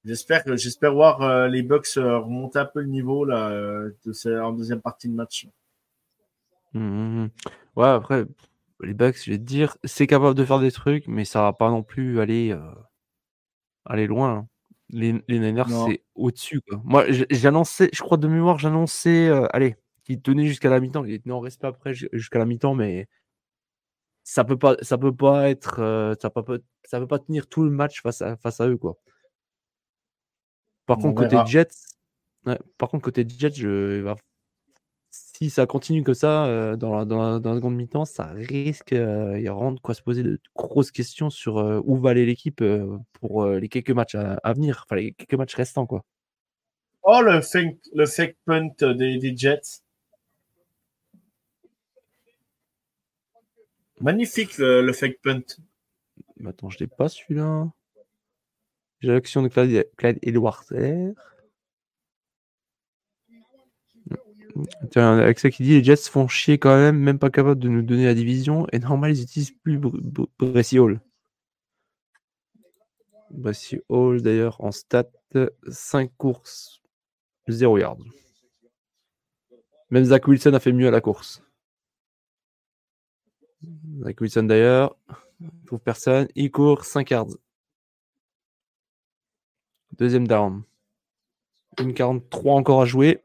J'espère j'espère voir les Bucks remonter un peu le niveau là en deuxième partie de match. Mhm. Ouais, après, les Bucks, je vais te dire, c'est capable de faire des trucs, mais ça va pas non plus aller, aller loin. hein. Les, les Niners, c'est au-dessus. Moi, j'annonçais, je crois de mémoire, j'annonçais, euh, allez, qu'il tenait jusqu'à la mi-temps. Il non, reste pas après ju- jusqu'à la mi-temps, mais ça peut pas, ça peut pas être, euh, ça peut pas, ça peut pas tenir tout le match face à, face à eux, quoi. Par On contre, côté. Jets, ouais, par contre, côté Jets, je, il va si ça continue que ça euh, dans, la, dans, la, dans la seconde mi-temps, ça risque euh, il y aura de quoi se poser de grosses questions sur euh, où va aller l'équipe pour les quelques matchs à, à venir, enfin les quelques matchs restants quoi. Oh, le fake, le fake punt des, des Jets. Magnifique le, le fake punt. Mais attends, je l'ai pas celui-là. J'ai l'action de Clyde, Clyde Edwards. Tiens, Alexa qui dit les Jets font chier quand même, même pas capables de nous donner la division. Et normal, ils utilisent plus Br- Br- Bressy Hall. Bressy Hall, d'ailleurs, en stat, 5 courses, 0 yards. Même Zach Wilson a fait mieux à la course. Zach Wilson, d'ailleurs, il trouve personne. Il court 5 yards. Deuxième down. Une 43 encore à jouer.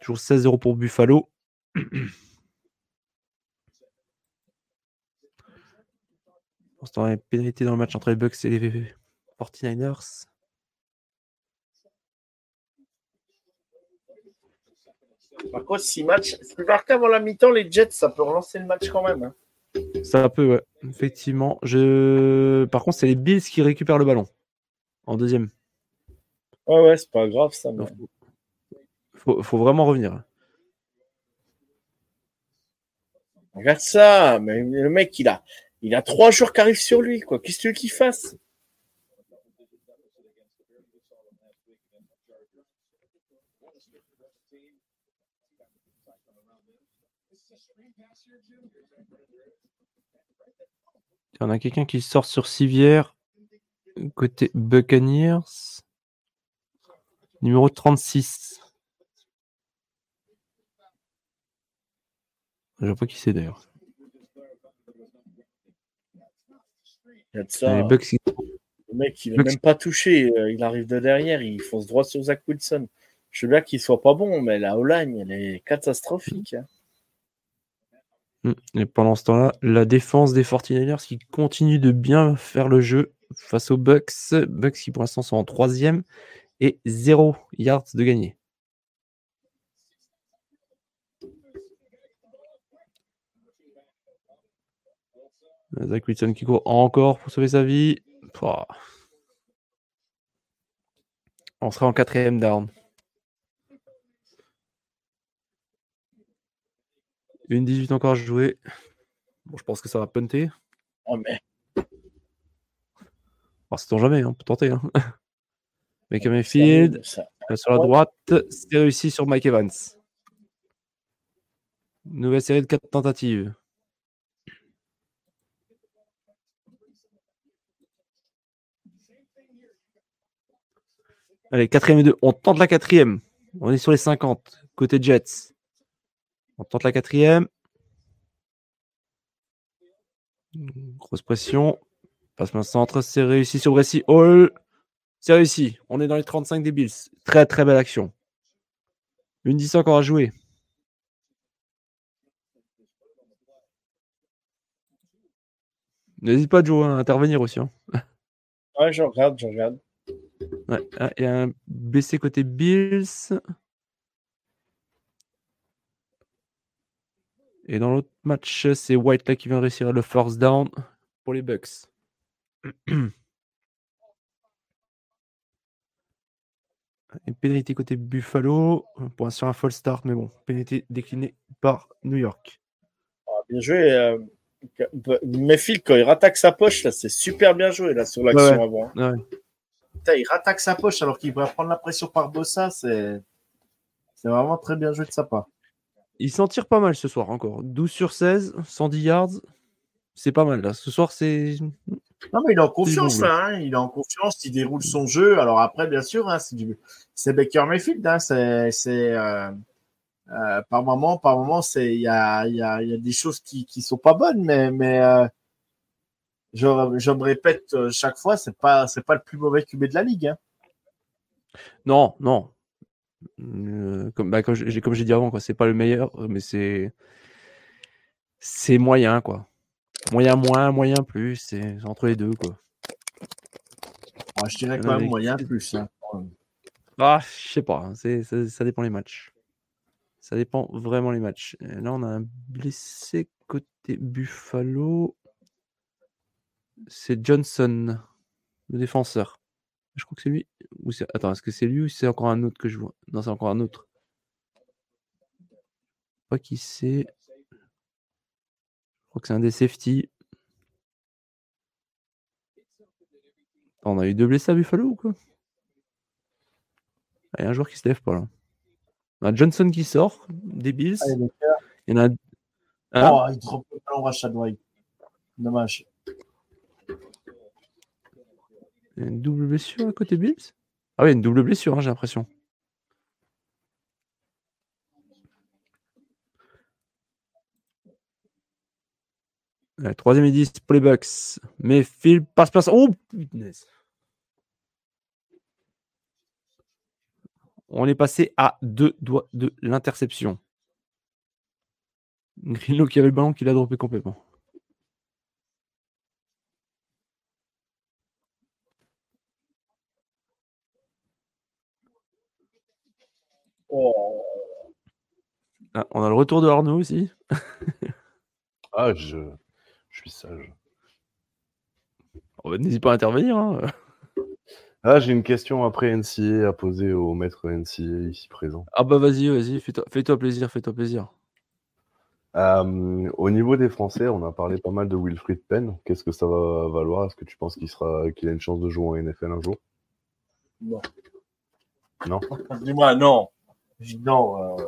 Toujours 16-0 pour Buffalo. Y a une pénalité dans le match entre les Bucks et les 49ers. Par contre, si match, si marqué avant la mi-temps, les Jets, ça peut relancer le match quand même. hein. Ça peut, ouais. Effectivement. Je... Par contre, c'est les Bills qui récupèrent le ballon. En deuxième. Ouais, ouais, c'est pas grave ça. mais- faut, faut vraiment revenir. Regarde ça, mais le mec, il a, Il a trois joueurs qui arrivent sur lui, quoi. Qu'est-ce que tu veux qu'il fasse? Il y en a quelqu'un qui sort sur Civière, côté Buccaneers. Numéro 36. Je vois pas qui c'est d'ailleurs. Ça. Les Bucks, qui- Le mec, il n'est même pas touché. euh, Il arrive de derrière. Il fonce droit sur Zach Wilson. Je veux bien qu'il soit pas bon, mais la O-line, elle est catastrophique. hein. Mm. Et pendant ce temps-là, la défense des 49ers qui continue de bien faire le jeu face aux Bucks. Bucks qui pour l'instant sont en troisième et 0 yards de gagné. Zach Wilson qui court encore pour sauver sa vie. Pouah. On sera en quatrième down. Une 18 encore à jouer. Bon, je pense que ça va punter. Oh, mais Oh, c'est jamais, hein, on peut tenter. Hein. <laughs> Euh, sur la droite, c'est réussi sur Mike Evans. Nouvelle série de 4 tentatives. Allez, quatrième et deux. On tente la quatrième. On est sur les 50. Côté Jets. On tente la quatrième. Grosse pression. Passe main centre. C'est réussi sur Bressi Hall. C'est réussi. On est dans les 35 des Bills. Très très belle action. Une 10 encore à jouer. N'hésite pas, Joe, à intervenir aussi. hein. Ouais, je regarde, je regarde. Ouais, ah, Il y a un BC côté Bills. Et dans l'autre match, c'est White là qui vient réussir le first down pour les Bucks. <clears throat> Une pénalité côté Buffalo pour un, sur un false start, mais bon, pénalité déclinée par New York. Ah, bien joué. Euh... Mayfield, quand il rattaque sa poche, là, c'est super bien joué là, sur l'action Ouais, avant. Ah ouais. Putain, il rattaque sa poche alors qu'il pourrait prendre la pression par Bossa. C'est vraiment très bien joué de sa part. Il s'en tire pas mal ce soir encore. 12 sur 16, 110 yards. C'est pas mal là. Ce soir, c'est. Non, mais il est en confiance bon, là. hein. Il est en confiance. Il déroule son jeu. Alors après, bien sûr, hein, c'est du... Baker Mayfield. Hein. C'est euh, euh, par moment, par moment, il y a, y, a, y a des choses qui qui sont pas bonnes, mais mais euh, je, je me répète euh, chaque fois, c'est pas c'est pas le plus mauvais QB de la ligue. Hein. Non, non. Euh, comme bah, comme j'ai comme j'ai dit avant, quoi. C'est pas le meilleur, euh, mais c'est. C'est moyen, quoi. Moyen moins, moyen plus. C'est entre les deux, quoi. Alors, je dirais quand même moyen plus. Hein. Ah, je sais pas. hein, C'est, ça, ça dépend les matchs. Ça dépend vraiment les matchs. Et là, on a un blessé côté Buffalo. C'est Johnson, le défenseur. Je crois que c'est lui. Ou. Attends, est-ce que c'est lui ou c'est encore un autre que je vois? Non, c'est encore un autre. Je sais pas qui c'est. Je crois que c'est un des safety. On a eu deux blessés à Buffalo ou quoi? Il y a un joueur qui se lève pas là. On a Johnson qui sort des Bills. Allez, les Il y en a. Hein Oh, il drop le ballon White. Dommage. Une double blessure à côté Bills? Ah oui, une double blessure, hein, j'ai l'impression. Troisième et 10 pour. Mais Phil passe, passe. Oh, punaise. On est passé à deux doigts de l'interception. Greenlow qui avait le ballon qui l'a droppé complètement. Oh, Ah, on a le retour de Arnaud aussi. <laughs> Ah, je, je suis sage. Oh, bah, N'hésite pas à intervenir. hein. Ah, j'ai une question après NCA à poser au maître NCA ici présent. Ah bah vas-y, vas-y, fais-toi fais-toi plaisir, fais-toi plaisir. Euh, au niveau des Français, on a parlé pas mal de Wilfried Penn. Qu'est-ce que ça va valoir? Est-ce que tu penses qu'il sera, qu'il a une chance de jouer en NFL un jour? Non. Non? Dis-moi, non. Je dis non. euh,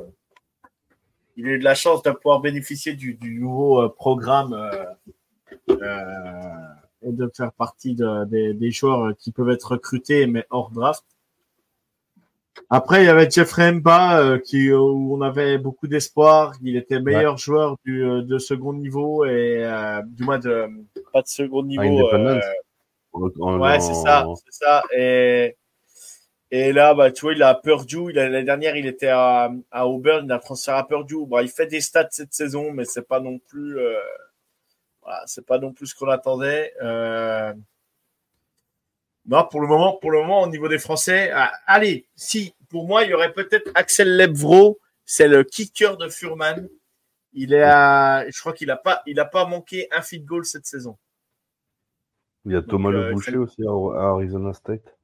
il a eu de la chance de pouvoir bénéficier du, du nouveau euh, programme euh, euh, et de faire partie de- des, des joueurs qui peuvent être recrutés, mais hors draft. Après, il y avait Jeffrey Mba, euh, qui, où on avait beaucoup d'espoir. Il était meilleur joueur du, de second niveau et euh, du moins de pas de second niveau. Independent. euh, Ouais, c'est ça, c'est ça. Et, et là, bah, tu vois, il a Purdue. L'année dernière, il était à, à Auburn, il a transféré à Purdue. Bon, il fait des stats cette saison, mais c'est pas non plus, euh, voilà, c'est pas non plus ce qu'on attendait. Euh, non, pour le moment, pour le moment, au niveau des Français, ah, allez, si, pour moi, il y aurait peut-être Axel Lebvro, c'est le kicker de Furman. Il est à, je crois qu'il a pas, il a pas manqué un feed goal cette saison. Il y a Thomas euh, Le Boucher aussi à Arizona State.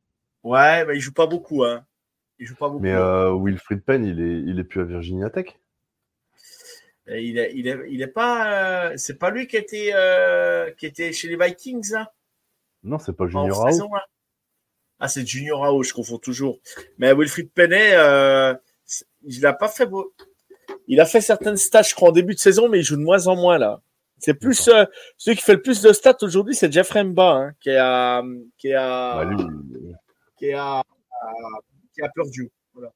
Ouais, mais il joue pas beaucoup, hein. Il joue pas beaucoup. Mais euh, Wilfried Penn, il est, il est plus à Virginia Tech? Et Il est, il est, il est pas, euh, c'est pas lui qui était, euh, qui était chez les Vikings, là, Non, c'est pas Junior saison, là. Ah, c'est Junior Howe, je confonds toujours. Mais Wilfried Penney, euh, il a pas fait beau. Il a fait certaines stats, je crois, en début de saison, mais il joue de moins en moins, là. C'est plus, euh, celui qui fait le plus de stats aujourd'hui, c'est Jeffrey Mba, hein, qui est à, qui est à, Bah, lui, qui est à, à- qui est à Purdue. Voilà.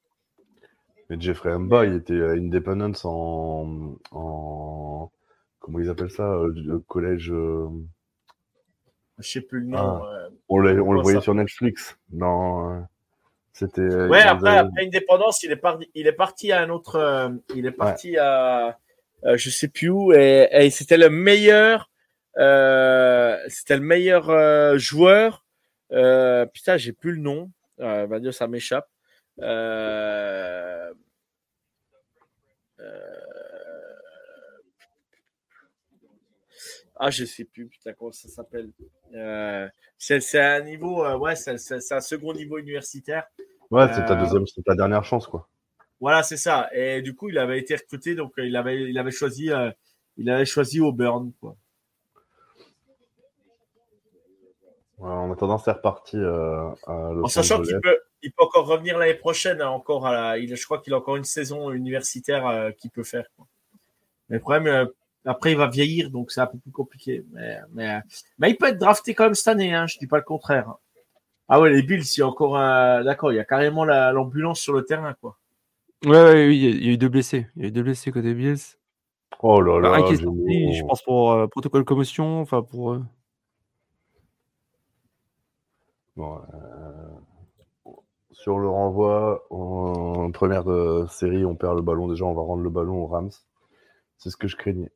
mais Jeffrey Mba, il était à Independence en, en. Comment ils appellent ça euh, du- collège. euh, Je sais plus le nom. Ah. euh, On, le voyait ça sur Netflix. Non. euh, C'était. euh, Ouais, après, avaient- après Indépendance, il est, parti, il est parti à un autre. euh, il est parti à. euh, je sais plus où. Et, et c'était le meilleur. euh, c'était le meilleur euh, joueur. Euh, putain, j'ai plus le nom. Euh, va dire, ça m'échappe. Euh, euh, Ah, je sais plus, putain, comment ça s'appelle. C'est un niveau, ouais, c'est un second niveau universitaire. Ouais, c'est ta deuxième, c'est ta dernière chance, quoi. Voilà, c'est ça. Et du coup, il avait été recruté, donc il avait, il avait choisi, il avait choisi Auburn. Quoi. Ouais, en attendant, c'est reparti euh, à Los En sachant qu'il peut, il peut encore revenir l'année prochaine, hein, encore à la, il, je crois qu'il a encore une saison universitaire euh, qu'il peut faire. Quoi. Mais le problème, euh, après, il va vieillir, donc c'est un peu plus compliqué. Mais, mais, mais il peut être drafté quand même cette année, hein, je dis pas le contraire. hein. Ah ouais, les Bills, il y a encore un, d'accord, il y a carrément la- l'ambulance sur le terrain, quoi. Ouais, ouais, oui, il y a- eu deux blessés. Il y a eu deux blessés côté Bills. Oh là là, un qui est j'ai- sorti, je pense, pour euh, protocole commotion. Enfin, pour. euh, Bon, euh, Sur le renvoi, en première euh, série, on perd le ballon. Déjà, on va rendre le ballon aux Rams. C'est ce que je craignais.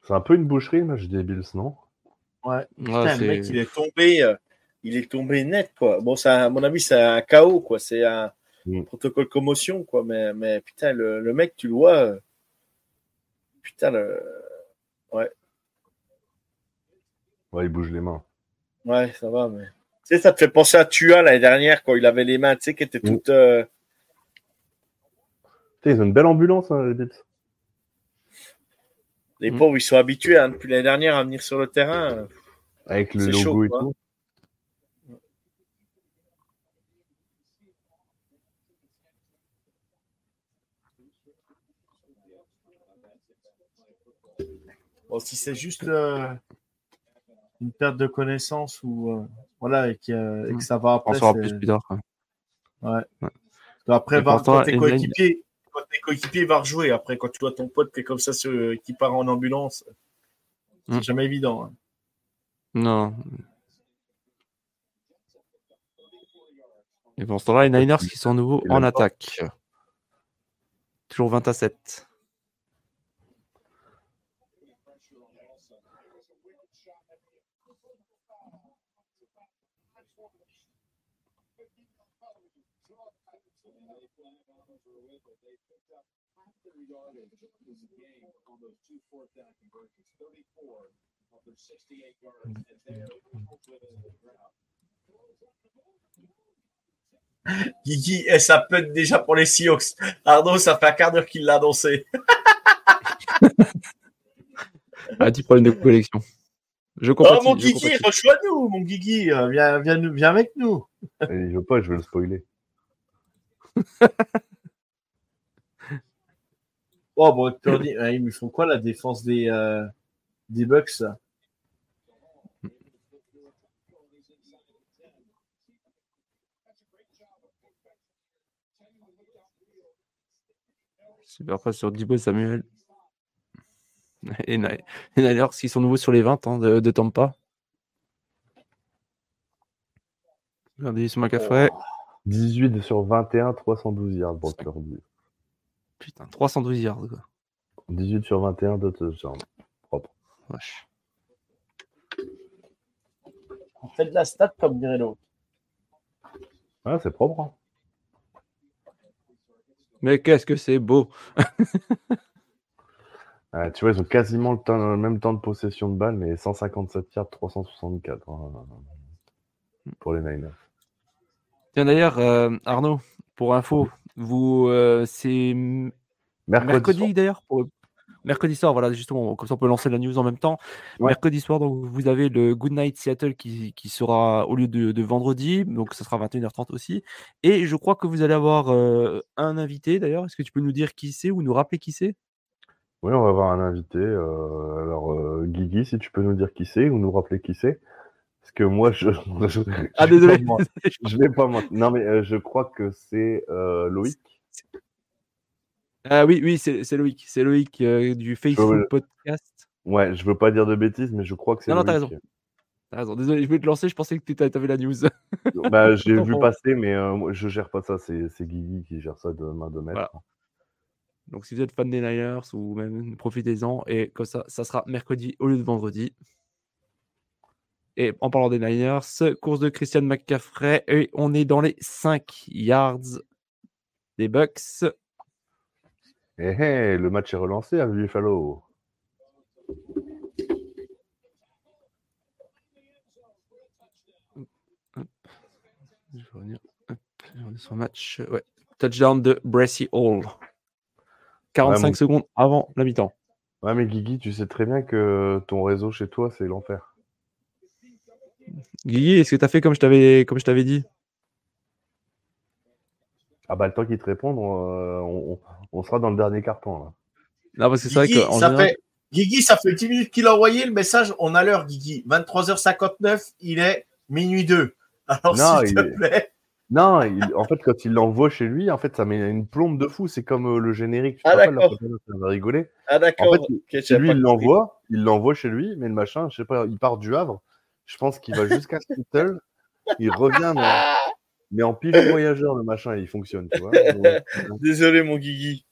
C'est un peu une boucherie, le match des Bills, non? Ouais. ouais, Putain, le mec, il est tombé, euh, il est tombé net, quoi. Bon, ça, à mon avis, c'est un chaos, quoi. C'est un Mm. protocole commotion, quoi. Mais, mais putain, le, le mec, tu le vois. euh, Putain, le... Ouais, il bouge les mains. ouais, ça va, mais. Tu sais, ça te fait penser à Tua l'année dernière, quand il avait les mains, tu sais, qui étaient Mm. toutes. euh, Putain, ils ont une belle ambulance, hein, les Bills. Les Mm. pauvres, ils sont habitués hein, depuis l'année dernière à venir sur le terrain. Avec le logo chaud, et quoi. tout. Bon, si c'est juste euh, une perte de connaissance ou. euh, voilà, et, que- et que ça va On après. saura c'est- plus plus tard. quoi. Après, Et va, pourtant, quand tes Evelyn- coéquipiers, quand tes coéquipiers va rejouer, après, quand tu vois ton pote qui est comme ça, sur- qui part en ambulance, c'est Mm. jamais évident. hein. Non. Et pour ce temps-là, les Niners qui sont nouveaux en attaque. Toujours 20 à 7. <laughs> Guigui, et ça peut être déjà pour les Seahawks. Arnaud, ça fait un quart d'heure qu'il l'a annoncé. Un <laughs> petit problème de collection. Je Oh, mon je Guigui, rejoins-nous, mon Guigui. euh, Viens, viens, viens avec nous. Et je veux pas, je vais le spoiler. <laughs> Oh, bon, Purdy, euh, <laughs> ils me font quoi la défense des, euh, des Bucks Super passe sur Dibo Samuel. Et Niners qui sont nouveaux sur les 20 hein, de, de Tampa. Regardez sur McCaffrey. 18 sur 21, 312 yards pour Purdy. Putain, 312 yards. Quoi. 18 sur 21, de touchdowns. Propre. Wesh. On fait de la stat comme dirait l'autre. Ouais, c'est propre. hein. Mais qu'est-ce que c'est beau. <laughs> Tu vois, ils ont quasiment le, temps- le même temps de possession de balle, mais 157 yards, 364 hein, pour les Niners. Tiens d'ailleurs, euh, Arnaud, pour info, vous, euh, c'est Mercredi, d'ailleurs pour- Mercredi soir, voilà, justement, comme ça on peut lancer la news en même temps. Ouais. Mercredi soir, donc vous avez le Good Night Seattle qui, qui sera au lieu de, de vendredi, donc ça sera 21h30 aussi. Et je crois que vous allez avoir euh, un invité d'ailleurs. Est-ce que tu peux nous dire qui c'est ou nous rappeler qui c'est? Oui, on va avoir un invité. euh, alors, euh, Guigui, si tu peux nous dire qui c'est ou nous rappeler qui c'est. Que moi, je. <laughs> je Ah, je vais désolé. pas <laughs> m'en- Je vais pas m'en- Non, mais euh, je crois que c'est euh, Loïc. Ah oui, oui, c'est Loïc. C'est Loïc euh, du Facebook Podcast. Ouais, je veux pas dire de bêtises, mais je crois que c'est Non, non, t'as raison. T'as raison. Désolé, je voulais te lancer. Je pensais que tu avais la news. <laughs> Bah, j'ai vu passer, mais moi, je gère pas ça. C'est c'est Guigui qui gère ça de main de maître. Voilà. Donc, si vous êtes fan des Niners ou même profitez-en, et comme ça, ça sera mercredi au lieu de vendredi. Et en parlant des Niners, course de Christian McCaffrey, et on est dans les 5 yards des Bucks. Eh, eh, le match est relancé à Buffalo. Je vais revenir. Hop, on est sur le match. Ouais. Touchdown de Bracy Hall. 45 mon- secondes avant la mi-temps. Ouais, mais Guigui, tu sais très bien que ton réseau chez toi, c'est l'enfer. Guigui, est-ce que tu as fait comme je t'avais comme je t'avais dit? Ah bah, le temps qu'ils te répondent, on, on- on sera dans le dernier carton. Là. Non, parce que c'est vrai Guigui, qu'en ça général, fait... Guigui, ça fait 10 minutes qu'il a envoyé le message. On a l'heure, Guigui. 23h59, il est minuit 2. Alors, Non, s'il te il plaît. Non, il- en fait, quand il l'envoie chez lui, en fait, ça met une plombe de fou. C'est comme euh, le générique. Tu te Ah, d'accord. ça m'a rigolé. Ah, En d'accord. fait, lui, il l'envoie, il l'envoie chez lui, mais le machin, je sais pas, il part du Havre. Je pense qu'il va jusqu'à Seattle. Il revient, mais, <laughs> mais en pilote voyageur, le machin, il fonctionne, tu vois. Donc, <laughs> Désolé, mon Guigui.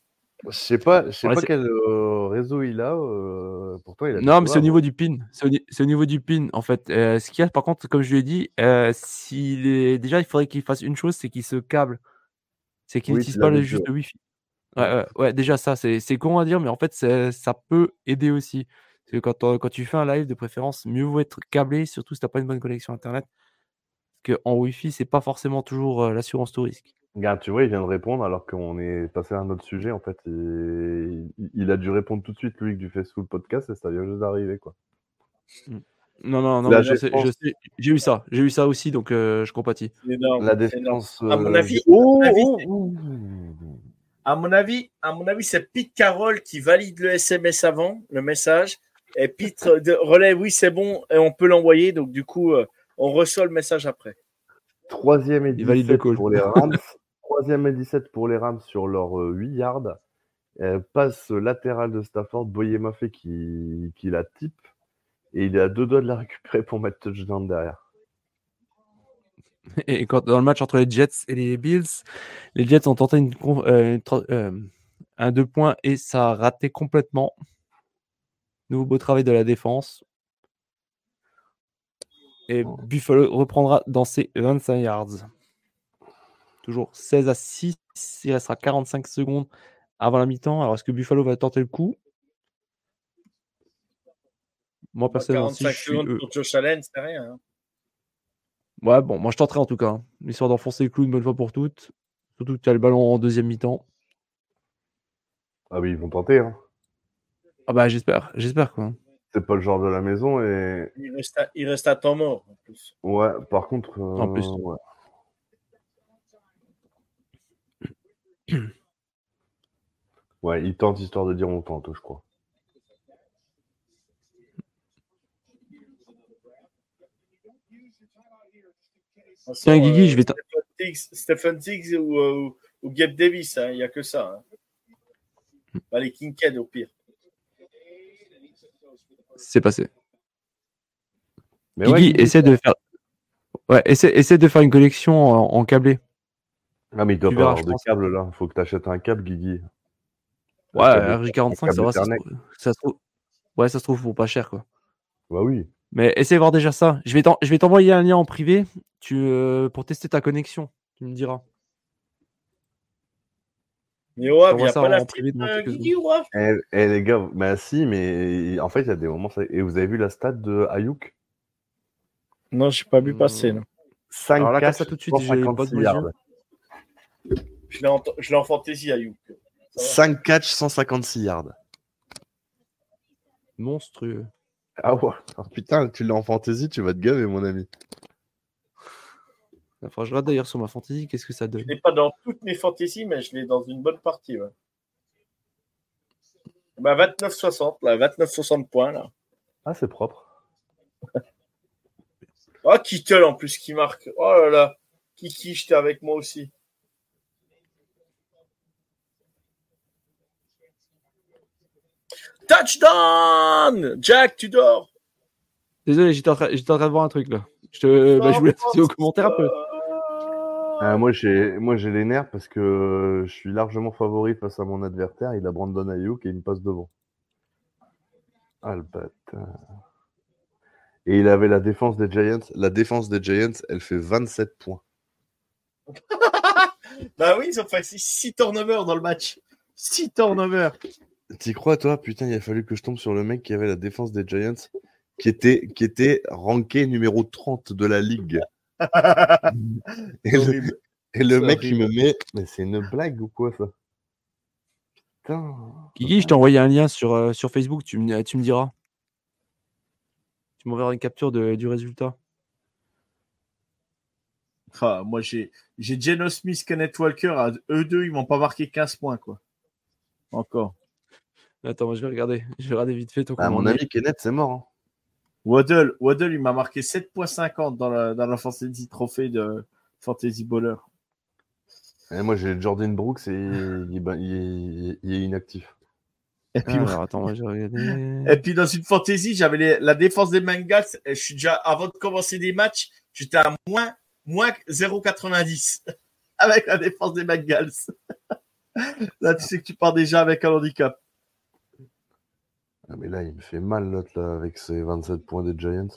Je sais pas, je sais Ouais, pas quel euh, réseau il a. euh, pourtant, il a. Non, mais c'est au niveau du pin. C'est au, ni- c'est au niveau du pin, en fait. Euh, ce qu'il y a, par contre, comme je lui ai dit, euh, s'il est... déjà, il faudrait qu'il fasse une chose, c'est qu'il se câble. C'est qu'il Oui, n'utilise pas le juste ouais. Wi-Fi. Ouais, ouais, ouais, déjà, ça, c'est c'est con à dire, mais en fait, ça peut aider aussi. Parce que quand, quand tu fais un live, de préférence, mieux vaut être câblé, surtout si tu n'as pas une bonne connexion Internet. Parce qu'en Wi-Fi, c'est pas forcément toujours euh, l'assurance tout risque. Regarde, tu vois, il vient de répondre alors qu'on est passé à un autre sujet. En fait, il, il a dû répondre tout de suite, lui, du Facebook Podcast, et ça vient juste d'arriver, quoi. Non, non, non, sais- j'ai eu ça. J'ai eu ça aussi, donc euh, je compatis. Énorme. La défense. À mon euh, avis- Oh, à mon avis, oh, c'est- oh. À mon avis, à mon avis, c'est Pete Carroll qui valide le SMS avant, le message. Et Pete de- relève, oui, c'est bon, et on peut l'envoyer. Donc, du coup, euh, on reçoit le message après. Troisième et Il valide le 17 call. pour les Rams. <laughs> Troisième et 17 pour les Rams sur leurs euh, 8 yards. Euh, passe latérale de Stafford, Boyema fait qui, qui la type. Et il est à deux doigts de la récupérer pour mettre touchdown derrière. Et quand, dans le match entre les Jets et les Bills, les Jets ont tenté une, euh, une euh, un deux points et ça a raté complètement. Nouveau beau travail de la défense. Et Buffalo reprendra dans ses 25 yards. Toujours 16 à 6. Il restera 45 secondes avant la mi-temps. Alors, est-ce que Buffalo va tenter le coup? Moi, personnellement, si 45 je suis secondes pour Josh Allen, c'est rien. hein. Ouais, bon, moi je tenterai en tout cas. hein, Histoire d'enfoncer le clou une bonne fois pour toutes. Surtout que tu as le ballon en deuxième mi-temps. Ah oui, ils vont tenter. Hein. Ah bah j'espère, j'espère quoi. C'est pas le genre de la maison et Il reste à, il reste à temps mort. En plus. ouais. Par contre, euh, En plus. ouais. <clears throat> Ouais, ils tentent histoire de dire on tente, je crois. Tiens, Guigui, je vais t'en- Stephen Diggs, ou, euh, ou, ou Gabe Davis, hein, il n'y a que ça. Hein. Bah, les Kinkhead au pire. C'est passé. Mais Guigui, Guigui, essaie de faire. Ouais, essaie, essaie de faire une collection en, en câblé. Ah, mais il doit tu pas verras, avoir de câble là. Faut que tu achètes un câble, Guigui. Ouais, Un câble- RJ45, câble ça va, ça se, trouve, ça se trouve. Ouais, ça se trouve pour pas cher quoi. Bah oui. Mais essaie de voir déjà ça. Je vais t'en- je vais t'envoyer un lien en privé tu, euh, pour tester ta connexion. Tu me diras. Mais ouais, il n'y a pas en la petite euh, Guigui, ouais. Eh, eh, les gars, bah si, mais en fait, il y a des moments. Et vous avez vu la stat de Ayuk? Non, j'ai pas vu Hmm. passer. non. 5 Alors là, catchs, casse ça tout de suite, j'ai pas de 156 mesure. yards. Je l'ai en, je l'ai en fantasy, Ayuk. Ça va? 5 catch, 156 yards. Monstrueux. Ah ouais. Oh, putain, tu l'as en fantasy, tu vas te gaver, mon ami. Il faudra que je regarde d'ailleurs sur ma fantasy, qu'est-ce que ça Je donne. l'ai pas dans toutes mes fantaisies, mais je l'ai dans une bonne partie. Ouais. Bah, 29-60, là, 29-60 points, là. Ah, c'est propre. <laughs> Oh, Kittle en plus qui marque. Oh là là. Kiki, j'étais avec moi aussi. Touchdown Jack, tu dors Désolé, j'étais en, train- j'étais en train de voir un truc là. Je, te, bah, je voulais passer au commentaire un peu. Euh, moi, j'ai moi j'ai les nerfs parce que je suis largement favori face à mon adversaire. Il a Brandon Ayuk et il me passe devant. Ah, le bâtard. Et il avait la défense des Giants. La défense des Giants, elle fait 27 points. <laughs> Bah oui, ils ont fait 6 turnovers dans le match. 6 turnovers. T'y crois, toi? Putain, il a fallu que je tombe sur le mec qui avait la défense des Giants, qui était, qui était ranké numéro 30 de la ligue. <laughs> Et le, et mec, il me met. Mais c'est une blague ou quoi ça? Putain. Guigui, je t'ai envoyé un lien sur, euh, sur Facebook, tu me, tu me diras. Tu m'enverras une capture de- du résultat. Ah, moi, j'ai j'ai Geno Smith, Kenneth Walker. À eux deux, ils m'ont pas marqué 15 points, quoi. Encore. Attends, moi, je vais regarder. Je vais regarder vite fait ton À mon ami, Kenneth, c'est mort. hein. Waddle, Waddle, il m'a marqué 7.50 dans la, dans la Fantasy Trophée de Fantasy Baller. Et moi, j'ai Jordan Brooks et il, ben, il est- il est inactif. Et puis, Alors, attends, moi, je vais regarder. <laughs> et puis dans une fantasy, j'avais les- la défense des Bengals. Et je suis déjà, avant de commencer des matchs, j'étais à moins, moins 0,90 <laughs> avec la défense des Bengals. <laughs> Là, tu sais que tu pars déjà avec un handicap. Ah, mais là, il me fait mal, l'autre, avec ses 27 points des Giants.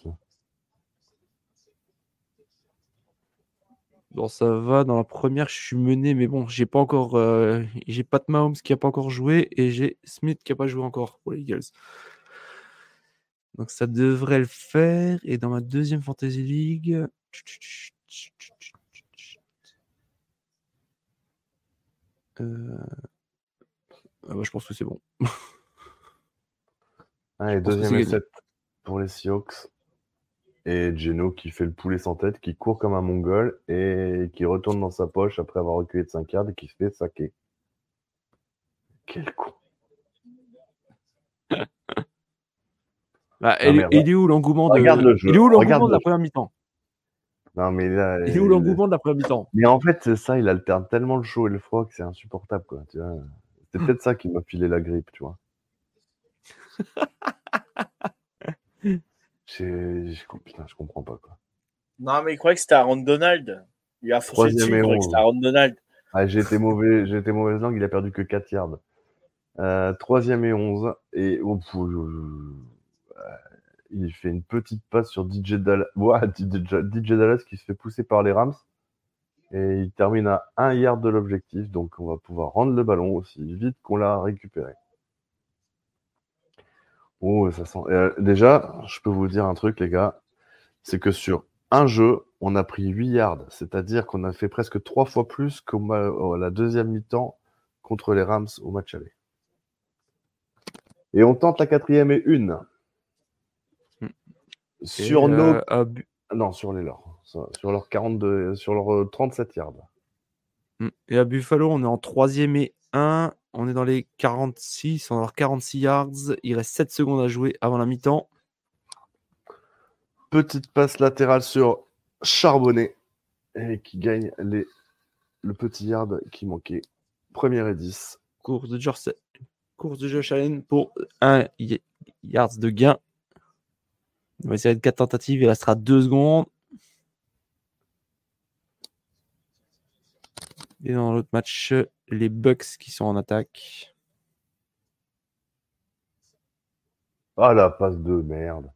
Bon, ça va. Dans la première, je suis mené, mais bon, j'ai pas encore. euh, j'ai de Mahomes qui a pas encore joué et j'ai Smith qui a pas joué encore pour les Eagles. Donc ça devrait le faire. Et dans ma deuxième Fantasy League. Euh, ah bah, je pense que c'est bon. <laughs> Allez, deuxième et c'est gagné. 7 pour les Seahawks. Et Geno qui fait le poulet sans tête, qui court comme un mongol et qui retourne dans sa poche après avoir reculé de 5 yards et qui se fait saquer. Quel con. <laughs> Ah, il, est où l'engouement de... regarde le jeu, Il est où regarde l'engouement de le la première mi-temps? Non, mais là. Il est où il- l'engouement de la première mi-temps? Mais en fait, c'est ça, il alterne tellement le chaud et le froid que c'est insupportable, quoi. C'est peut-être ça qui m'a filé la grippe, tu vois. <laughs> Putain, je comprends pas, quoi. Non, mais il croyait que c'était Aaron Donald. Il a Troisième dessus, il croyait que c'était Aaron Donald. Ah, j'ai été mauvais, j'ai été mauvaise langue, il a perdu que 4 yards. Euh, troisième et 11. Et oh, pff, euh, il fait une petite passe sur DJ Dallas. <laughs> DJ Dallas qui se fait pousser par les Rams. Et il termine à 1 yard de l'objectif, donc on va pouvoir rendre le ballon aussi vite qu'on l'a récupéré. Oh, ça sent. euh, déjà, je peux vous dire un truc, les gars, c'est que sur un jeu, on a pris 8 yards, c'est-à-dire qu'on a fait presque trois fois plus qu'au ma- à la deuxième mi-temps contre les Rams au match aller. Et on tente la quatrième et une. Hmm. Sur nos euh, Bu- non, sur les leurs. Sur leurs 42, sur leurs euh, 37 yards. Mm. Et à Buffalo, on est en troisième et 1. On est dans les 46, on a 46 yards. Il reste 7 secondes à jouer avant la mi-temps. Petite passe latérale sur Charbonnet et qui gagne les, le petit yard qui manquait. Première et 10. Course de Josh, course de Josh Allen pour 1 yards de gain. On va essayer de 4 tentatives. Il restera 2 secondes. Et dans l'autre match, les Bucks qui sont en attaque. Ah la passe de merde.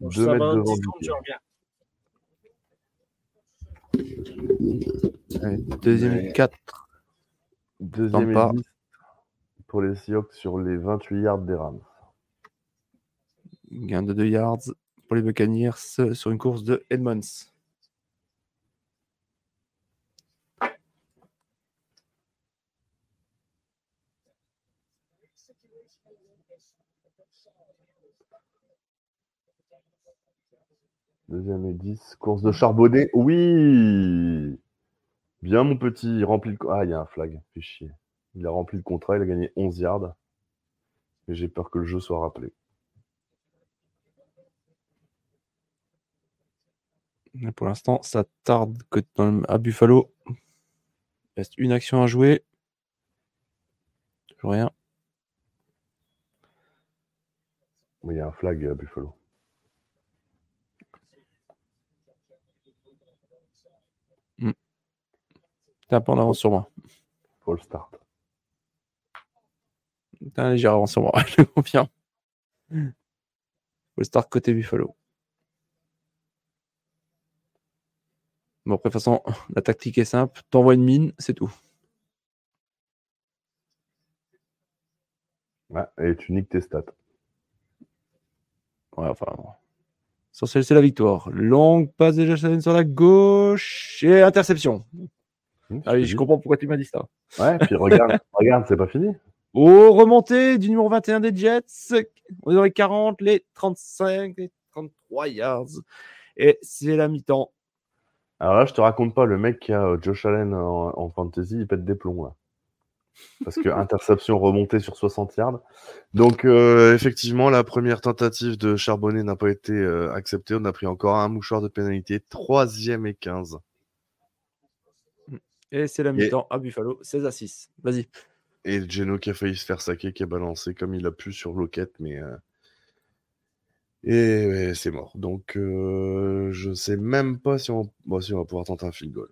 Bon, Deux ça mètres va, devant 10 secondes, Dicker. je reviens. Allez, Deuxième Ouais. et 4. Deuxième pas. et 10 pour les Seahawks sur les 28 yards des Rams. Gain de 2 yards pour les Buccaneers sur une course de Edmonds. Deuxième et 10. Course de Charbonnet. Oui Bien mon petit, il remplit le... Ah, il y a un flag. Fait chier. Il a rempli le contrat, il a gagné 11 yards. Mais j'ai peur que le jeu soit rappelé. Mais Pour l'instant, ça tarde que dans le- à Buffalo. Il reste une action à jouer. Toujours rien. Mais il y a un flag à Buffalo. T'es un peu en avance sur moi. Faut le start. T'as un léger avance sur moi, <laughs> je le confirme. Faut le start côté Buffalo. Bon, après, de toute façon, la tactique est simple. T'envoies une mine, c'est tout. Ouais, et tu niques tes stats. Ouais, enfin. Essentiel, c'est la victoire. Longue passe Allen sur la gauche et interception. Hum, Ah oui, je comprends pourquoi tu m'as dit ça. Ouais, puis regarde, <laughs> regarde, c'est pas fini. Oh, remontée du numéro 21 des Jets. On est dans les 40, les 35, les 33 yards. Et c'est la mi-temps. Alors là, je te raconte pas, le mec qui a euh, Josh Allen en, en fantasy, il pète des plombs là. Parce que <laughs> interception remontée sur 60 yards. Donc euh, effectivement, la première tentative de Charbonnet n'a pas été euh, acceptée. On a pris encore un mouchoir de pénalité. Troisième et 15. Et c'est la Et- mi-temps à Buffalo, 16 à 6. Vas-y. Et Geno qui a failli se faire saquer, qui a balancé comme il a pu sur Lockett, mais euh, et ouais, c'est mort. Donc euh, je sais même pas si on... bon, si on va pouvoir tenter un field goal.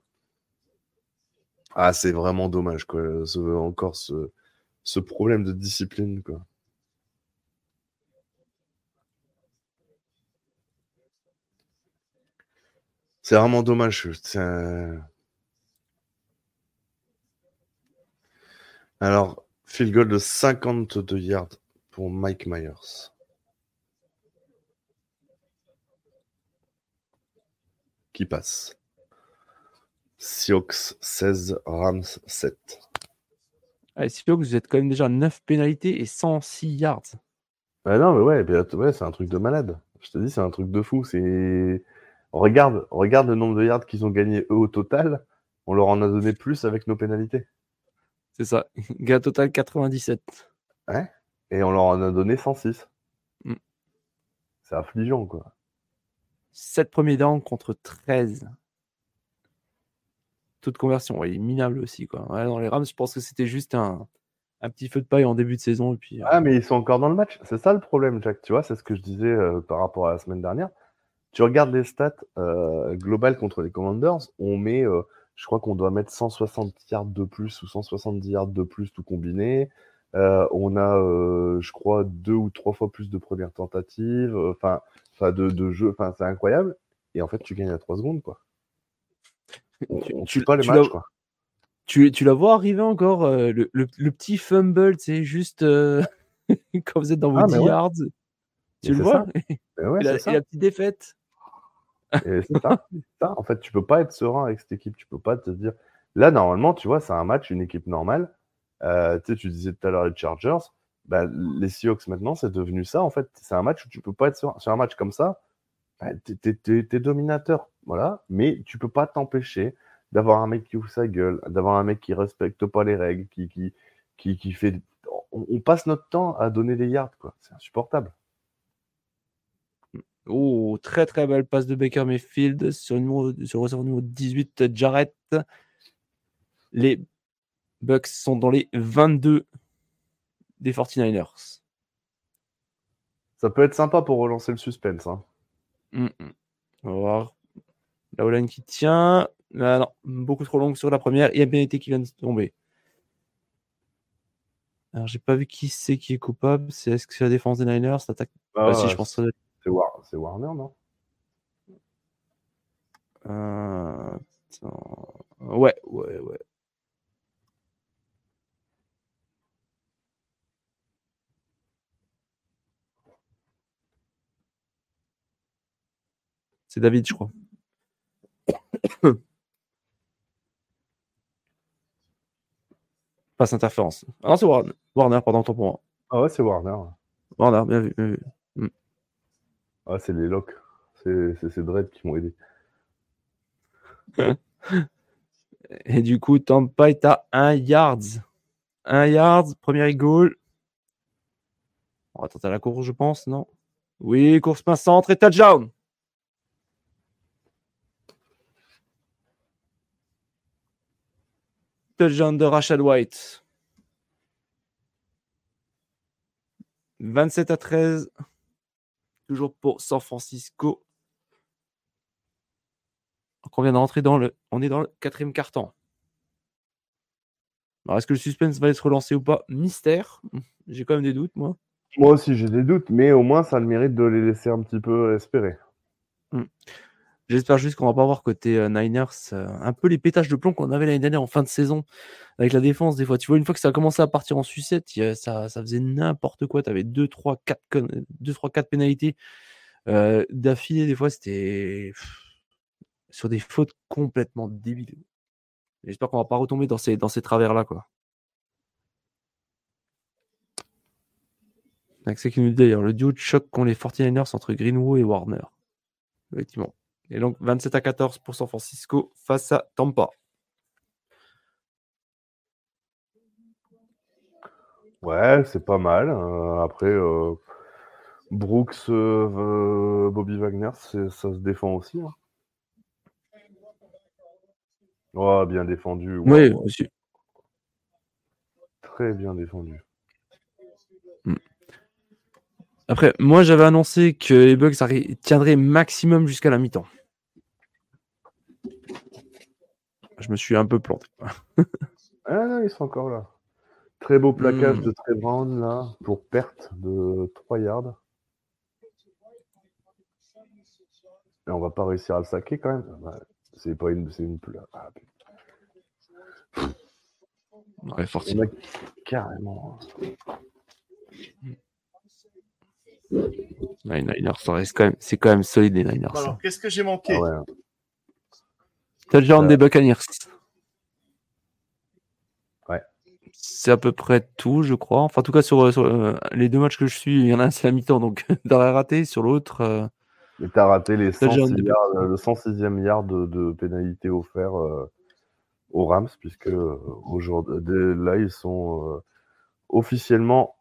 Ah, c'est vraiment dommage quoi. Ce- encore ce... ce problème de discipline quoi. C'est vraiment dommage. c'est un- Alors, field goal de 52 yards pour Mike Myers. Qui passe? Seahawks 16, Rams 7. Allez, si vous êtes quand même déjà à 9 pénalités et 106 yards. Ah non, mais ouais, att- ouais, c'est un truc de malade. Je te dis, c'est un truc de fou. C'est regarde, regarde le nombre de yards qu'ils ont gagné eux au total. On leur en a donné plus avec nos pénalités. C'est ça. <laughs> Gain total 97. Et on leur en a donné 106. Mm. C'est affligeant, quoi. 7 premiers downs contre 13. Toute conversion, ouais, il est minable aussi. Quoi. Ouais, dans les Rams, je pense que c'était juste un, un petit feu de paille en début de saison. Et puis, euh, Ah, mais ils sont encore dans le match. C'est ça le problème, Jack. Tu vois, c'est ce que je disais euh, par rapport à la semaine dernière. Tu regardes les stats euh, globales contre les Commanders, on met, je crois qu'on doit mettre 160 yards de plus ou 170 yards de plus tout combiné. Euh, on a, euh, je crois, deux ou trois fois plus de premières tentatives, euh, enfin, de, de jeux, enfin, c'est incroyable. et en fait, tu gagnes à 3 secondes, quoi. On, Tu- on tu- tue pas tu matchs, l'as- quoi. Tu, tu la vois arriver encore, le, le- le petit fumble, c'est juste <laughs> quand vous êtes dans vos Ah, 10 mais ouais. yards. Tu Mais le vois? ouais, et, la, c'est ça. et la petite défaite. Et <laughs> c'est ça. En fait, tu peux pas être serein avec cette équipe. Tu peux pas te dire. Là, normalement, tu vois, c'est un match, une équipe normale. Euh, tu sais, tu disais tout à l'heure les Chargers. Bah, les Seahawks, maintenant, c'est devenu ça. En fait, c'est un match où tu peux pas être serein. Sur un match comme ça, bah, t'es- t'es dominateur. Voilà. Mais tu peux pas t'empêcher d'avoir un mec qui ouvre sa gueule, d'avoir un mec qui respecte pas les règles, qui, qui, qui, qui fait. On, on passe notre temps à donner des yards, quoi. C'est insupportable. Oh, très très belle passe de Baker Mayfield sur, le numéro, sur receveur numéro 18, Jarrett. Les Bucks sont dans les 22 des 49ers. Ça peut être sympa pour relancer le suspense. Hein. Mm, mm. On va voir. La O-line qui tient. Ah non, beaucoup trop longue sur la première. Il y a bien été qui vient de tomber. Alors, j'ai pas vu qui c'est qui est coupable. C'est est-ce que c'est la défense des Niners? L'attaque Ah, Ah, si, je pense que C'est War- c'est Warner, non? Euh, attends. Ouais, ouais, ouais. C'est David, je crois. <coughs> Passe interférence. Ah non, c'est Warner. Warner, pardon, tant pour moi. Ah ouais, c'est Warner. Warner, bien vu. bien vu. Ah, c'est les locks. C'est ces dreads qui m'ont aidé. <laughs> Et du coup, Tampa est à 1 yards. 1 yards, premier goal. On va tenter la course, je pense, non? Oui, course main centre et touchdown. Touchdown de Rashad White. 27 à 13. Toujours pour San Francisco. Donc on vient d'entrer dans le. On est dans le quatrième carton. Alors est-ce que le suspense va être relancé ou pas? Mystère. <laughs> J'ai quand même des doutes, moi. Moi aussi, j'ai des doutes, mais au moins, ça a le mérite de les laisser un petit peu espérer. J'espère juste qu'on va pas voir côté euh, Niners euh, un peu les pétages de plomb qu'on avait l'année dernière en fin de saison avec la défense. Des fois, tu vois, une fois que ça a commencé à partir en sucette, a- ça, ça faisait n'importe quoi. Tu avais 2, 3, 4, 2, 3, 4 pénalités euh, d'affilée. Des fois, c'était sur des fautes complètement débiles. J'espère qu'on va pas retomber dans ces, dans ces travers-là. quoi. Accès qui nous dit d'ailleurs le duo de choc qu'ont les 49ers entre Greenwood et Warner. Effectivement. Et donc 27 à 14 pour San Francisco face à Tampa. Ouais, c'est pas mal. Euh, après, euh, Brooks, euh, euh, Bobby Wagner, ça se défend aussi. hein. Ouais, bien défendu. ouais, Oui, aussi. Très bien défendu. Après, moi j'avais annoncé que les Bucks tiendraient maximum jusqu'à la mi-temps. Je me suis un peu planté. <laughs> Ah non, ils sont encore là. Très beau plaquage Hmm. de Trey Brown là pour perte de 3 yards. Et on va pas réussir à le saquer quand même. C'est pas une, c'est une ah, putain. <laughs> Ouais, forcément. carrément. Les Niners, ça reste quand même, c'est quand même solide les Niners. Alors, hein. qu'est-ce que j'ai manqué? Ah ouais. Touchdown Euh, des Buccaneers. Ouais. C'est à peu près tout, je crois. Enfin, en tout cas, sur, sur, euh, les deux matchs que je suis, il y en a un, c'est la mi-temps, donc <laughs> t'aurais raté. Sur l'autre, euh, Et t'as raté les Touchdown 106 des yards, le 106e yard de, de pénalité offert euh, aux Rams, puisque euh, aujourd'hui, là, ils sont euh, officiellement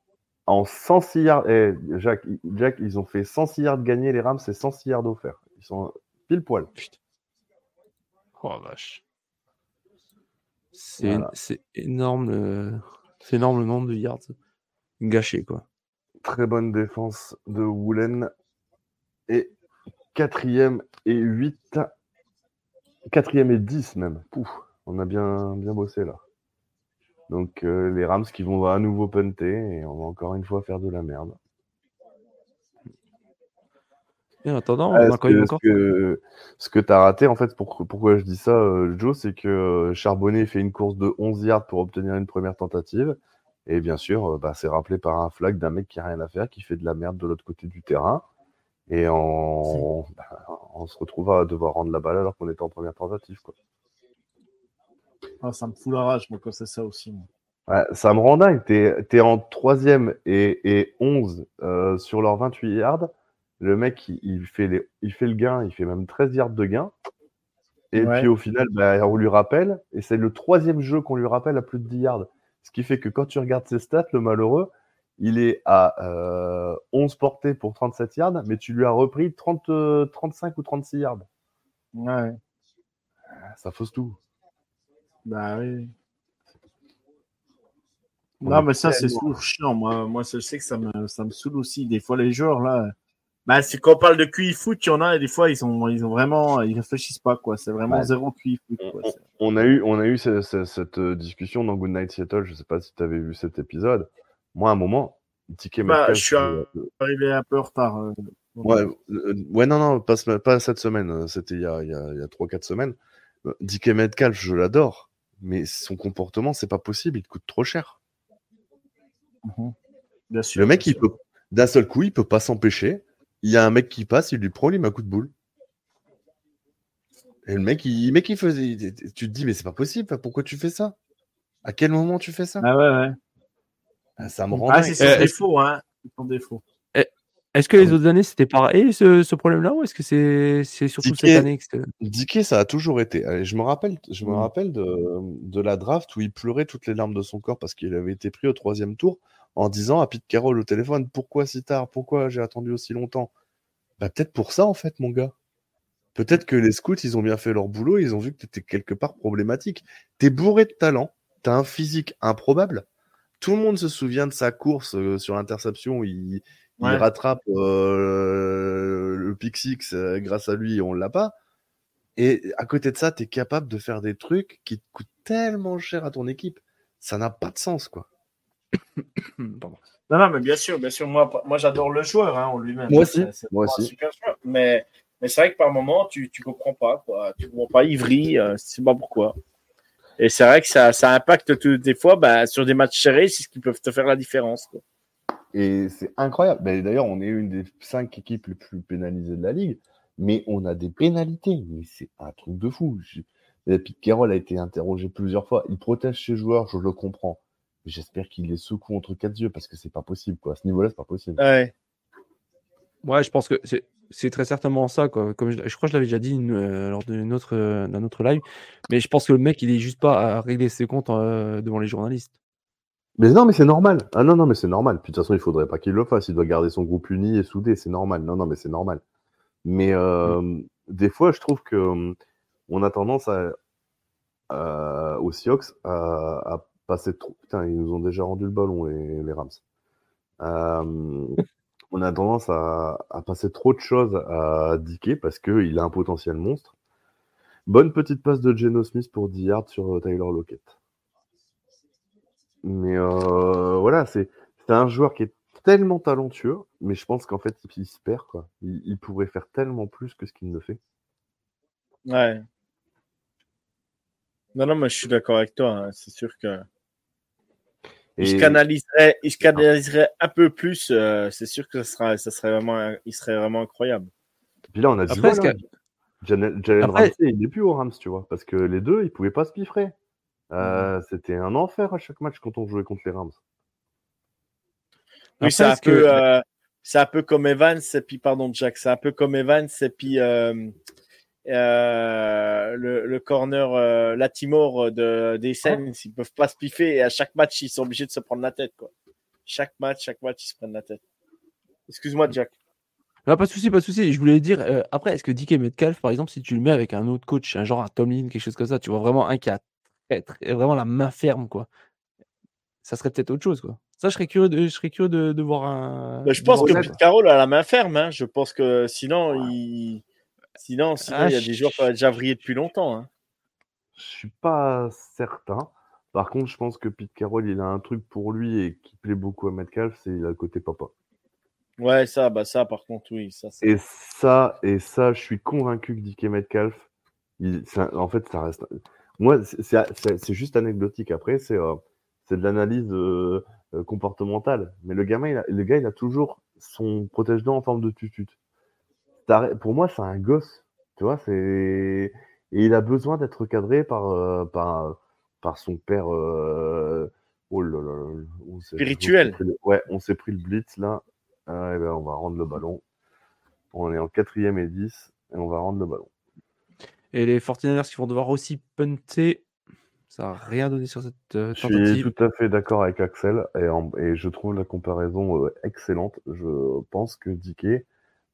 en 106 yards. Eh, Jacques, Jack, ils ont fait 106 yards gagnés, les Rams, c'est 106 yards offerts. Ils sont pile poil. Oh la vache. C'est Voilà. énorme, le... c'est énorme le nombre de yards gâchés, quoi. Très bonne défense de Woolen. Et quatrième et 8. Quatrième et 10 même. Pouf, on a bien, bien bossé là. Donc euh, les Rams qui vont à nouveau punter et on va encore une fois faire de la merde. Et en attendant, on a ce quand même que, encore. ce que, ce que tu as raté, en fait, pour- pourquoi je dis ça, euh, Joe, c'est que euh, Charbonnet fait une course de 11 yards pour obtenir une première tentative. Et bien sûr, euh, bah, c'est rappelé par un flag d'un mec qui a rien à faire, qui fait de la merde de l'autre côté du terrain. Et on, bah, on se retrouve à devoir rendre la balle alors qu'on était en première tentative. Quoi. Ah, ça me fout la rage, moi, quand c'est ça aussi. moi. Ouais, ça me rend dingue. T'es es en troisième et, et 11 euh, sur leurs 28 yards. Le mec, il, il fait les, il fait le gain, il fait même 13 yards de gain. Et Ouais. puis au final, bah, on lui rappelle. Et c'est le troisième jeu qu'on lui rappelle à plus de 10 yards. Ce qui fait que quand tu regardes ses stats, le malheureux, il est à euh, 11 portées pour 37 yards, mais tu lui as repris 30, euh, 35 ou 36 yards. Ouais, Ça fausse tout. bah oui. On Non, mais ça, c'est toujours chiant. Moi, moi, je sais que ça me, ça me saoule aussi. Des fois, les joueurs, là. Bah, c'est quand on parle de QI foot, il y en a, et des fois, ils ont, ils ont vraiment, ils réfléchissent pas, quoi. C'est vraiment Ouais. zéro QI foot, quoi. on, a eu, on a eu ce- ce- cette euh, discussion dans Good Night Seattle. Je sais pas si tu avais vu cet épisode. Moi, à un moment, Ticket Bah, je suis euh, arrivé un peu en retard. euh, Ouais, euh, ouais, non, non, pas, ce- pas cette semaine. euh, C'était il y a, il y a, il y a 3-4 semaines. Euh, DK Metcalf, je l'adore, mais son comportement, c'est pas possible. Il te coûte trop cher. Bien sûr. Le mec, il peut, d'un seul coup, il peut pas s'empêcher. Il y a un mec qui passe, il lui prend, il met un coup de boule. Et le mec, il, le mec, il faisait. il- Tu te dis, mais c'est pas possible. Pourquoi tu fais ça? À quel moment tu fais ça? Ah ouais, ouais. Ah, Ça me rend Ah, c'est son Euh, défaut, hein. C'est son défaut. Est-ce que les autres années c'était pareil ce, ce problème-là ou est-ce que c'est c'est surtout cette année que Dickey, ça a toujours été. Allez, je me rappelle, je me Mm. rappelle de, de la draft où il pleurait toutes les larmes de son corps parce qu'il avait été pris au troisième tour en disant à Pete Carroll au téléphone Pourquoi si tard? Pourquoi j'ai attendu aussi longtemps? Bah, Peut-être pour ça, en fait, mon gars. Peut-être que les scouts, ils ont bien fait leur boulot, ils ont vu que tu étais quelque part problématique. Tu es bourré de talent, tu as un physique improbable. Tout le monde se souvient de sa course euh, sur l'interception. Il, rattrape euh, le pick six euh, grâce à lui on l'a pas. Et à côté de ça, tu es capable de faire des trucs qui te coûtent tellement cher à ton équipe. Ça n'a pas de sens, quoi. <coughs> Pardon. Non, non, mais bien sûr, bien sûr. Moi, moi j'adore le joueur hein, en lui-même. Moi aussi, moi aussi. super joueur. Mais, mais c'est vrai que par moment, tu tu comprends pas. Quoi. Tu comprends pas. Ivry, euh, c'est pas pourquoi. Et c'est vrai que ça, ça impacte tout- des fois bah, sur des matchs serrés, c'est ce qui peuvent te faire la différence. Quoi. Et c'est incroyable. Ben, D'ailleurs, on est une des cinq équipes les plus pénalisées de la ligue, mais on a des pénalités. Mais c'est un truc de fou. Je- Et Pete Carroll a été interrogé plusieurs fois. Il protège ses joueurs, je le comprends. J'espère qu'il les secoue entre quatre yeux parce que c'est pas possible. Quoi. À ce niveau-là, c'est pas possible. Ouais. Ouais, je pense que c'est c'est très certainement ça. Quoi. Comme je, je crois que je l'avais déjà dit une, euh, lors d'une autre, euh, d'un autre live. Mais je pense que le mec, il est juste pas à régler ses comptes euh, devant les journalistes. Mais non, mais c'est normal. Ah non, non, mais c'est normal. Puis de toute façon, il faudrait pas qu'il le fasse. Il doit garder son groupe uni et soudé. C'est normal. Non, non, mais c'est normal. Mais euh, des fois, je trouve que euh, on a tendance à, Seahawks à, à passer trop. Putain, ils nous ont déjà rendu le ballon, les, les Rams. Euh, on a tendance à, passer trop de choses à Dickey parce qu'il a un potentiel monstre. Bonne petite passe de Geno Smith pour 10 yards sur euh, Tyler Lockett. Mais euh, voilà, c'est un joueur qui est tellement talentueux, mais je pense qu'en fait, il, se perd. Il pourrait faire tellement plus que ce qu'il ne fait. Ouais. Non, non, mais je suis d'accord avec toi. hein. C'est sûr que. Il se Et- canaliserait, il se canaliserait un peu plus. euh, c'est sûr que ça, sera, ça serait vraiment, il serait vraiment incroyable. Puis là, on a du Après, hein. que- Jalen, Jalen Après- Ramsey, il n'est plus au Rams, tu vois, parce que les deux, ils pouvaient pas se piffrer. Euh, C'était un enfer à chaque match quand on jouait contre les Rams. Oui, c'est un est-ce que- peu, euh, c'est un peu comme Evans et puis pardon Jack, c'est un peu comme Evans et puis euh, euh, le, le corner euh, Latimore de des Saints, ils peuvent pas se piffer et à chaque match ils sont obligés de se prendre la tête quoi. Chaque match, chaque match ils se prennent la tête. Excuse-moi Jack. Non, pas de souci, pas de souci. Je voulais dire, euh, après, est-ce que DK Metcalf, par exemple, si tu le mets avec un autre coach, un genre un Tomlin, quelque chose comme ça, tu vois vraiment un qui a très- très- vraiment la main ferme, quoi. Ça serait peut-être autre chose, quoi. Ça, je serais curieux de, je serais curieux de, de voir un. Bah, je de pense que Pete. Carroll a la main ferme. Hein. Je pense que sinon il, sinon, sinon Ah, il y a je- des joueurs qui ont déjà vrillé depuis longtemps. Hein. Je suis pas certain. Par contre, je pense que Pete Carroll, il a un truc pour lui et qui plaît beaucoup à Metcalf, c'est il a le côté papa. Ouais, ça, bah ça, par contre, oui. Ça, Et ça, et ça, je suis convaincu que DK Metcalf, il, ça- en fait, ça reste. Moi, c'est- juste anecdotique. Après, c'est euh, de l'analyse euh, euh, comportementale. Mais le gamin, il a- le gars, il a toujours son protège-dents en forme de tutut. Pour moi, c'est un gosse. Tu vois, c'est et il a besoin d'être cadré par euh, par par son père. euh, Oh là là là, on s'est- Spirituel. on s'est pris le- Ouais, on s'est pris le blitz là. Ah, eh ben, on va rendre le ballon. On est en quatrième et 10 et on va rendre le ballon. Et les 49ers qui vont devoir aussi punter. Ça n'a rien donné sur cette euh, Je suis tentative. tout à fait d'accord avec Axel et, en- et je trouve la comparaison euh, excellente. Je pense que Dickey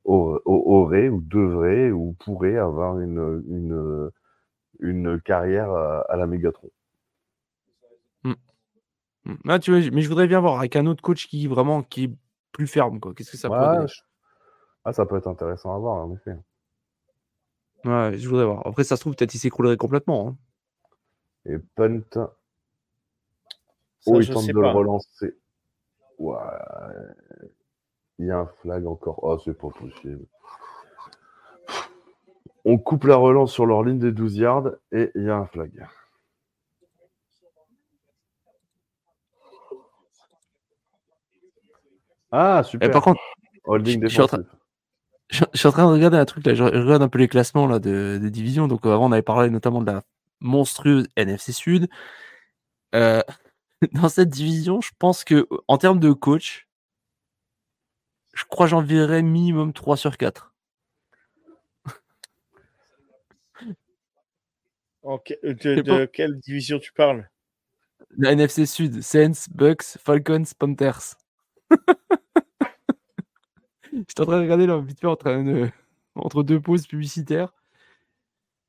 aurait ou devrait ou pourrait avoir une, une, une carrière à, à la Mégatron. Mm. Ah, tu vois, mais je voudrais bien voir avec un autre coach qui vraiment qui est plus ferme. quoi. Qu'est-ce que ça Ouais, donner? je- Ah, ça peut être intéressant à voir, en effet. Ouais, je voudrais voir. Après, ça se trouve, peut-être il s'écroulerait complètement. hein. Et punt. ça, Oh, il tente de le relancer. Ouais. Il y a un flag encore. Oh, c'est pas possible. On coupe la relance sur leur ligne des 12 yards et il y a un flag. Ah, Et super. par contre, Holding je- je suis en train- je, je suis en train de regarder un truc là. Je regarde un peu les classements là, de, des divisions. Donc, avant, on avait parlé notamment de la monstrueuse NFC Sud. Euh, <laughs> dans cette division, je pense que en termes de coach, je crois que j'en verrais minimum 3 sur 4. En que- de, quelle division tu parles? La NFC Sud, Saints, Bucks, Falcons, Panthers. <laughs> J'étais en train de regarder là, vite fait, entre deux pauses publicitaires.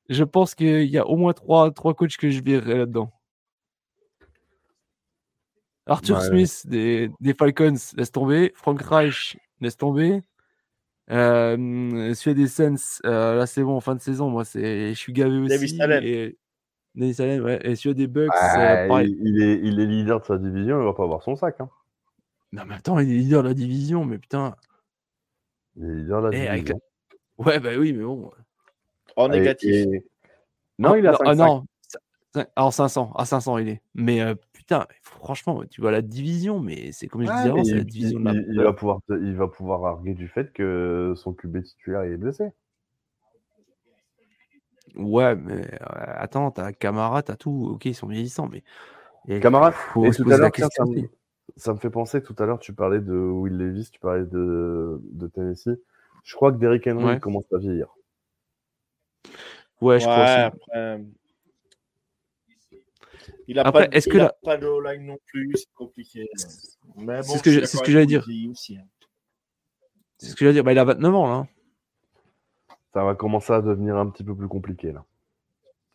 Je pense qu'il y a au moins trois, trois coachs que je verrai là-dedans. Arthur Ouais. Smith des, des Falcons, laisse tomber. Frank Reich, laisse tomber. Euh, Saints, euh, là c'est bon, fin de saison, moi c'est, je suis gavé aussi. Davis Allen. Et, Davis Allen, ouais. Et des Bucks, Ah, euh, pareil. il, il est, il est leader de sa division, il va pas avoir son sac. Hein. Non, mais attends, il est leader de la division, mais putain. Il est leader de la Eh, avec division. Ouais, bah oui, mais bon. En négatif. et- Non, il a non, 5 ah, non. cin- Alors 500, à 500 il est. Mais euh, putain, franchement, tu vois la division, mais c'est comme je Ouais, disais avant, c'est la il, division il- de la il- va pouvoir, il va pouvoir arguer du fait que son QB titulaire est blessé. Ouais, mais euh, attends, t'as Camara, t'as tout. Ok, ils sont vieillissants, mais. et faut tout à l'heure, ça, me, ça me fait penser, tout à l'heure, tu parlais de Will Levis, tu parlais de, de Tennessee. Je crois que Derrick Henry Ouais. commence à vieillir. Ouais, je Ouais, après, Il a Après, pas, est-ce il que a la- pas de line non plus, c'est compliqué. Mais C'est bon, ce que je c'est ce que j'allais dire. aussi, hein. C'est ce que j'allais dire. Bah, il a 29 ans, là. hein. Ça va commencer à devenir un petit peu plus compliqué, là.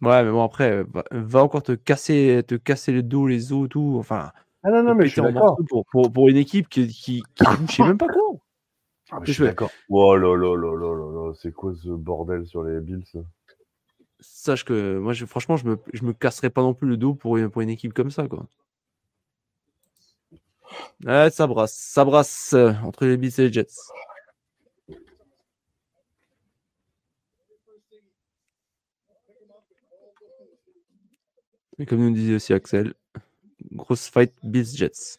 Ouais, mais bon, après, va, encore te casser, te casser le dos, les os, tout. Enfin, Ah non, non, mais je suis d'accord. pour, pour, pour une équipe qui, qui, qui je sais même pas quand. Ah, mais que je suis d'accord. Oh là là là là là là, c'est quoi ce bordel sur les Bills Sache que moi, franchement, je me, casserais pas non plus le dos pour une, pour une équipe comme ça, quoi. Ouais, ça brasse, ça brasse euh, entre les Bills et les Jets. Et comme nous disait aussi Axel, grosse fight Bills Jets.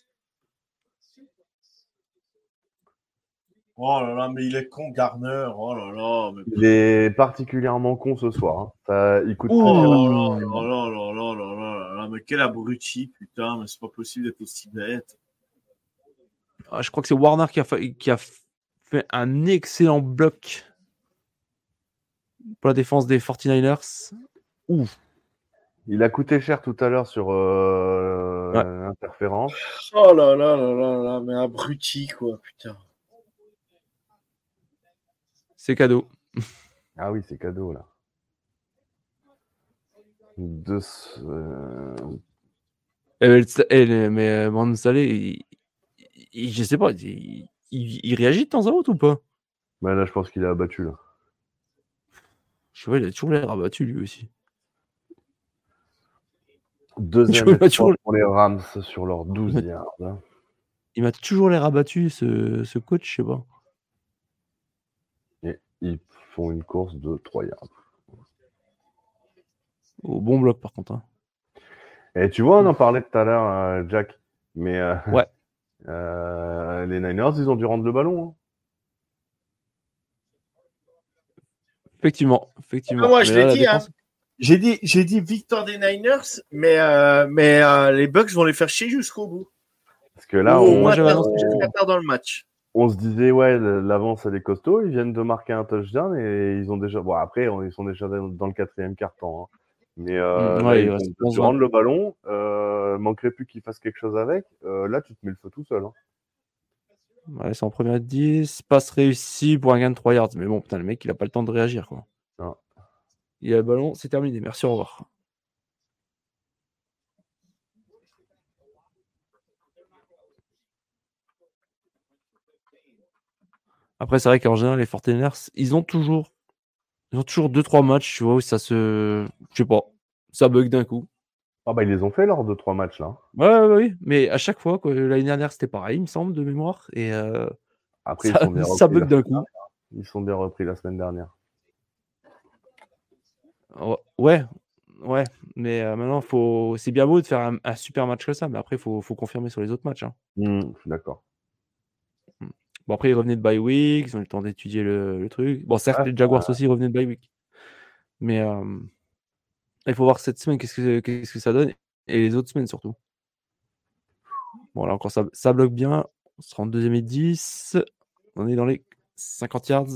Oh là là, mais il est con, Garner. Oh là là. Mais... Il est particulièrement con ce soir. Hein. Ça, il coûte. Oh là là, là là là là mais quel abruti, putain, mais c'est pas possible d'être aussi bête. Ah, je crois que c'est Warner qui a, fait, un excellent bloc pour la défense des 49ers. Ouf. Il a coûté cher tout à l'heure sur euh, ouais. l'interférence. Oh là là là là là, mais abruti quoi, putain. C'est cadeau. Ah oui, c'est cadeau là. De ce- euh, mais, mais euh, Brandon Staley, il- il- je sais pas, il, réagit de temps en temps ou pas? Bah là, je pense qu'il est abattu là. Je sais pas, il a toujours l'air abattu lui aussi. Deuxième <laughs> toujours- pour les Rams sur leurs <laughs> 12 yards. hein. il m'a toujours l'air abattu, ce, ce coach, je sais pas. Ils font une course de 3 yards. Au bon bloc, par contre. hein. Et tu vois, on en parlait tout à l'heure, euh, Jack. Mais euh, Ouais. <laughs> euh, les Niners, ils ont dû rendre le ballon. hein. Effectivement, effectivement. Ah, moi, Mais je l'ai la dit, hein. J'ai dit, j'ai dit victoire des Niners, mais, euh, mais euh, les Bucks vont les faire chier jusqu'au bout. Parce que là, Ou au on, moins j'avais annoncé- jusqu'à tard dans le match. On se disait, ouais, l'avance, elle est costaud. Ils viennent de marquer un touchdown et ils ont déjà. Bon, après, ils sont déjà dans le quatrième quart-temps. hein. Mais euh, Mm, là, ils il ont reste dû 11 rendre le ballon. Euh, manquerait plus qu'ils fassent quelque chose avec. Euh, là, tu te mets le feu tout seul. hein. Ouais, c'est en première 10. Passe réussi pour un gain de 3 yards. Mais bon, putain, le mec, il a pas le temps de réagir. Quoi. Non. Il a le ballon, c'est terminé. Merci, au revoir. Après, c'est vrai qu'en général, les 49ers, ils ont toujours, ils ont toujours 2-3 matchs, tu vois, où ça se. Je sais pas, ça bug d'un coup. Ah, bah, ils les ont fait lors de trois matchs, là. Ouais, ouais, mais à chaque fois, quoi, l'année dernière, c'était pareil, il me semble, de mémoire. Et euh, Après, ça, ils sont bien <laughs> ça repris bug d'un coup. Ils sont bien repris la semaine dernière. Ouais, Ouais, mais euh, maintenant, faut... c'est bien beau de faire un, un super match comme ça, mais après, il faut, faut confirmer sur les autres matchs. hein. Hmm, je suis d'accord. Bon, après, ils revenaient de bye week, ils ont eu le temps d'étudier le, le truc. Bon, certes, Ah, les Jaguars aussi revenaient de bye week. Mais euh, il faut voir cette semaine, qu'est-ce que, qu'est-ce que ça donne, et les autres semaines surtout. Bon, là encore, ça, ça bloque bien. On sera en deuxième et 10. On est dans les 50 yards.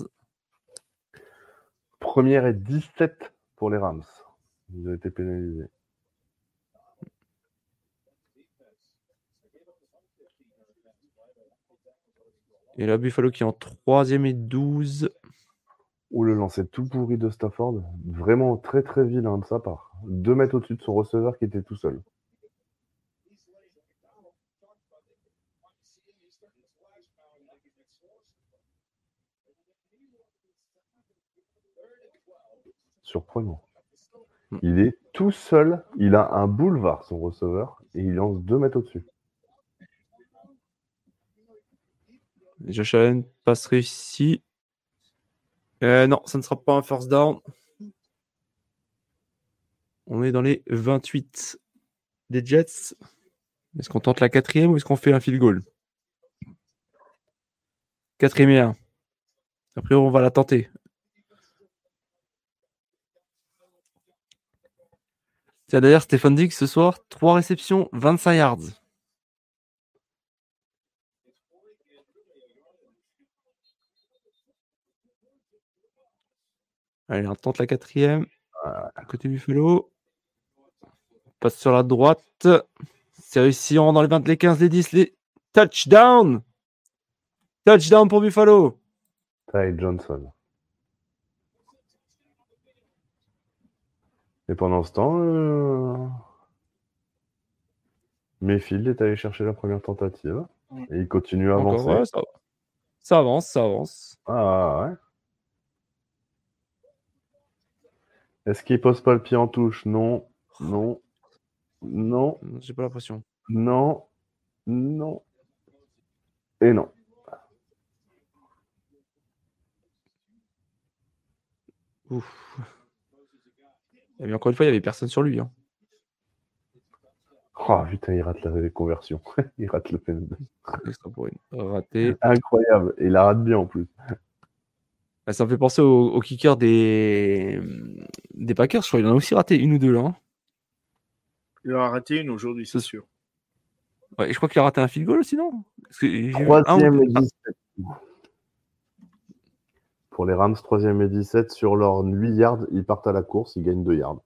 Première et 17 pour les Rams. Ils ont été pénalisés. Et là, Buffalo qui est en troisième et 12. Ou le lancer tout pourri de Stafford. Vraiment très très vilain de sa part. Deux mètres au-dessus de son receveur qui était tout seul. Surprenant. Hmm. Il est tout seul. Il a un boulevard, son receveur, et il lance deux mètres au-dessus. Josh Allen passe réussi. Euh, non, ça ne sera pas un first down. On est dans les 28 des Jets. Est-ce qu'on tente la quatrième ou est-ce qu'on fait un field goal? Quatrième et un. Après, on va la tenter. Tiens, d'ailleurs, Stéphane Diggs ce soir, 3 réceptions, 25 yards. Allez, on tente la quatrième. À côté Buffalo. Passe sur la droite. C'est réussi. On rentre dans les 20, les 15, les 10, les touchdown. Touchdown pour Buffalo. Ty Johnson. Et pendant ce temps, euh... Mayfield est allé chercher la première tentative. Et il continue à Encore, avancer. ouais, ça, ça avance, ça avance. Ah ouais. Est-ce qu'il pose pas le pied en touche? Non, non, non, J'ai pas l'impression. non, non. Et non. Ouf. Et bien, encore une fois, il n'y avait personne sur lui. hein. Oh putain, il rate la conversion. <laughs> il rate le <laughs> point. Raté. Incroyable. Et il la rate bien en plus. Ah, Ça me fait penser au, au kicker des... des Packers. Je crois qu'il en a aussi raté une ou deux là. hein. Il en a raté une aujourd'hui, c'est sûr. Ouais, et je crois qu'il a raté un field goal aussi, non? Troisième et ah, 17. Pour les Rams, troisième et 17, sur leurs 8 yards, ils partent à la course, ils gagnent 2 yards.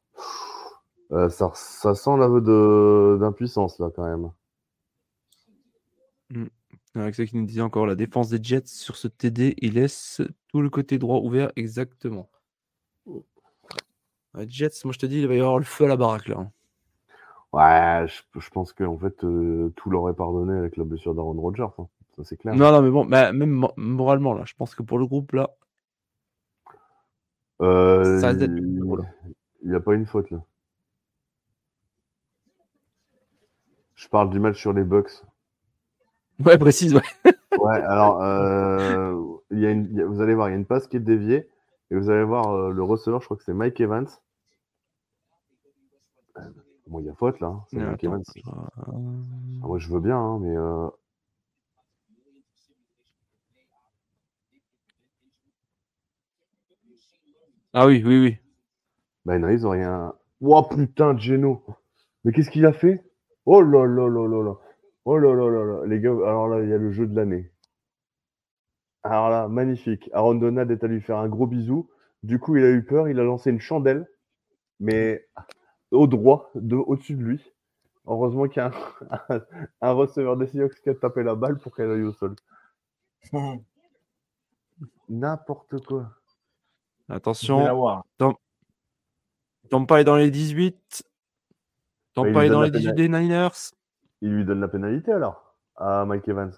Euh, ça, ça sent l'aveu d'impuissance là quand même. Avec ça qui nous disait encore la défense des Jets sur ce TD, il laisse tout le côté droit ouvert exactement. Ouais, Jets, moi je te dis, il va y avoir le feu à la baraque là. hein. Ouais, je, je pense qu'en fait, euh, tout leur est pardonné avec la blessure d'Aaron Rodgers. hein. Ça, c'est clair. Non, non, mais bon, bah, même mo- moralement là, je pense que pour le groupe là, Euh, Ça risque d'être il n'y a pas une faute là. Je parle du match sur les Bucks. <laughs> Ouais, précise, ouais. Ouais, alors, euh, y a une, il y a- vous allez voir, il y a une passe qui est déviée. Et vous allez voir euh, le receveur, je crois que c'est Mike Evans. Euh, Bon, il y a faute là. hein, C'est Mike attends, Evans. je- Ah, moi, je veux bien, hein, mais. euh, Ah oui, oui, oui. Non, ils ont rien. Oh putain, Geno. Mais qu'est-ce qu'il a fait? Oh là là là là là. Oh là là là là. Les gars, alors là, il y a le jeu de l'année. Alors là, magnifique. Aaron Donald est allé lui faire un gros bisou. Du coup, il a eu peur, il a lancé une chandelle, mais au droit, de, au-dessus de lui. Heureusement qu'il y a un, <laughs> un receveur des Seahawks qui a tapé la balle pour qu'elle aille au sol. <laughs> N'importe quoi. Attention. Tampa est dans les 18. Bah, il Tampa lui est dans les la 18 des Niners. Il lui donne la pénalité alors à Mike Evans.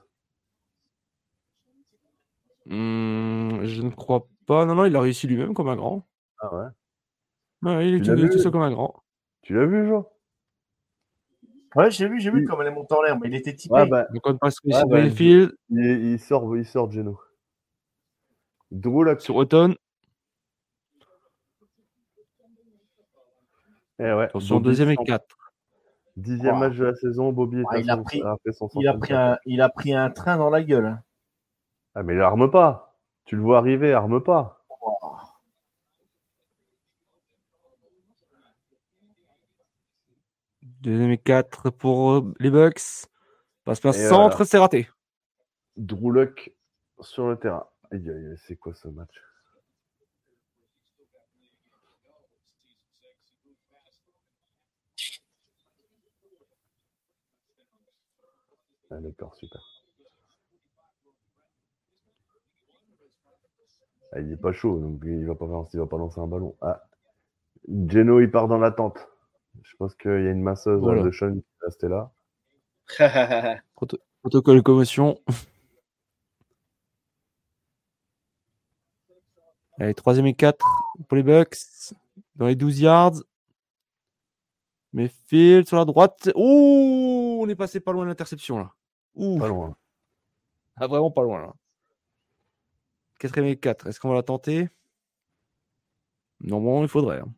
Hmm, je ne crois pas. Non, non, il a réussi lui-même comme un grand. Ah ouais. Ouais, il est Tu tout, seul comme un grand. Tu l'as vu, Jo Ouais, j'ai vu, j'ai vu comme elle est montée en l'air, mais il était typé. Ouais, bah, Donc on passe Ouais, sur bah, il, il sort, il sort Geno. Drew Lock. sur Autumn. Eh ouais, Attention, Bobby, deuxième et 4. Dixième match de la saison, Bobby est il a son- pris- fait son il, a pris un, il a pris un train dans la gueule. hein. Ah mais il arme pas. Tu le vois arriver, arme pas. Deuxième et 4 pour euh, les Bucks. Passe pas Et centre, c'est raté. Drew Lock sur le terrain. Aïe, aïe, aïe, c'est quoi ce match? Ah, D'accord, super. Ah, il est pas chaud, donc il va pas, faire- il va pas lancer un ballon. Ah, Geno, il part dans l'attente. Je pense qu'il y a une masseuse Voilà. de Sean qui est restée là. <laughs> Protocole commotion. Allez, troisième et 4 pour les Bucks. Dans les 12 yards. Mais Field sur la droite. Ouh, on est passé pas loin de l'interception là. Ouh, Pas loin. ah, vraiment pas loin là. Quatrième et 4. Est-ce qu'on va la tenter? Bon, il faudrait. hein.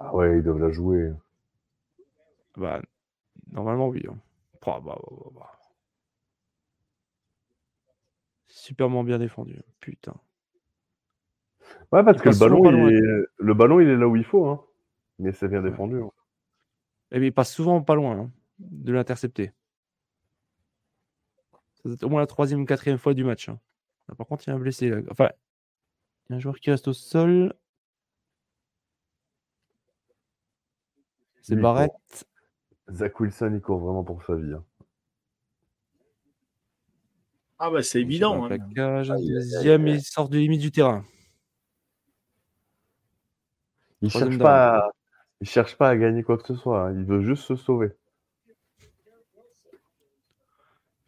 Ah ouais, ils doivent la jouer. Bah, normalement, oui. hein. Bah, bah, bah. Superment bien défendu. Putain. Ouais, parce Il que ballon, il est... le ballon, il est là où il faut. Hein. Mais c'est bien défendu. hein. Eh bien, il passe souvent pas loin hein, de l'intercepter. Ça doit être au moins la troisième ou quatrième fois du match. hein. Là, par contre, il y a un blessé. là. Enfin, il y a un joueur qui reste au sol. C'est il Barrett. Zach Wilson, il court vraiment pour sa vie. hein. Ah bah c'est évident. hein. deuxième, il sort de limite du terrain. Il cherche pas. Il cherche pas à gagner quoi que ce soit. hein. Il veut juste se sauver.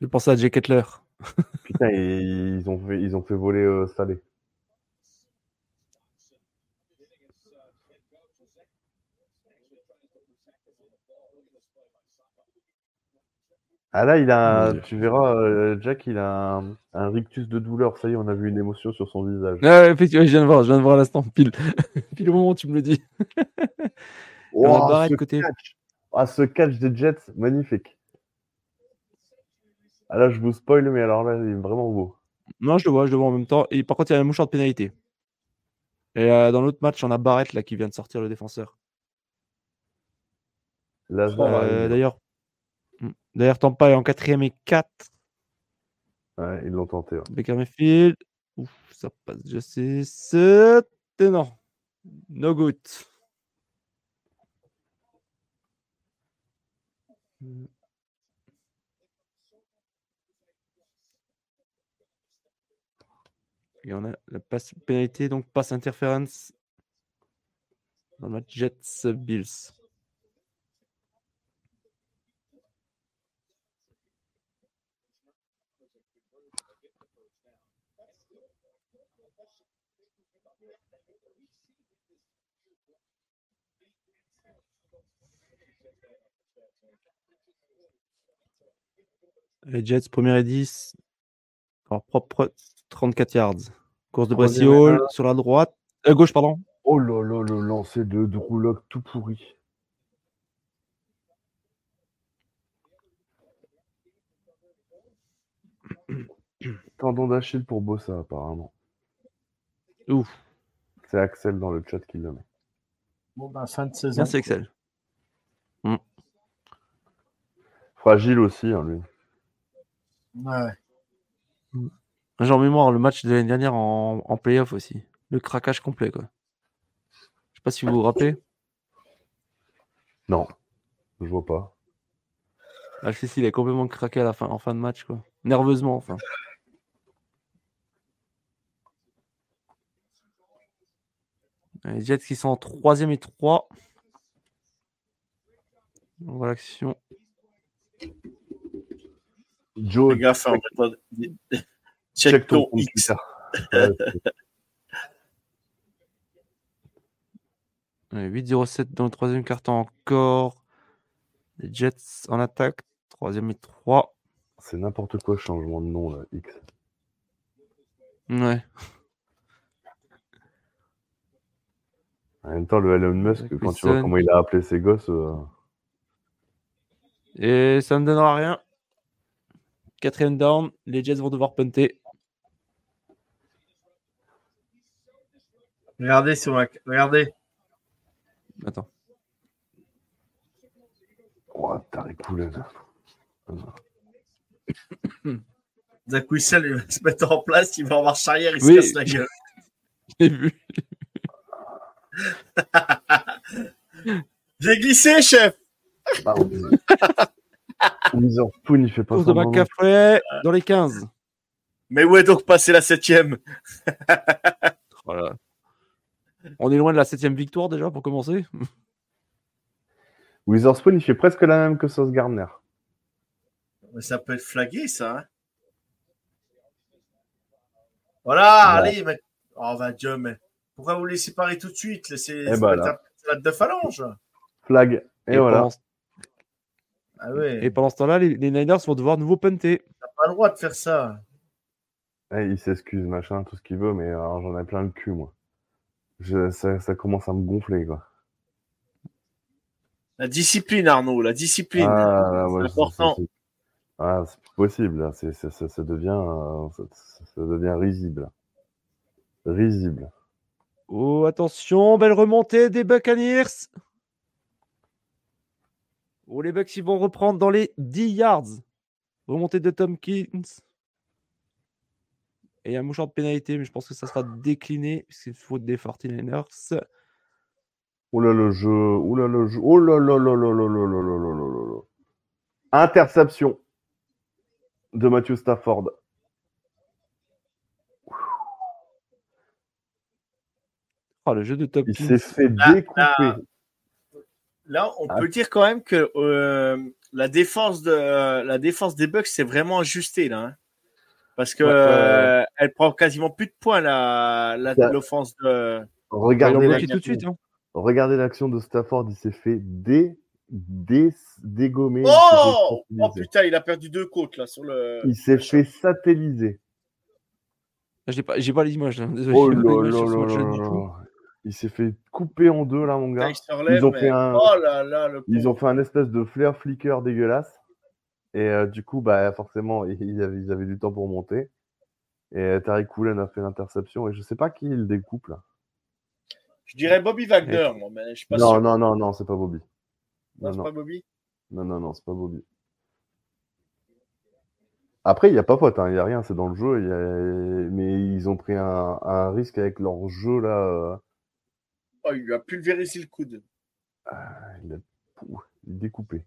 Je pense à Jay Kettler. Putain, <laughs> et ils ont fait, ils ont fait voler euh, Salé. Ah là, il a, tu verras, euh, Jack, il a un, un rictus de douleur. Ça y est, on a vu une émotion sur son visage. Ah, effectivement, je viens de voir, je viens de voir à l'instant, pile, <laughs> pile au moment où tu me le dis. <laughs> Oh, ce côté- catch. Ah, ce catch des Jets, magnifique. Ah là, je vous spoil, mais alors là, il est vraiment beau. Non, je le vois, je le vois en même temps. Et par contre, il y a un mouchoir de pénalité. Et euh, dans l'autre match, on a Barrett là qui vient de sortir le défenseur. Euh. D'ailleurs, d'ailleurs, Tampa est en quatrième et 4. Ouais, ils l'ont tenté. ouais. Ouf, ça passe. Je sais. C'était non. No good. Et on a la passe pénalité, donc passe interférence dans le match Jets Les Jets, première et 10. Alors, propre 34 yards. Course de Bressy Hall sur la droite. Euh, gauche, pardon. Oh là là, le lancer de Drew Lock tout pourri. <clears throat> Tendon d'Achille pour Bossa, apparemment. Ouf. C'est Axel dans le chat qui le met. Bon, ben, fin de saison. Merci, Excel. Fragile aussi, hein, lui. Ouais. J'ai en mémoire le match de l'année dernière en, en playoff aussi. Le craquage complet, quoi. Je sais pas si vous vous rappelez. Non, je vois pas. Ah, si, si, il est complètement craqué à la fin, en fin de match, quoi. Nerveusement, enfin. Les Jets qui sont en troisième et 3. On voit l'action. Joe, Fais gaffe, on va pas- <laughs> check Check ton X. Twitter. <laughs> Ouais, c'est- Ouais, 8-0-7 dans le troisième carton encore. Les Jets en attaque. Troisième et 3. c'est n'importe quoi, changement de nom, là, X. Ouais. En même temps, le Elon Musk, quand tu vois comment il a appelé ses gosses, euh, Et ça ne donnera rien. Quatrième down. Les Jets vont devoir punter. Regardez sur la... Regardez. Attends. oh, Tariq Poulen. <coughs> Zach Wilson, il va se mettre en place, il va en marche arrière, il Oui. se casse la gueule. <laughs> J'ai vu. <laughs> J'ai glissé, chef Ah, <laughs> <laughs> Witherspoon, il fait pas Course de. McCaffrey dans les 15. Mais où est donc passé la septième <laughs> Voilà. On est loin de la septième victoire déjà pour commencer. <laughs> Witherspoon, il fait presque la même que Sauce Gardner. Mais ça peut être flagué, ça. hein. Voilà, allez, mais... Oh, va Dieu, mais... Pourquoi vous les séparez tout de suite? Laissez Eh ben là. la de phalange. Flag. Et, voilà. Ah ouais, et pendant ce temps-là, les, les Niners vont devoir nouveau punter. t'as pas le droit de faire ça. Eh, il s'excuse, machin, tout ce qu'il veut, mais alors, j'en ai plein le cul, moi. Je, ça, ça commence à me gonfler, quoi. La discipline, Arnaud, la discipline. Ah, là, ouais, C'est important. c'est- Ah, c'est plus possible, là. C'est, c'est- ça, ça devient, euh, ça devient risible. Risible. Oh, attention, belle remontée des Buccaneers. Oh, les Bucks, ils vont reprendre dans les 10 yards. Remontée de Tompkins. Et un mouchoir de pénalité, mais je pense que ça sera décliné. C'est une faute des 49ers. Oh là le jeu, oh là le jeu, oh là là là là là là là là là là là là. Interception de Matthew Stafford. Oh, le jeu de Il Tompkins. s'est fait Là, découper. Là. On Ah. peut dire quand même que euh, la défense de la défense des Bucks c'est vraiment ajustée là, hein. parce que euh, elle prend quasiment plus de points la la- Ça- l'offense de. Regardez l'action. tout de suite. hein. Regardez l'action de Stafford, il s'est fait dé, dé, dégommer. Oh, oh putain, il a perdu deux côtes là sur le. Il s'est fait satelliser. J'ai pas, j'ai pas l'image. là. Désolé, Oh là pas l'image là Il s'est fait couper en deux là, mon gars. relève, Ils ont mais- fait un- Oh là là, le Ils ont fait un espèce de flare flicker dégueulasse. Et euh, du coup, bah, forcément, <laughs> ils avaient, ils avaient du temps pour monter. Et euh, Tariq Woolen a fait l'interception. Et je sais pas qui il découpe là. Je dirais Bobby Wagner, moi, mais je suis pas non, sûr. non, non, non, c'est pas Bobby. Non, Non, c'est pas Bobby? non, non, non, c'est pas Bobby. Après, il n'y a pas faute, hein, il n'y a rien, c'est dans le jeu. il y a- Mais ils ont pris un, un risque avec leur jeu là. Oh, il lui a pulvérisé le coude. Il a Pouh, il est découpé.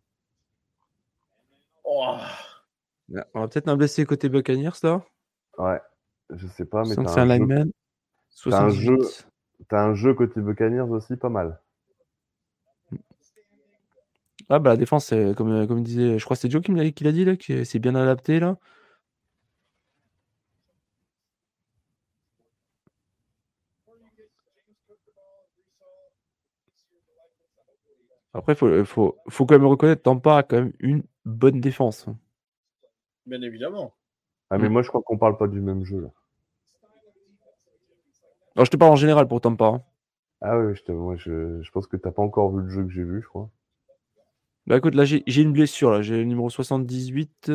Oh. Là, On a peut-être un blessé côté Buccaneers là. Ouais, je sais pas, mais c'est un un, jeu, lineman. t'as un 78. jeu- t'as un jeu côté Buccaneers aussi pas mal. Ah bah la défense, comme, euh, comme disait, je crois que c'est Joe qui me l'a qui l'a dit là, que c'est bien adapté là. Après, il faut, faut, faut quand même reconnaître Tampa a quand même une bonne défense. hein. Bien évidemment. Ah, mais Mm. moi, je crois qu'on parle pas du même jeu, là. Alors, je te parle en général pour Tampa. hein. Ah oui, je, te- moi, je, je pense que t'as pas encore vu le jeu que j'ai vu, je crois. Bah écoute, là, j'ai une blessure. là. J'ai le numéro 78.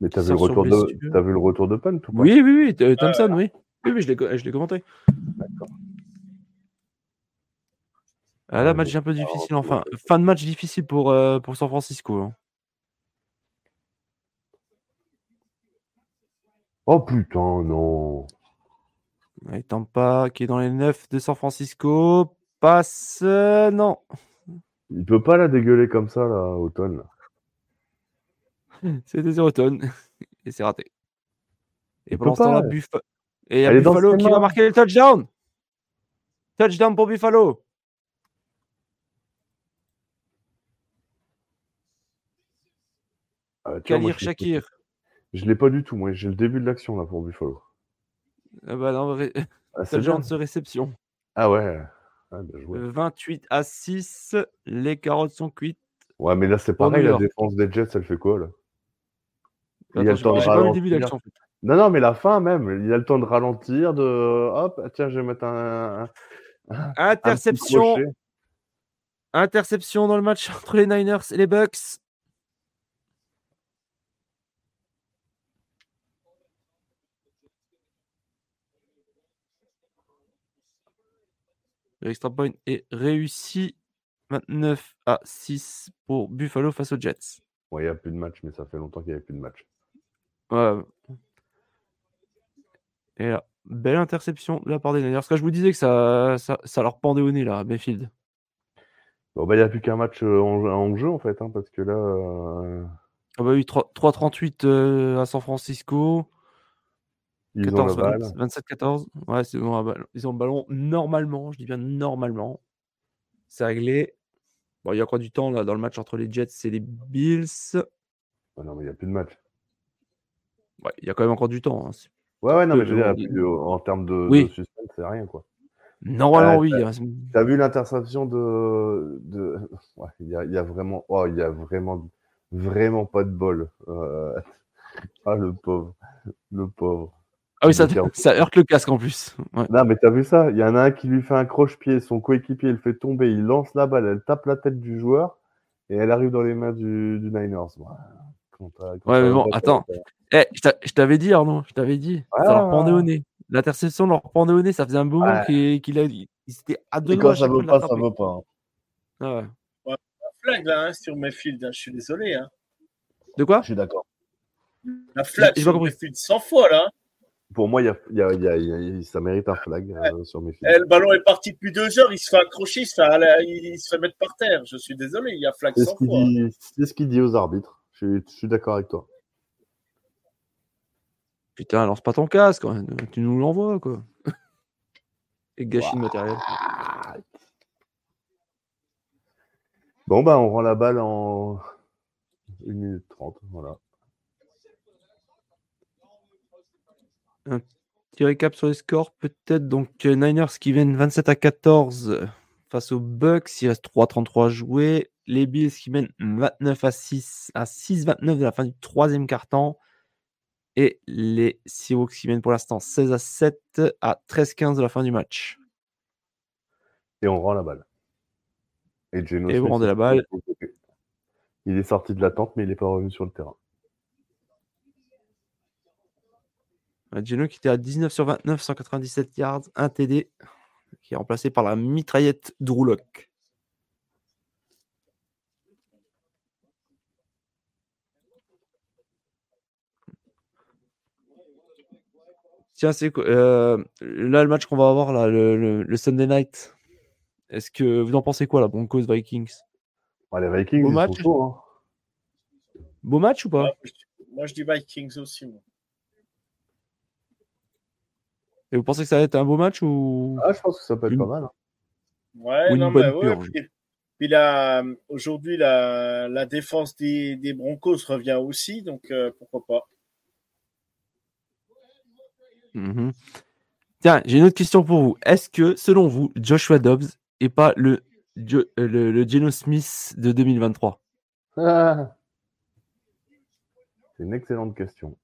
Mais t'as vu, le retour de... t'as vu le retour de punt ou pas Oui, oui, oui. t- Thompson, oui. Oui, oui, je l'ai co- je l'ai commenté. D'accord. Ah, là, Ouais, match un peu alors, difficile. Enfin, fin de match difficile pour, euh, pour San Francisco. hein. Oh putain, non. Et Tampa qui est dans les 9 de San Francisco. Passe. euh, non. Il peut pas la dégueuler comme ça, là, Automne. <laughs> C'était 0 tonnes. <laughs> Et c'est raté. Et Il pendant peut ce temps-là, pas. Buff- Et il y a Elle est dans Buffalo ses qui va marquer le touchdown. Touchdown pour Buffalo. Ah, tu vois, moi, Kalir l'ai pas- Shakir. Je l'ai pas du tout, moi. J'ai le début de l'action, là, pour Buffalo. Ah bah non, ré- <laughs> Ah, c'est touchdown bien. de ce réception. Ah ouais. Ah, bien joué. Euh, 28 à 6. Les carottes sont cuites. Ouais, mais là, c'est pareil, la défense des Jets, elle fait quoi, là? Il y a le temps de ralentir. l'action. en fait. Non, non, mais la fin même. Il y a le temps de ralentir, de. Hop, tiens, je vais mettre un. Interception. Interception dans le match <laughs> entre les Niners et les Bucks. L'extra point est réussi. 29 à 6 pour Buffalo face aux Jets. Ouais, il n'y a plus de match, mais ça fait longtemps qu'il n'y avait plus de match. Ouais. Et là, belle interception de la part des Niners. Parce que je vous disais que ça, ça, ça leur pendait au nez là, à Mayfield. Bon, bah, il n'y a plus qu'un match euh, en, jeu- en jeu, en fait, hein, parce que là. euh, Ah bah oui, 3 3-38 euh, à San Francisco. Ils ont 14, la balle. 27-14. Ouais, c'est bon. Ils ont le ballon normalement, je dis bien normalement. C'est réglé. Bon, il y a encore du temps là dans le match entre les Jets et les Bills. Ah non, mais il n'y a plus de match. Ouais, il y a quand même encore du temps. hein. Ouais, ouais, non, mais Euh, je veux dire, on- plus de- en termes de, Oui. de suspense, c'est rien, quoi. Normalement, Ah, oui. t'as- hein, vu l'interception de. de... <laughs> Ouais, il y a, il y a vraiment. Oh, il y a vraiment. Vraiment pas de bol. Euh, <laughs> Ah, le pauvre. Le pauvre. Ah oui, ça, <laughs> ça heurte le casque en plus. Ouais. Non, mais t'as vu ça? Il y en a un qui lui fait un croche-pied, son coéquipier le fait tomber, il lance la balle, elle tape la tête du joueur et elle arrive dans les mains du, du Niners. Ouais, quand t'as- quand Ouais, t'as mais bon, attends. t'as- Eh, je t'a- je t'avais dit, Arnaud, je t'avais dit. Ouais, ça leur ouais, pendait au nez. L'interception leur pendait au nez, ça faisait un moment Ouais. qu'il qu'il a. Il s'était à deux Et doigts quand ça veut de pas, ça veut pas. hein. Ah ouais. Flag là hein, sur Mayfield, hein, je suis désolé. Hein. De quoi? Je suis d'accord. La flag J'ai pas sur. Mayfield 100 fois là. Hein. Pour moi, y a, y a- y a- ça mérite un flag euh, sur mes films. Eh, le ballon est parti depuis deux heures, il se fait accrocher, il se fait, aller- il se fait mettre par terre. Je suis désolé, il y a flag C'est ce 100 qu'il fois. hein. dit, c'est ce qu'il dit aux arbitres. Je suis, je suis d'accord avec toi. Putain, lance pas ton casque, quand même. tu nous l'envoies, quoi. Et gâchis de matériel. Bon, bah, on rend la balle en 1 minute 30. Voilà. Petit récap sur les scores, peut-être. Donc, euh, Niners qui viennent 27 à 14 euh, face aux Bucks. Il reste 3-33 à jouer. Les Bills qui mènent 29 à 6 à 6-29 de la fin du troisième quart-temps. Et les Seahawks qui mènent pour l'instant 16 à 7 à 13-15 de la fin du match. Et on rend la balle. Et Geno Et vous Smith, rendez la balle. Il est sorti de la tente, mais il n'est pas revenu sur le terrain. Euh, Geno qui était à 19 sur 29, 197 yards, 1 TD, qui est remplacé par la mitraillette Drew Lock. Tiens, c'est quoi euh, Là, le match qu'on va avoir, là, le, le- le Sunday night, est-ce que vous en pensez quoi, la Broncos Vikings? Ouais, les Vikings, Beau ils match. sont chauds. Hein. Beau match ou pas? Ouais, je- moi, je dis Vikings aussi. moi. Et vous pensez que ça va être un beau match ou Ah, je pense que ça peut être Une- pas mal. hein. Ouais, Ou une non, bonne mais ouais, purge. puis, puis là, aujourd'hui, la, la défense des, des Broncos revient aussi, donc euh, pourquoi pas. Mhm. Tiens, j'ai une autre question pour vous. Est-ce que, selon vous, Joshua Dobbs est pas le euh, le, le Geno Smith de 2023 Ah. C'est une excellente question.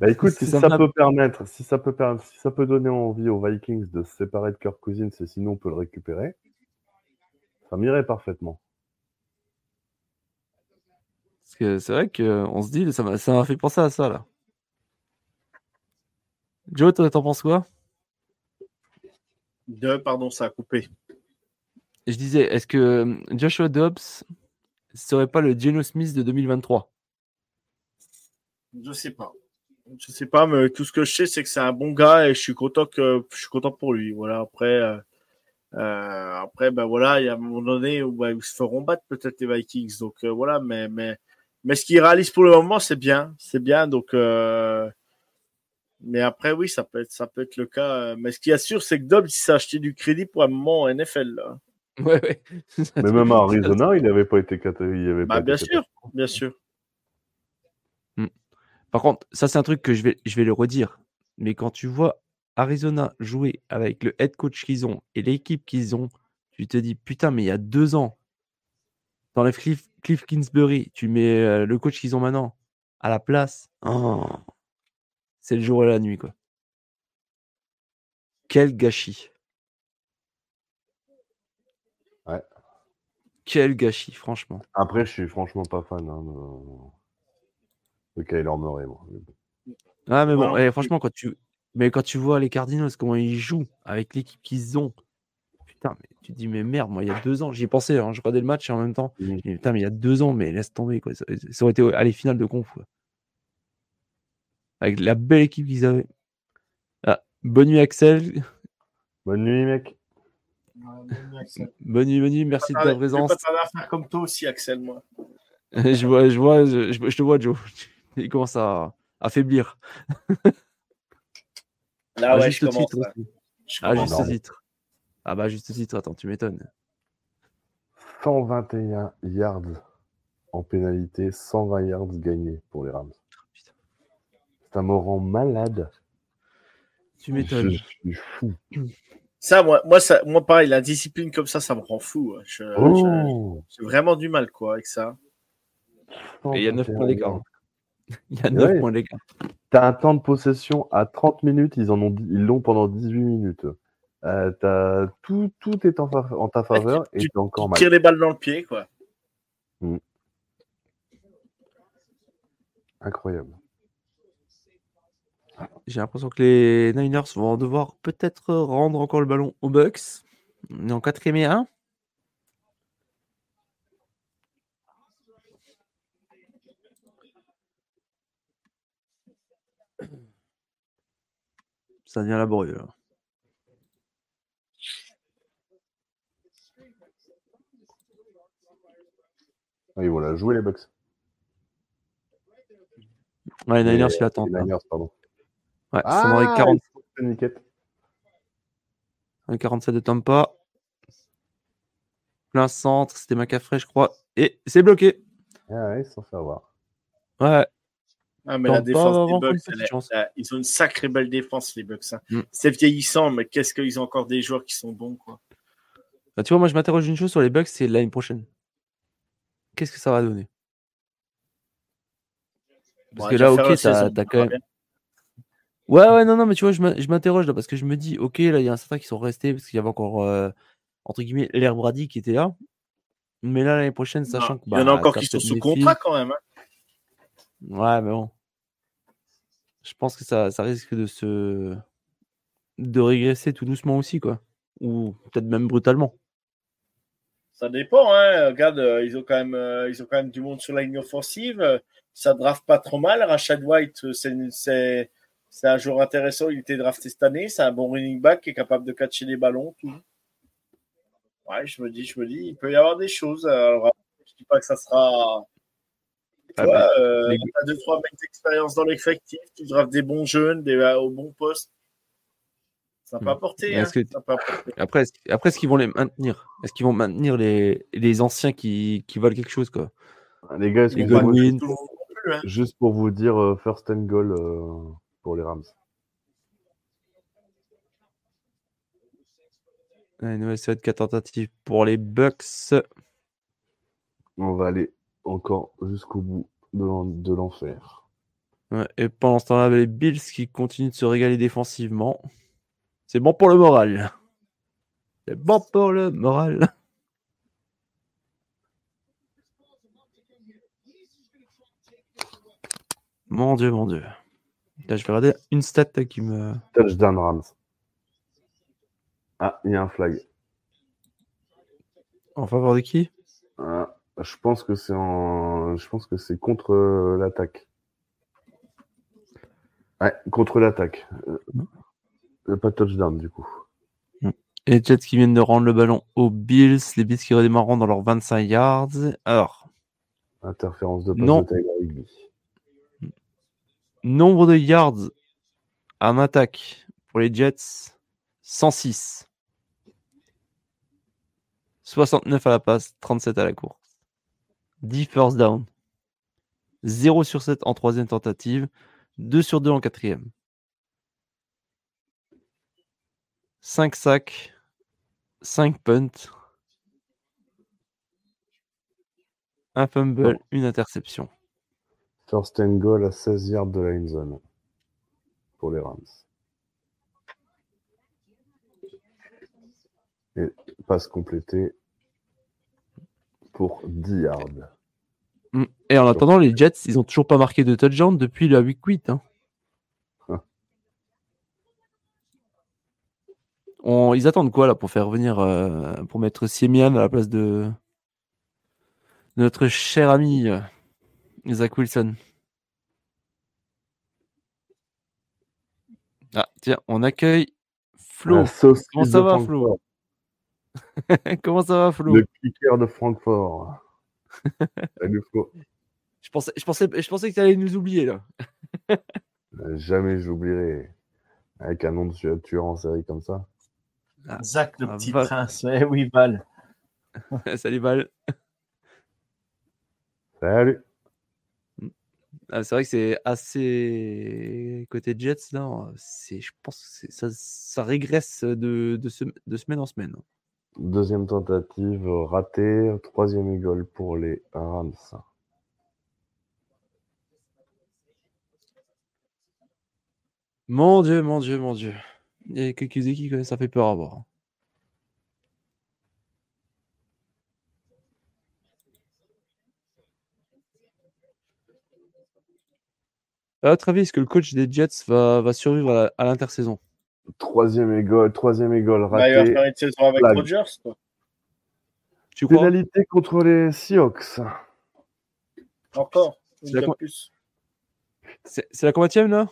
Bah écoute, si ça peut permettre, si ça peut permettre, si ça peut donner envie aux Vikings de se séparer de Kirk Cousins et sinon on peut le récupérer, ça m'irait parfaitement. Parce que c'est vrai qu'on se dit, ça m'a ça m'a fait penser à ça là. Joe, toi, t'en penses quoi? Deux, pardon, ça a coupé. Je disais, est-ce que euh, Joshua Dobbs serait pas le Geno Smith de 2023 Je sais pas. Je sais pas, mais tout ce que je sais, c'est que c'est un bon gars et je suis content que je suis content pour lui. Voilà. Après, euh, euh, après, ben voilà, il y a un moment donné où ben, ils se feront battre peut-être les Vikings. Donc euh, voilà, mais mais mais ce qu'ils réalisent pour le moment, c'est bien, c'est bien. Donc euh, mais après, oui, ça peut être ça peut être le cas. Mais ce qui est sûr, c'est que Dobbs il s'est acheté du crédit pour un moment en NFL. Là. Ouais, ouais. <laughs> Mais même à Arizona, il n'avait pas été il avait Bah pas bien été sûr, bien sûr. Par contre, ça c'est un truc que je vais, je vais le redire. Mais quand tu vois Arizona jouer avec le head coach qu'ils ont et l'équipe qu'ils ont, tu te dis putain, mais il y a deux ans, dans les Cliff, Cliff Kingsbury, tu mets euh, le coach qu'ils ont maintenant à la place. Oh, c'est le jour et la nuit, quoi. Quel gâchis. Ouais. Quel gâchis, franchement. Après, je suis franchement pas fan hein, de... de Kyler Murray. Moi. Ah, mais bon, eh, franchement, quand tu... mais quand tu vois les Cardinals, comment ils jouent avec l'équipe qu'ils ont, putain, mais tu te dis, mais merde, moi, il y a deux ans, j'y ai pensé, hein, je regardais le match et en même temps, je dis, putain, mais il y a deux ans, mais laisse tomber, quoi. Ça, ça aurait été à les finales de conf, quoi. Avec la belle équipe qu'ils avaient. Ah, bonne nuit, Axel. Bonne nuit, mec. Bonne nuit, bonne nuit, merci de ta Je vais présence. pas tarder à faire comme toi aussi, Axel, moi. <laughs> je vois, je vois, je, je- je te vois, Joe. <laughs> Il commence à à faiblir. Là, à ouais, juste je commence. titre. Je commence. juste non. titre. Ah bah, juste titre, attends, tu m'étonnes. 121 yards en pénalité, 120 yards gagnés pour les Rams. Putain, Ça me rend malade. tu m'étonnes. je suis fou. Ça, moi, moi, ça, moi, pareil, la discipline comme ça, ça me rend fou. hein. Oh J'ai vraiment du mal, quoi, avec ça. Et il y a 9 points 121 d'écart. <laughs> Il y a 9 Ouais. points d'écart. T'as un temps de possession à 30 minutes, ils en ont, ils l'ont pendant 18 minutes. Euh, tout, tout est en, ta faveur et tu- encore Tu mal. tires les balles dans le pied, quoi. Incroyable. J'ai l'impression que les Niners vont devoir peut-être rendre encore le ballon aux Bucks. On est en 4 et 1. Ça devient laborieux. là. Oui, voilà, jouer les Bucks. Ouais, les Niners, ils attendent. les là. Niners, pardon. Ouais, sont dans les Ah, 40, ils sont paniquettes. dans les 47 de Tampa. Plein centre, c'était McCaffrey, je crois. Et c'est bloqué. Ah ouais, sont fait avoir. Ouais, Ah, mais la défense des Bucks, elle elle- ils ont une sacrée belle défense, les Bucks. hein. Mm. C'est vieillissant, mais qu'est-ce qu'ils ont encore des joueurs qui sont bons, quoi. Bah, tu vois, moi, je m'interroge une chose sur les Bucks, c'est l'année prochaine. Qu'est-ce que ça va donner? Parce Bon, que là, ok, t'as quand même. bien. Ouais, ouais, non, non, mais tu vois, je m'in- je m'interroge là parce que je me dis, ok, là, il y a un certain qui sont restés parce qu'il y avait encore, euh, entre guillemets, l'air Brady qui était là. Mais là, l'année prochaine, sachant Non, que. Il y en a bah, encore qui sont sous contrat, quand même. hein. Ouais, mais bon. Je pense que ça, ça risque de se. de régresser tout doucement aussi, quoi. Ou peut-être même brutalement. Ça dépend, hein. Regarde, euh, ils ont quand même, euh, ils ont quand même du monde sur la ligne offensive. Ça draft pas trop mal. Rashad White, euh, c'est, un joueur intéressant. Il était drafté cette année. C'est un bon running back qui est capable de catcher les ballons. Ouais, je me dis, je me dis, il peut y avoir des choses. Alors, je dis pas que ça sera. Tu Ah, vois, euh, les- t'as deux, trois mecs d'expérience dans l'effectif. Tu draftes des bons jeunes, des, euh, au bon poste. Ça peut Hmm. apporter. Est-ce hein. que-. Après, est-ce, après, est-ce qu'ils vont les maintenir? Est-ce qu'ils vont maintenir les, les anciens qui, qui valent quelque chose, quoi? Les gars, est-ce Les Godwin. tout plus, hein. juste pour vous dire, euh, first and goal euh, pour les Rams. Allez, nouvelle série de 4 tentatives pour les Bucks. On va aller encore jusqu'au bout de l'en- de l'enfer. Ouais, et pendant ce temps-là, les Bills qui continuent de se régaler défensivement. C'est bon pour le moral. C'est bon pour le moral. Mon dieu, mon dieu. Là, je vais regarder une stat qui me. Touchdown Rams. Ah, il y a un flag. En faveur de qui? Ah, je pense que c'est en... je pense que c'est contre euh, l'attaque. Ouais, contre l'attaque. Euh, pas de touchdown du coup. Et les Jets qui viennent de rendre le ballon aux Bills. Les Bills qui redémarreront dans leurs 25 yards. Alors, Interférence de passe Non. de Higbee. nombre de yards en attaque pour les Jets 106. 69 à la passe, 37 à la course. 10 first down. 0 sur 7 en troisième tentative. 2 sur 2 en quatrième. 5 sacs. 5 punts. Un fumble, une interception. First and goal à 16 yards de la end zone pour les Rams. Et passe complétée pour 10 yards. Mm. Et en attendant, les Jets, ils ont toujours pas marqué de touchdown depuis la week 8. hein. Ah. On- ils attendent quoi là pour faire venir, euh, pour mettre Siemian à la place de, notre cher ami euh, Zach Wilson? Ah, tiens, on accueille Flo. Comment ça de va, Francfort. <laughs> Comment ça va, Flo? Le kicker de Francfort. <laughs> Salut Flo. je pensais, je, pensais, je pensais que tu allais nous oublier là. <laughs> Euh, Jamais j'oublierai. Avec un nom de tueur- en série comme ça. Zach, le Ah, petit Val. prince. Eh oui, Val. Salut Val. Salut. Ah, c'est vrai que c'est assez côté Jets là. C'est, je pense, que ça, ça régresse de, de semaine en semaine. Deuxième tentative ratée. Troisième goal pour les Rams. Mon Dieu, mon Dieu, mon Dieu. Il y a quelques équipes, ça fait peur à voir. À votre avis, est-ce que le coach des Jets va, survivre à l'intersaison? Troisième égole, troisième égole Bah, il va raté. faire une saison avec Flag. Rodgers. Quoi. Tu crois Pénalité contre les Seahawks. Encore. Une C'est la c'est la combattième là?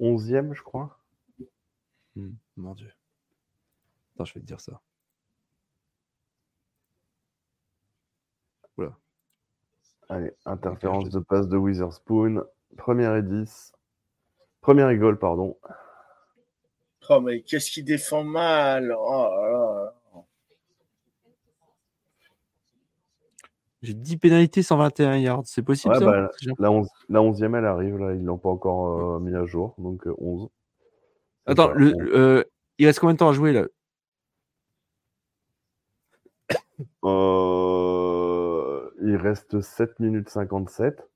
Onzième, je crois. Hmm, Mon Dieu. Attends, je vais te dire ça. Allez, interférence de passe de Witherspoon. Première et 10. Première et goal, pardon. Oh, mais qu'est-ce qu'il défend mal. Oh là là. J'ai 10 pénalités, 121 yards. C'est possible Ouais, ça bah, La, onze- la onzième, elle arrive, là. Ils l'ont pas encore euh, mis à jour. Donc euh, 11. C'est Attends, ça, le, 11. euh, il reste combien de temps à jouer là? Euh, il reste 7 minutes 57.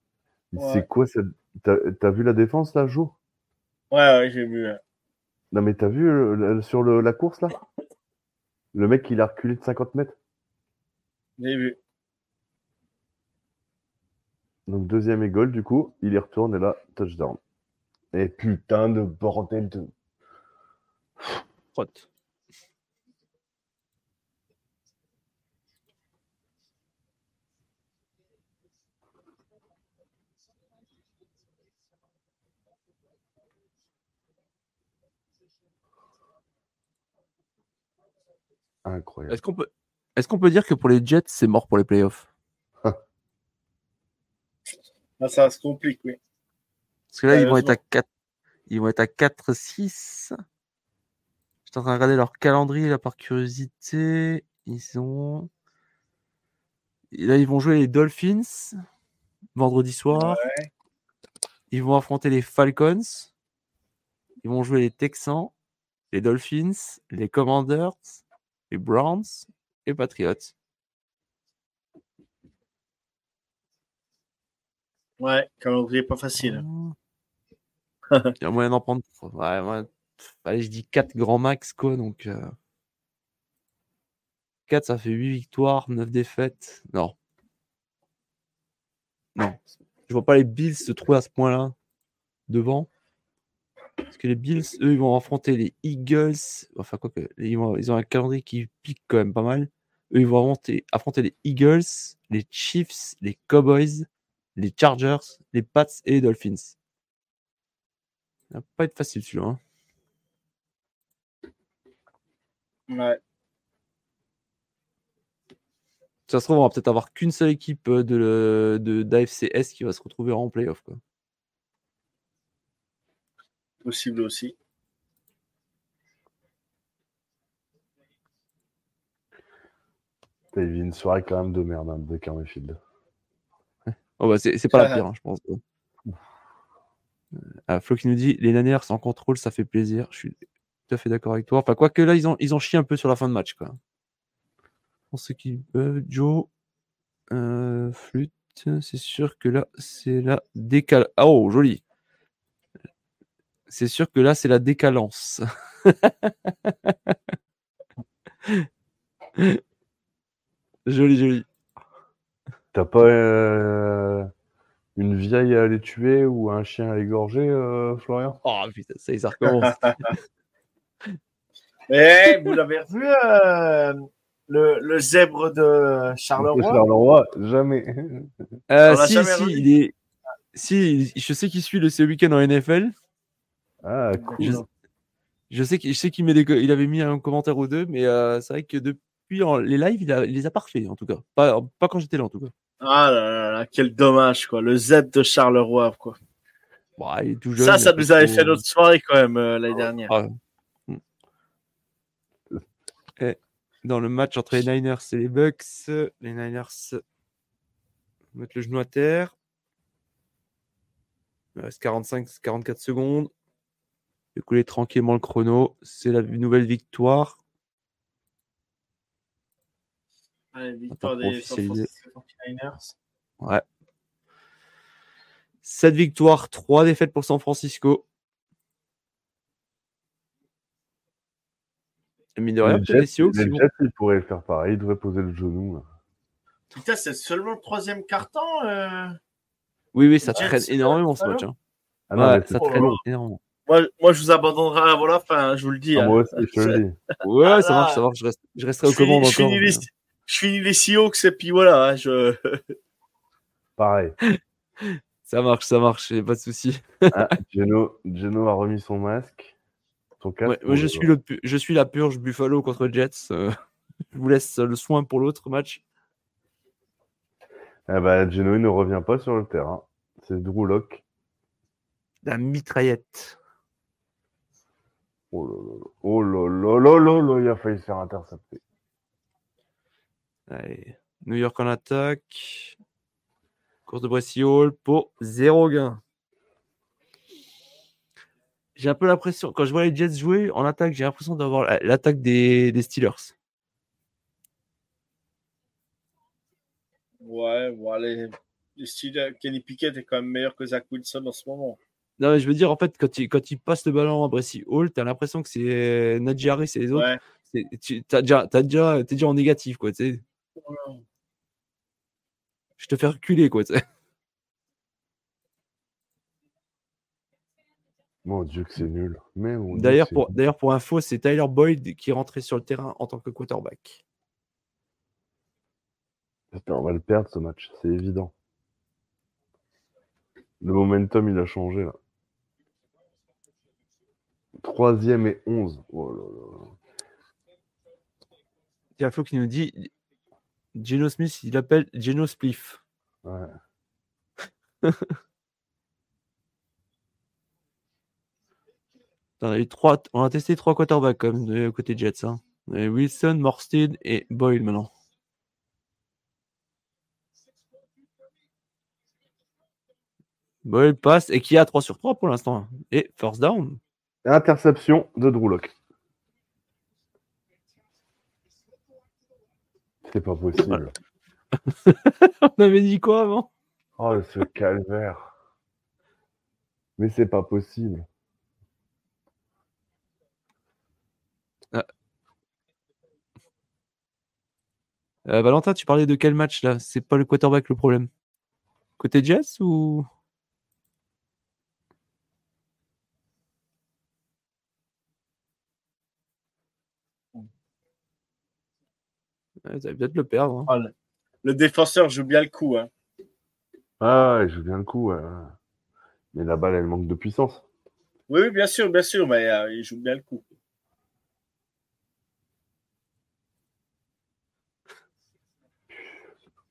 Ouais. C'est quoi cette... T'as t'as vu la défense là, Jo Ouais, ouais, j'ai vu. Non, mais t'as vu le- sur le- la course là? Le mec, il a reculé de 50 mètres. J'ai vu. Donc deuxième et goal, du coup, il y retourne et là, touchdown. Et putain de bordel de... Incroyable. Est-ce qu'on peut, est-ce qu'on peut dire que pour les Jets, c'est mort pour les playoffs? <laughs> Ah, ça se complique, oui. Parce que là, ils vont être à Sérieusement. 4. Ils vont être à 4-6. J'étais en train de regarder leur calendrier là par curiosité. Ils ont. Et là, ils vont jouer les Dolphins vendredi soir. Ouais. Ils vont affronter les Falcons. Ils vont jouer les Texans, les Dolphins, les Commanders, les Browns et Patriots. Ouais, calendrier pas facile. Il y a moyen d'en prendre. Ouais, ouais. Allez, je dis 4 grands max, quoi. Donc, euh... 4, ça fait 8 victoires, 9 défaites. Non. Non. Je vois pas les Bills se trouver à ce point-là devant. Parce que les Bills, eux, ils vont affronter les Eagles. Enfin, quoi que. Ils, vont- ils ont un calendrier qui pique quand même pas mal. Eux, ils vont affronter, affronter les Eagles, les Chiefs, les Cowboys, les Chargers, les Pats et les Dolphins. Ça va pas être facile celui-là. hein. Ouais. Ça se trouve, on va peut-être avoir qu'une seule équipe euh, de, le- de, d'AFCS qui va se retrouver en playoff. Quoi. Possible aussi. T'as eu une soirée quand même de merde, hein, de Mayfield. Oh, bah, c'est, c'est pas la pire, hein, je pense. Euh, Flo qui nous dit les Niners en contrôle, ça fait plaisir. Je suis tout à fait d'accord avec toi. Enfin, quoique là, ils ont, ils ont chié un peu sur la fin de match. Quoi. Pour ceux qui peuvent, Joe, euh, flûte, c'est sûr que là, c'est la décal. Ah, Oh, joli. C'est sûr que là, c'est la décalance. <laughs> joli, joli. T'as pas euh, une vieille à aller tuer ou un chien à égorger, euh, Florian? Oh putain, ça y est, ça recommence. <laughs> Eh, vous l'avez revu, euh, le, le zèbre de Charleroi? Charleroi, jamais. Euh, si, jamais si, il est. Si, je sais qu'il suit le ce week-end en NFL. Ah, cool. Je, je sais qu'il je sais qu'il met des co- il avait mis un commentaire ou deux, mais euh, c'est vrai que depuis en- les lives, il, a- il les a parfaits en tout cas. Pas, pas quand j'étais là en tout cas. Ah là là là, quel dommage, quoi. Le Z de Charleroi, quoi. Bon, il est tout jeune. Ça, ça nous avait fait notre soirée, quand même, euh, l'année dernière. Ah. Mm. Et dans le match entre les Niners et les Bucks, les Niners mettent le genou à terre. Il reste 45-44 secondes. Écouler tranquillement le chrono. C'est la nouvelle victoire. Allez, victoire Attends, des officialisé. 49ers. Ouais. 7 victoires, 3 défaites pour San Francisco. Et mine de rien, ils pourraient faire pareil, ils devraient poser le genou. Putain, c'est seulement le troisième carton. Euh... Oui, oui, ça Jets, traîne énormément ce match. hein. Ah non, Ouais, ça traîne énormément. Moi, moi, je vous abandonnerai avant la fin, je vous le dis. Ah, hein. moi aussi, je te le <laughs> dis. Ouais, Ah ça marche, ça marche. Je, reste- je resterai aux Je finis- commandes je encore. finis les- Je finis les Seahawks et puis voilà. hein, je... <laughs> Pareil. Ça marche, ça marche, pas de souci. Ah, Geno, Geno a remis son masque. Son casque. Ouais, moi, je, suis le, je suis la purge Buffalo contre Jets. euh, je vous laisse le soin pour l'autre match. Eh ben, Geno, il ne revient pas sur le terrain. C'est Drew Lock. La mitraillette. Oh là là. Oh là là là là là, il a failli se faire intercepter. Allez. New York en attaque. Course de Brescy Hall pour 0 gain. J'ai un peu l'impression, quand je vois les Jets jouer en attaque, j'ai l'impression d'avoir la- l'attaque des, des Steelers. Ouais, bon, allez. Le style euh, Kenny Pickett est quand même meilleur que Zach Wilson en ce moment. Non, mais je veux dire, en fait, quand il, quand il passe le ballon à Brescy Hall, t'as l'impression que c'est Harris et les autres. Ouais. Tu t'as déjà, t'as déjà, t'es déjà en négatif, quoi. Je te fais reculer, quoi. Mon Dieu, que c'est nul. Mais D'ailleurs, pour, d'ailleurs, pour info, c'est Tyler Boyd qui est rentré sur le terrain en tant que quarterback. On va le perdre ce match, c'est évident. Le momentum, il a changé là. Troisième et 11. Oh là là. Il y a Flo qui nous dit Geno Smith, il appelle Geno Spliff. Ouais. On a, eu trois, on a testé trois quarterbacks même de côté Jets. Hein. On a eu Wilson, Morstead et Boyle maintenant. Boyle passe et qui a 3 sur 3 pour l'instant. Et first down. Interception de Drew Lock. C'est pas possible. <laughs> On avait dit quoi avant? Oh, ce calvaire. Mais c'est pas possible. Euh, Valentin, tu parlais de quel match là? C'est pas le quarterback le problème? Côté Jets ou? Vous allez peut-être le perdre. hein. Ah, le, le défenseur joue bien le coup. Hein. Ah, je joue bien le coup. Mais la balle, elle manque de puissance. Oui, oui, bien sûr, bien sûr, mais euh, il joue bien le coup.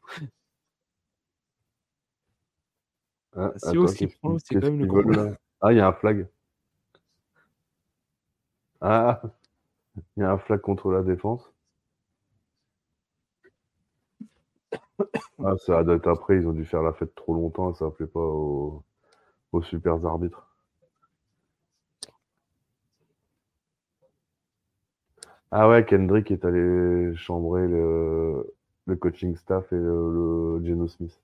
<laughs> Hein, Si attends, prend, c'est quand même le gros. Ah, il y a un flag. Ah, <laughs> il y a un flag contre la défense. Ah, ça être après, ils ont dû faire la fête trop longtemps, ça plaît pas aux, aux super arbitres. Ah ouais, Kendrick est allé chambrer le, le coaching staff et le, le Geno Smith.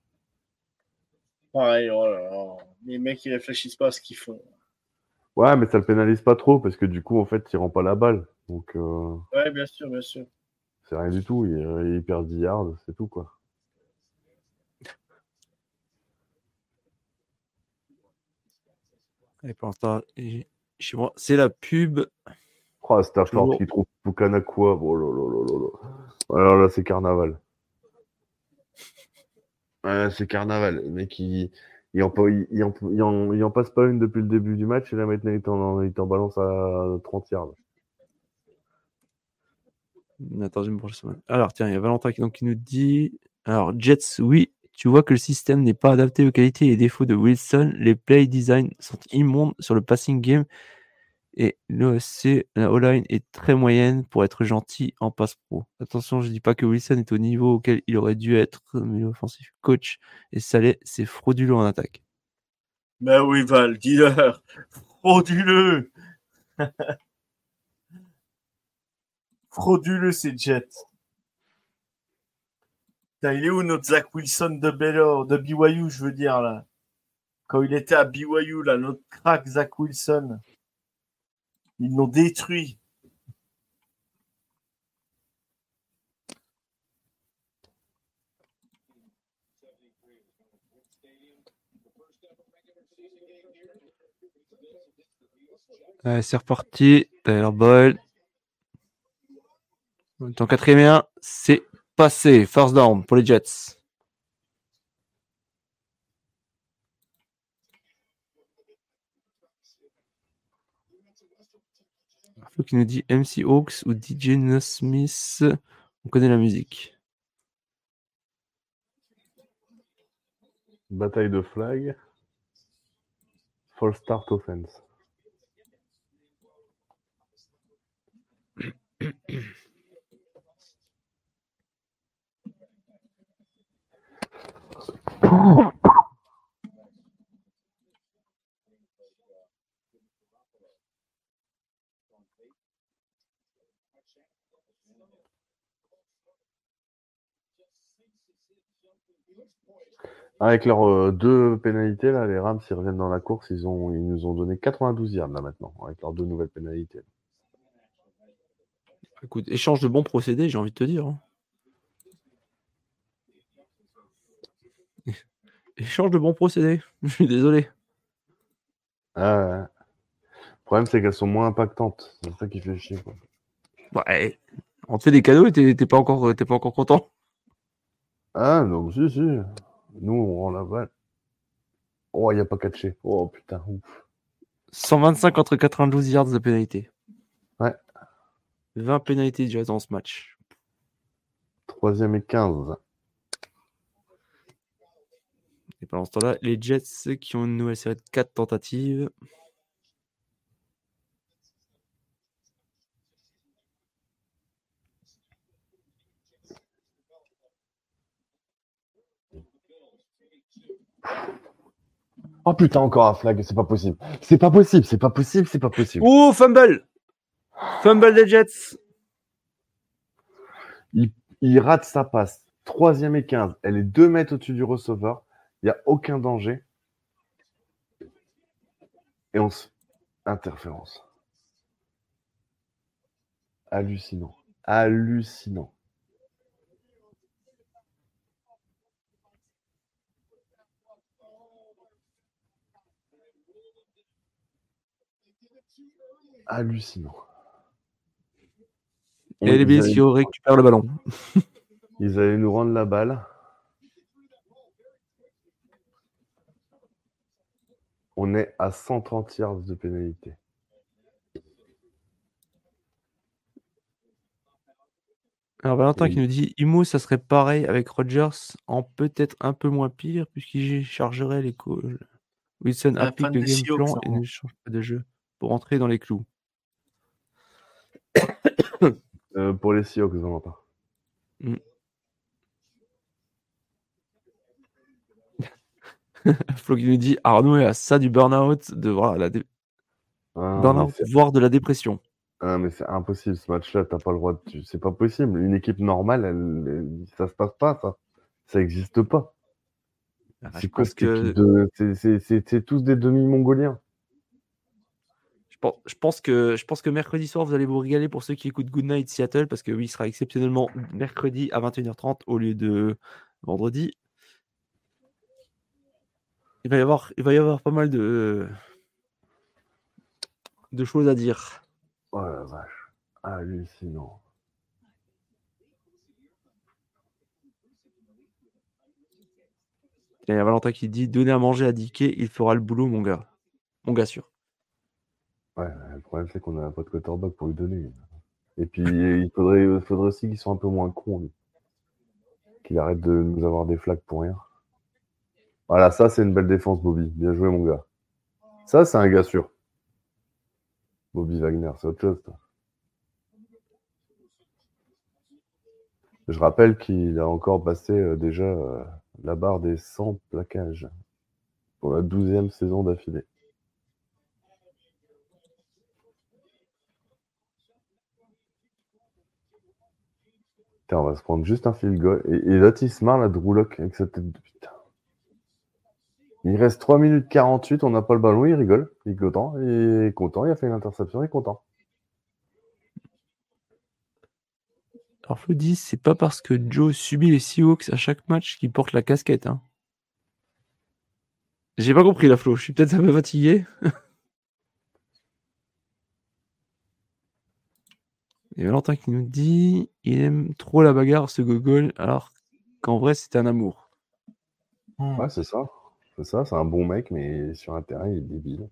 Pareil, oh là là. Les mecs, ils réfléchissent pas à ce qu'ils font. Ouais, mais ça le pénalise pas trop parce que du coup, en fait, il rend pas la balle. Donc, euh, Ouais, bien sûr, bien sûr. c'est rien du tout. Il, il perd 10 yards, c'est tout, quoi. Et pour l'instant, chez moi, c'est la pub. Oh, Toujours. qui trouve Pukanakua. Oh là là là. Alors là, c'est carnaval. Ouais, c'est carnaval. Le mec, il, il, en, il, en, il en- il en passe pas une depuis le début du match et là, maintenant, il t'en, il t'en balance à 30 yards. Attends, je me Alors, tiens, il y a Valentin qui, donc, qui nous dit Alors, Jets, oui, tu vois que le système n'est pas adapté aux qualités et défauts de Wilson. Les play design sont immondes sur le passing game et l'OSC, la O-line est très moyenne pour être gentil en passe pro. Attention, je dis pas que Wilson est au niveau auquel il aurait dû être, mais l'offensif coach et Salé, c'est frauduleux en attaque. Ben oui, Val, dis-leur. Frauduleux. <laughs> Frauduleux, ces Jets. Il est où notre Zach Wilson de Baylor, de BYU, je veux dire, là? Quand il était à BYU, là, notre crack Zach Wilson. Ils l'ont détruit. Allez, c'est reparti. Tyler Boyle. En quatrième c'est passé. First down pour les Jets. Flo qui nous dit MC Hawks ou DJ Smith. On connaît la musique. Bataille de flag. Fall start offense. <clears throat> Avec leurs euh, deux pénalités, là, les Rams, ils reviennent dans la course. Ils, ont, ils nous ont donné 92 yards là maintenant, avec leurs deux nouvelles pénalités. Échange de bons procédés, j'ai envie de te dire. hein. Échange de bons procédés. <laughs> Je suis désolé. Ah, ouais. Le problème, c'est qu'elles sont moins impactantes. C'est ça qui fait chier. Quoi. Ouais. On te fait des cadeaux et t'es pas encore, pas encore content. Ah, non, si, si. Nous, on rend la balle. Oh, il n'y a pas catché. Oh, putain. ouf. 125 entre 92 yards de pénalité. Ouais. 20 pénalités déjà dans ce match. Troisième et 15. Et pendant ce temps-là, les Jets qui ont une nouvelle série de 4 tentatives. Oh putain, encore un flag, c'est pas possible. C'est pas possible, c'est pas possible, c'est pas possible. Ouh, fumble Fumble des Jets il rate sa passe. Troisième et 15. Elle est 2 mètres au-dessus du receveur. Il n'y a aucun danger. Et on se... Interférence. Hallucinant. Hallucinant. Hallucinant. Et les Bills qui récupèrent le ballon. Ils allaient nous rendre la balle. On est à 130 yards de pénalité. Alors Valentin Oui. qui nous dit Imo, ça serait pareil avec Rodgers, en peut-être un peu moins pire, puisqu'il chargerait les calls. Wilson Un applique le game plan et ne change pas de jeu pour entrer dans les clous. <coughs> Euh, pour les Seahawks, Valentin. <laughs> Flo qui nous dit Arnaud est à ça du burn-out, de voilà, la dé- Ah, voire de la dépression. ah, mais c'est impossible ce match-là, t'as pas le droit de... C'est pas possible. Une équipe normale, elle... elle- ça se passe pas, ça. Ça existe pas. Ah, c'est quoi que de... c'est- tous des demi-mongoliens. Je pense, que je pense que mercredi soir, vous allez vous régaler pour ceux qui écoutent Good Night Seattle, parce que oui, il sera exceptionnellement mercredi à 21h30 au lieu de vendredi. Il va y avoir, il va y avoir pas mal de, de choses à dire. Oh la vache. Hallucinant. Il y a Valentin qui dit Donnez à manger à Dickey, il fera le boulot, mon gars. Mon gars sûr. Ouais, le problème, c'est qu'on n'a pas de quarterback pour lui donner. Et puis, il faudrait, faudrait aussi qu'il soit un peu moins con, lui. Qu'il arrête de nous avoir des flags pour rien. Voilà, ça, c'est une belle défense, Bobby. Bien joué, mon gars. Ça, c'est un gars sûr. Bobby Wagner, c'est autre chose. Je rappelle qu'il a encore passé euh, déjà euh, la barre des 100 plaquages pour la douzième saison d'affilée. Putain, on va se prendre juste un field goal. Et, et là, il se marre, la Drew Lock, avec sa tête de putain. Il reste 3 minutes 48, on n'a pas le ballon, il rigole. Il est content, il est content, il a fait une interception, il est content. Alors Flo dit C'est pas parce que Joe subit les Seahawks à chaque match qu'il porte la casquette. Hein. J'ai pas compris la Flo, je suis peut-être un peu fatigué. <laughs> Et Valentin qui nous dit il aime trop la bagarre ce gogol alors qu'en vrai c'est un amour. Ouais, c'est ça. C'est ça, c'est un bon mec, mais sur un terrain, il est débile.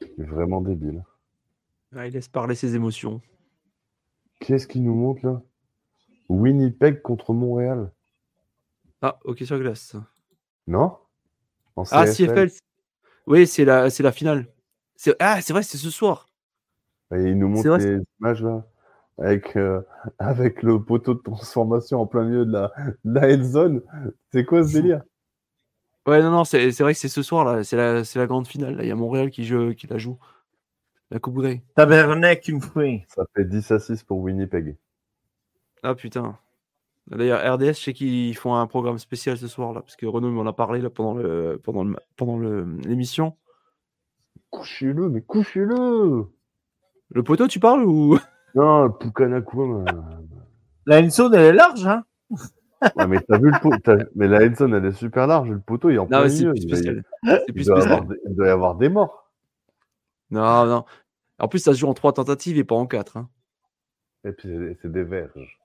Il est vraiment débile. Ah, il laisse parler ses émotions. Qu'est-ce qu'il nous montre là? Winnipeg contre Montréal. Ah, ok sur glace. Non? En Ah, CFL. Oui, c'est la, c'est la finale. C'est- Ah, c'est vrai, c'est ce soir. Et il nous montre les images là. Avec, euh, avec le poteau de transformation en plein milieu de la, de la head zone. C'est quoi ce délire? Ouais, non, non, c'est c'est vrai que c'est ce soir là. C'est la, c'est la grande finale. là. Il y a Montréal qui, joue, qui la joue. La Coupe Grey. Tabernacle une fois. Ça fait 10 à 6 pour Winnipeg. Ah putain. D'ailleurs, RDS, je sais qu'ils font un programme spécial ce soir là, parce que Renaud m'en a parlé là pendant le pendant le pendant le- l'émission. Couchez-le, mais couchez-le Le poteau, tu parles ou? Non, Pukanakua. La end zone, elle est large, hein Ouais, mais t'as vu le poteau Mais la head zone, elle est super large. Le poteau, il est en Non, plein milieu. plus Il, doit y- il doit avoir des- il doit y avoir des morts. Non, non. En plus, ça se joue en trois tentatives et pas en quatre. hein. Et puis, c'est- des verges.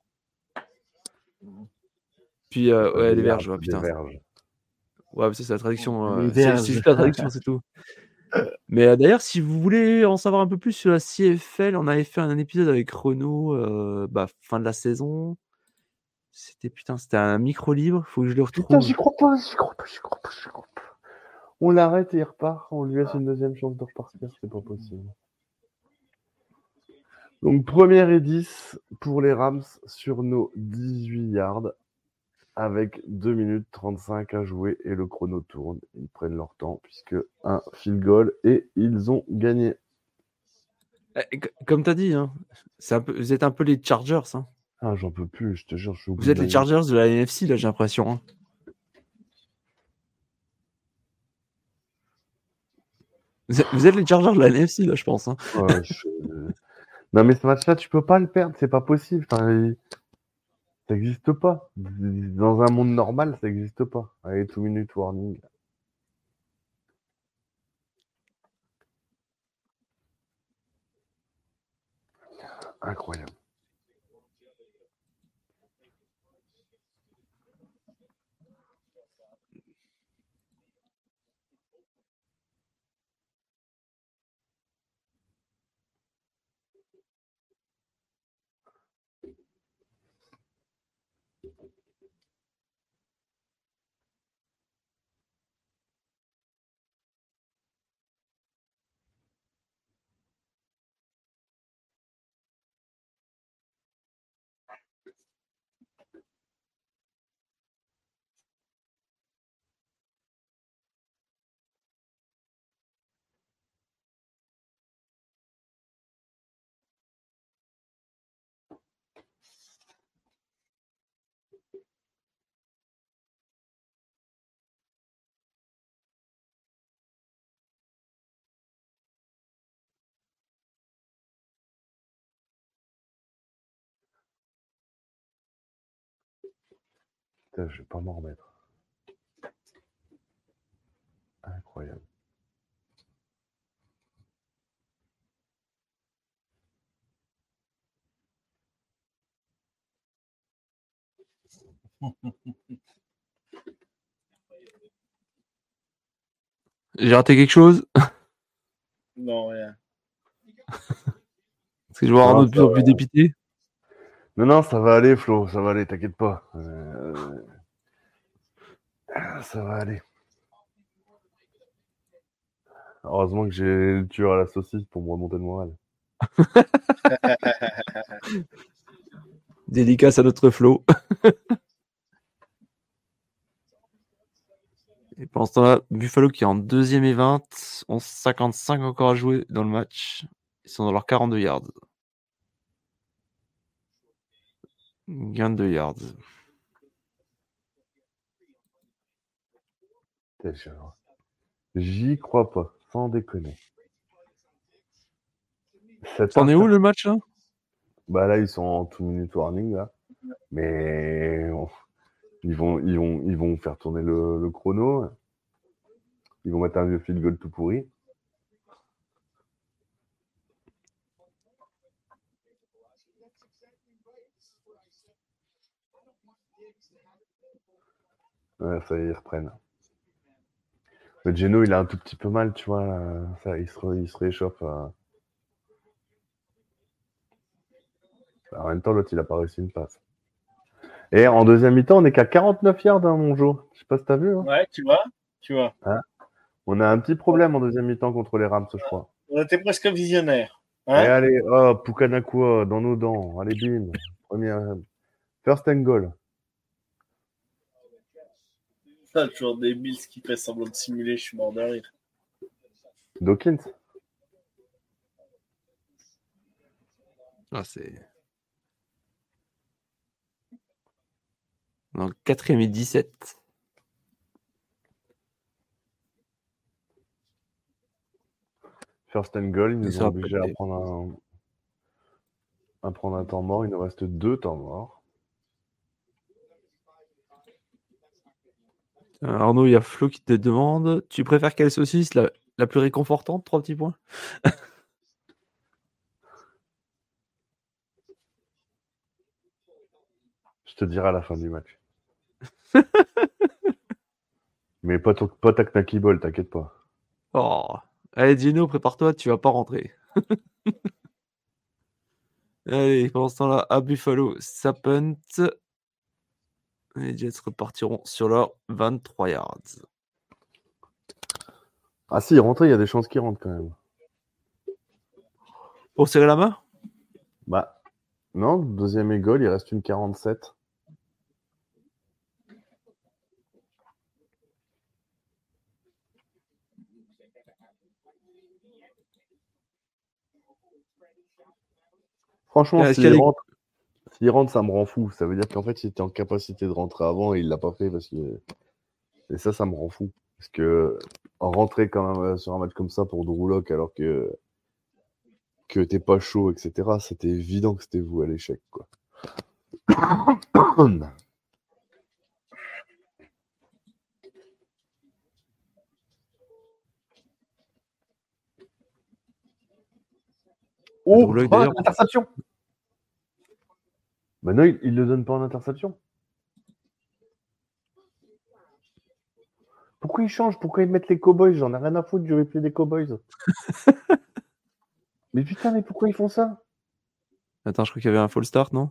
Puis, euh, ouais, des les verges, verges, ouais, des putain. verges. Ouais, c'est la traduction. Euh, c'est juste la traduction, c'est tout. Mais euh, d'ailleurs, si vous voulez en savoir un peu plus sur la CFL, on avait fait un épisode avec Renault, euh, bah, fin de la saison. C'était putain, c'était un micro libre. Faut que je le Putain, retrouve. j'y crois pas, j'y crois pas, j'y crois pas, j'y crois pas. On l'arrête et il repart. On lui laisse une deuxième chance de repartir. C'est pas possible. Donc, première et 10 pour les Rams sur nos 18 yards. Avec 2 minutes 35 à jouer et le chrono tourne. Ils prennent leur temps puisque un field goal et ils ont gagné. Eh, Comme tu as dit, hein, c'est un peu, vous êtes un peu les Chargers. hein. Ah, j'en peux plus, je te jure, je suis bout Vous êtes les Chargers de la NFC, là, j'ai l'impression. hein. Vous êtes, vous êtes les Chargers de la NFC, là, je pense. hein. Ouais, je- Non, mais ce match-là, tu peux pas le perdre, c'est pas possible. Enfin, il- ça n'existe pas. Dans un monde normal, ça n'existe pas. Allez, two minute warning. Incroyable. Putain, je vais pas m'en remettre. Incroyable. <laughs> J'ai raté quelque chose? Non, rien. Parce que je vois Arnaud de plus en plus dépité. Non, non, ça va aller, Flo, ça va aller, t'inquiète pas. Euh, Ça va aller. Heureusement que j'ai le tueur à la saucisse pour me remonter le moral. <laughs> Dédicace à notre flow. <laughs> et pendant ce temps-là, Buffalo qui est en deuxième et 20, 11-55 encore à jouer dans le match. Ils sont dans leurs 42 yards. Gain de yards. Putain, je- J'y crois pas, sans déconner. T'en es où le match là? Bah là, ils sont en two minute warning là. Mais ils vont, ils vont, ils vont faire tourner le, le chrono. Ils vont mettre un vieux field goal tout pourri. Ouais, ça y est, ils reprennent. Le Geno, il a un tout petit peu mal, tu vois. là. Ça, il, se, re- il se réchauffe. euh. En même temps, l'autre, il a pas réussi une passe. Et en deuxième mi-temps, on est qu'à 49 yards, hein, mon jour. Je sais pas si t'as vu. hein. Ouais, tu vois, tu vois. On a un petit problème en deuxième mi-temps contre les Rams, je crois. On était presque visionnaire. Et Hein allez, oh, Pukanakua dans nos dents. Allez, bim. Première. First and goal. Ça, toujours des Bills qui fait semblant de simuler, je suis mort de rire. Dawkins. Ah, c'est. Donc, quatrième et 17. First and goal. Ils Il nous ont obligés à prendre un... à prendre un temps mort. Il nous reste deux temps morts. Euh, Arnaud, il y a Flo qui te demande Tu préfères quelle saucisse la, la plus réconfortante Trois petits points? Je te dirai à la fin du match. <laughs> Mais pas, ton- pas ta knacky ball, t'inquiète pas. Oh. Allez, Gino, prépare-toi, tu vas pas rentrer. <laughs> Allez, pendant ce temps-là, à Buffalo, ça punt. Les Jets repartiront sur leurs 23 yards. Ah si, rentrer, il y a des chances qu'il rentre quand même. Pour serrer la main? Bah, non, deuxième et goal, il reste une 47. Franchement, s'il rentre, S'il rentre, ça me rend fou. Ça veut dire qu'en fait, il était en capacité de rentrer avant et il l'a pas fait parce que. Et ça, ça me rend fou. Parce que rentrer quand même euh, sur un match comme ça pour Drew Lock alors que que t'es pas chaud, etc. C'était évident que c'était vous à l'échec, quoi. Oh, oh, interception Non, il, il le donne pas en interception. Pourquoi ils changent? Pourquoi ils mettent les cowboys? J'en ai rien à foutre du replay des cowboys. <laughs> mais putain, mais pourquoi ils font ça? Attends, je crois qu'il y avait un full start, non?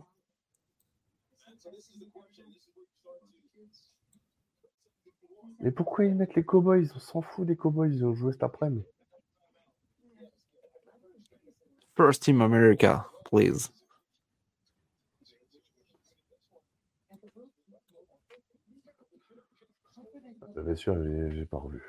Mais pourquoi ils mettent les cowboys? On s'en fout des cowboys, ils ont joué cet après-midi. First Team America, please. Bien sûr, j'ai pas revu.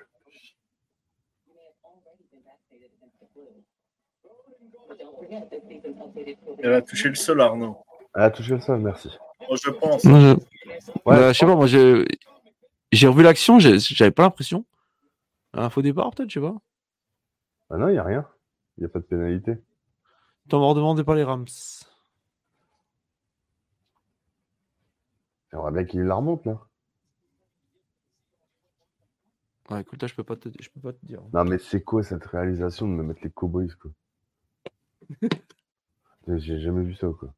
Elle a touché le sol, Arnaud. Ah, touché le sol, merci. Moi, je pense. Non, je... Ouais, Bah, je sais pas, moi j'ai revu l'action, j'avais pas l'impression. Un faux départ, peut-être, je sais pas. Ah non, il n'y a rien. Il n'y a pas de pénalité. T'en m'en demandé par les Rams. J'aimerais bien qu'il la remonte, là. Ouais, écoute, là, je peux pas te, je peux pas te dire. Non, mais c'est quoi cette réalisation de me mettre les cowboys, quoi? <laughs> J'ai jamais vu ça, quoi.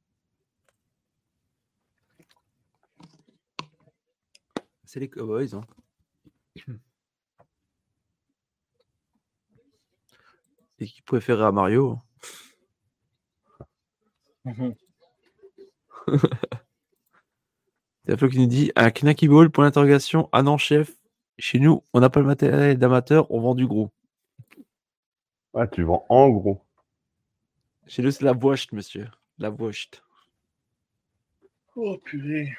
C'est les Cowboys. Hein. Équipe préférée à Mario. <laughs> C'est Flo qui nous dit un Knacky Ball, point d'interrogation. Ah non, chef, chez nous, on n'a pas le matériel d'amateur, on vend du gros. Ah, tu vends en gros. Chez nous, c'est la Washed, monsieur. La Washed. Oh, purée.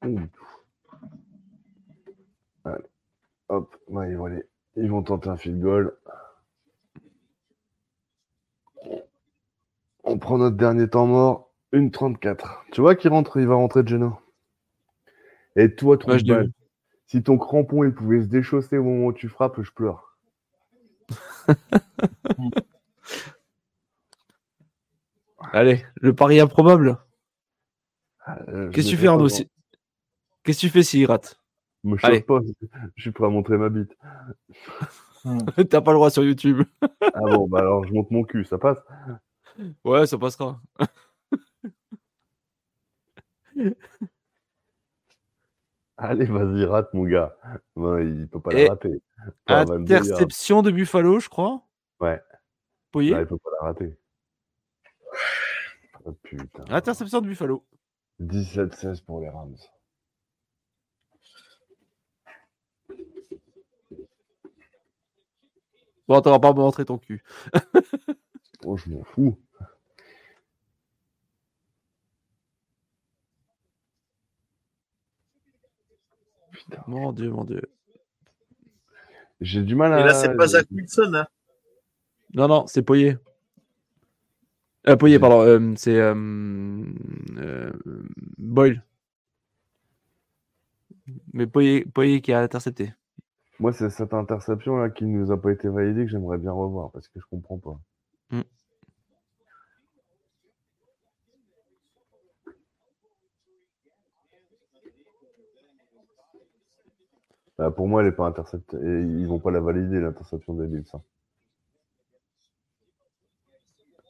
Allez. Hop, ouais, ils, vont aller- ils vont tenter un field goal. On prend notre dernier temps mort, une 34. Tu vois qu'il rentre, il va rentrer de Geno? Et toi, ton Ouais, balle, si ton crampon il pouvait se déchausser au moment où tu frappes, je pleure. <laughs> Allez, le pari improbable. Euh, je Qu'est-ce que tu fais, Arnaud si- Qu'est-ce que tu fais s'il rate? Me Allez. pas, je suis prêt à montrer ma bite. <laughs> T'as pas le droit sur YouTube. Ah bon, bah alors je monte mon cul, ça passe. Ouais, ça passera. <laughs> Allez, vas-y, rate mon gars. Non, il peut pas Et la rater. Pas à 22 yards. Interception de Buffalo, je crois. Ouais. Poyer. Il peut pas la rater. Oh, putain. Interception de Buffalo. 17-16 pour les Rams. Bon, t'auras pas montré ton cul. <laughs> Oh, je m'en fous. Putain. Mon dieu, mon dieu. J'ai du mal à. Et là, c'est pas Zach Wilson. Hein. Non, non, c'est Poyer. Euh, Poyer, pardon. euh, c'est euh, euh, Boyle. Mais Poyer, Poyer qui a intercepté. Moi, c'est cette interception là qui nous a pas été validée que j'aimerais bien revoir parce que je comprends pas. Pour moi, elle est pas interceptée. Ils vont pas la valider l'interception des Bills. hein.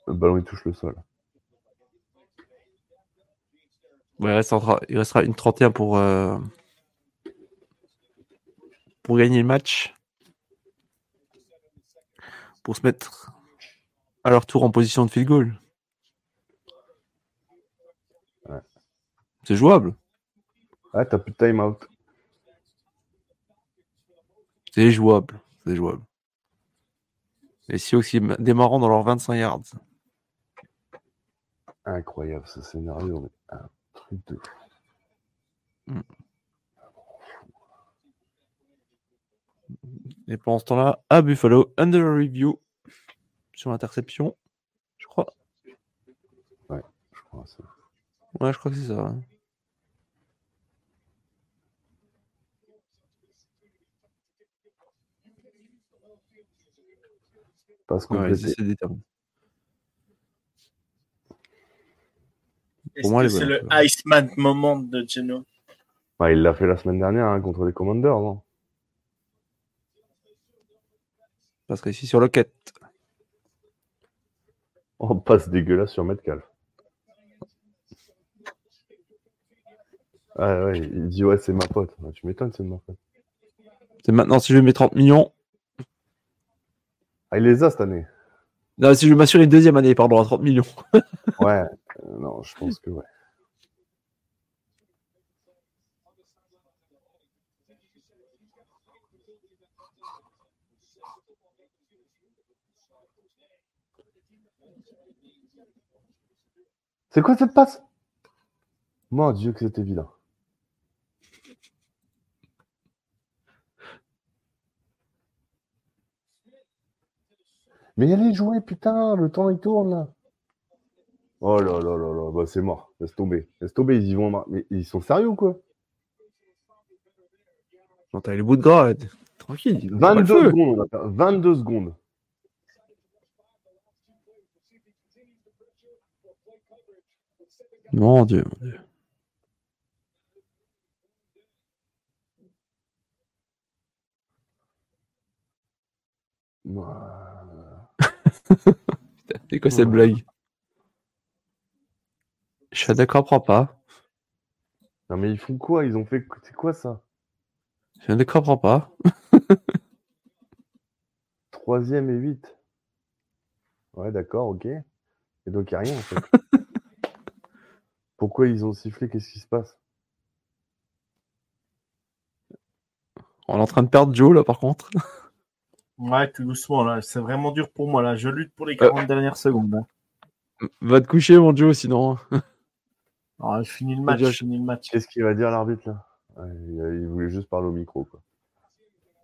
Le ballon il touche le sol. Ouais, il, restera, il restera une 31 pour, euh, pour gagner le match. Pour se mettre à leur tour en position de field goal. Ouais. C'est jouable. Ah, t'as plus de time-out. C'est jouable. C'est jouable. Et si aussi démarrant dans leurs 25 yards. Incroyable ce scénario. mais Un truc de fou. Et pendant ce temps-là, à Buffalo, under review sur l'interception, je crois. Je crois, ça. Ouais, je crois que c'est ça. ouais. Moi, elle est c'est le Iceman moment de Geno? Ouais, il l'a fait la semaine dernière hein, contre les Commanders. non Parce que ici sur le quête. Oh, passe dégueulasse sur Metcalf. Ah ouais, il dit ouais, c'est ma pote. Tu m'étonnes, c'est de ma pote. C'est maintenant si je mets 30 millions. Ah, il les a cette année. Non, si je m'assure une deuxième année, pardon, à 30 millions. <laughs> Ouais, euh, non, je pense que ouais. C'est quoi cette passe? Mon Dieu, que c'était vilain. Mais allez jouer, putain, le temps il tourne là. Oh là là là là, bah c'est mort, laisse tomber. Laisse tomber, ils y vont. mar- Mais ils sont sérieux ou quoi? Non, t'as les bouts de gras. là. Tranquille. il faut pas le 22 feu. secondes, on a fait 22 secondes. Mon Dieu, mon Dieu. C'est quoi cette blague? Je ne comprends pas. Non mais ils font quoi? Ils ont fait. C'est quoi ça? Je ne comprends pas. <laughs> Troisième et 8. Ouais, d'accord, ok. Et donc il n'y a rien en fait. <laughs> Pourquoi ils ont sifflé? Qu'est-ce qui se passe? On est en train de perdre Joe là par contre. <laughs> Ouais, tout doucement, là. C'est vraiment dur pour moi, là. Je lutte pour les 40 dernières secondes. hein. Va te coucher mon Joe sinon. Alors, je finis le match, Déjà, je finis le match. Qu'est-ce qu'il va dire l'arbitre là? Il, il voulait juste parler au micro quoi.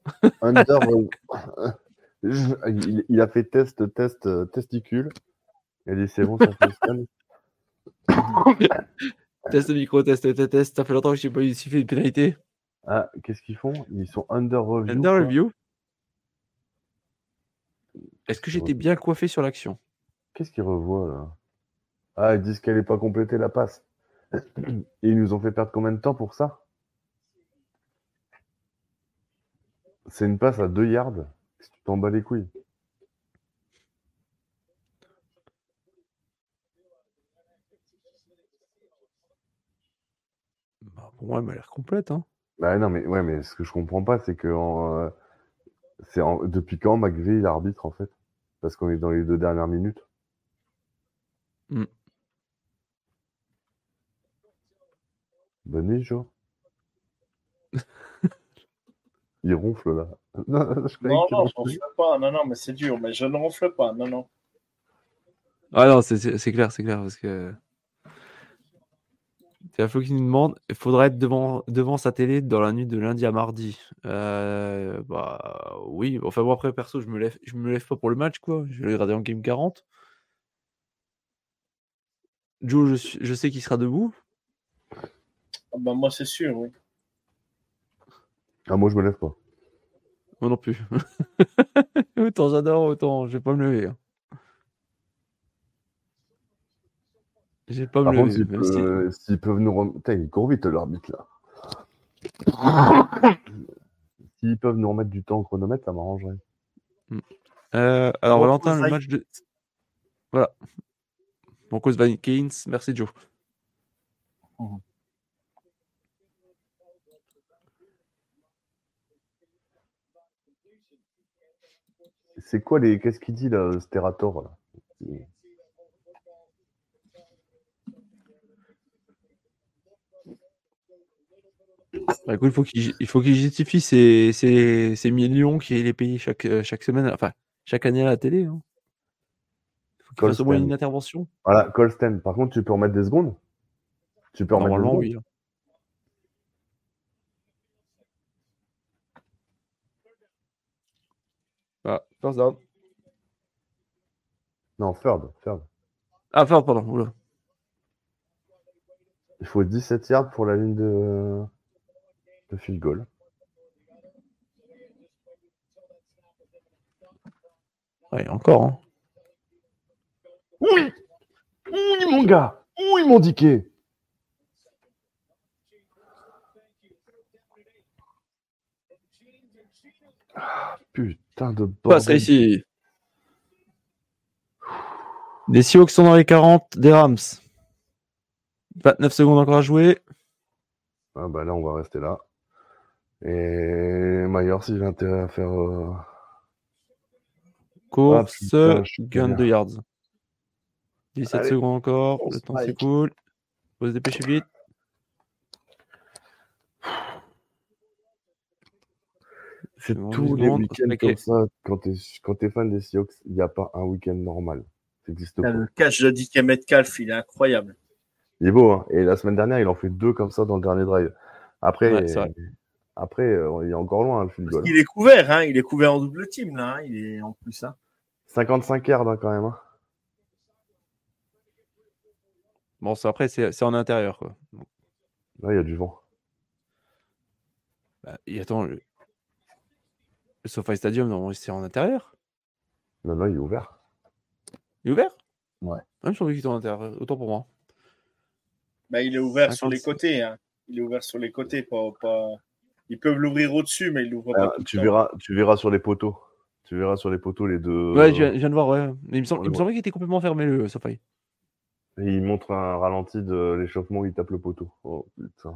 <laughs> Under. euh, <laughs> il, il a fait test, test, euh, testicule. Il a dit c'est bon, ça fait le scan. <coughs> test micro, test, test, test. Ça fait longtemps que je n'ai pas eu siffler de pénalité. Ah, qu'est-ce qu'ils font? Ils sont under review. Under quoi. review. Est-ce que j'étais bien coiffé sur l'action? Qu'est-ce qu'ils revoient là? Ah, ils disent qu'elle n'est pas complétée la passe. <clears throat> Et ils nous ont fait perdre combien de temps pour ça? C'est une passe à 2 yards. Si tu t'en bats les couilles. Bah, Pour moi, elle m'a l'air complète. Hein. Bah non, mais ouais, mais ce que je comprends pas, c'est que en, euh, c'est en- depuis quand McVeigh il arbitre en fait? Parce qu'on est dans les deux dernières minutes. Hmm. Bonne nuit, Joe. <laughs> il ronfle là. <laughs> Non, je croyais Non, non, je ronfle pas. Non, non, mais c'est dur. Mais je ne ronfle pas. Non, non. Ah non, c'est clair, c'est clair parce que. C'est la fois qui nous demande il faudrait être devant, devant sa télé dans la nuit de lundi à mardi. Euh, bah oui, enfin moi après perso, je me lève, je me lève pas pour le match quoi. Je vais le regarder en game 40. Joe, je, suis- je sais qu'il sera debout. Ah bah, moi, c'est sûr, oui. Ah, moi je me lève pas. Moi non plus. <laughs> autant j'adore, autant je vais pas me lever. hein. Je vais pas Par me contre, lever. s'ils si- peuvent, s'ils peuvent nous remettre. Il court vite l'arbitre là. <laughs> S'ils peuvent nous remettre du temps au chronomètre, ça m'arrangerait. Euh, alors, Valentin, le match de. Voilà. Broncos Vikings, merci Joe. C'est quoi les. Qu'est-ce qu'il dit là, Sterator là? Bah, écoute, il faut qu'il il faut qu'il justifie ses, ses, ses millions qu'il est payé chaque, euh, chaque semaine, enfin, chaque année à la télé. Hein. faut qu'il fasse au moins une intervention. Voilà, Colsten. Par contre, tu peux remettre des secondes? Tu peux remettre des Normalement, secondes? oui. Ah, first down. Non, third, third. Ah, first, pardon. Oula. Il faut 17 yards pour la ligne de, de field goal. Ouais, encore. Hein. Oui Oui, mon gars Oui, mon diquet Ah, Putain de Passe bordel. ici. Des Seahawks sont dans les 40, des Rams. 29 secondes encore à jouer. Ah bah là, on va rester là. Et Myers, il a intérêt à faire... euh, Course, putain, de yards. 17 Allez. secondes encore. Le temps s'écoule. Faut se dépêcher vite. C'est tous les week-ends comme ça. Quand t'es quand t'es fan des Seahawks, il n'y a pas un week-end normal. Ça n'existe Putain, pas. Le catch de DK Metcalf, il est incroyable. Il est beau, hein. Et la semaine dernière, il en fait deux comme ça dans le dernier drive. Après, Ouais. Après euh, il est encore loin, le field goal. Il est couvert, hein. Il est couvert en double team, là. hein. Il est en plus, hein. 55 yards hein, quand même. hein. Bon, ça, après, c'est c'est en intérieur. Quoi. Là, il y a du vent. bah, et attends, le, le SoFi Stadium, non, c'est en intérieur? Non, non, il est ouvert. Il est ouvert? Ouais. Même sur le qu'il était en intérieur. Autant pour moi. Bah, il est ouvert sur les 56. côtés, hein. Il est ouvert sur les côtés, pas. pas... Ils peuvent l'ouvrir au-dessus, mais ils l'ouvrent pas. Ah, tu, verras, tu verras sur les poteaux. Tu verras sur les poteaux les deux. Ouais, je viens, je viens de voir, ouais. Mais il me, semble- il me semblait qu'il était complètement fermé, le SoFi. Et il montre un ralenti de l'échauffement où il tape le poteau. Oh putain.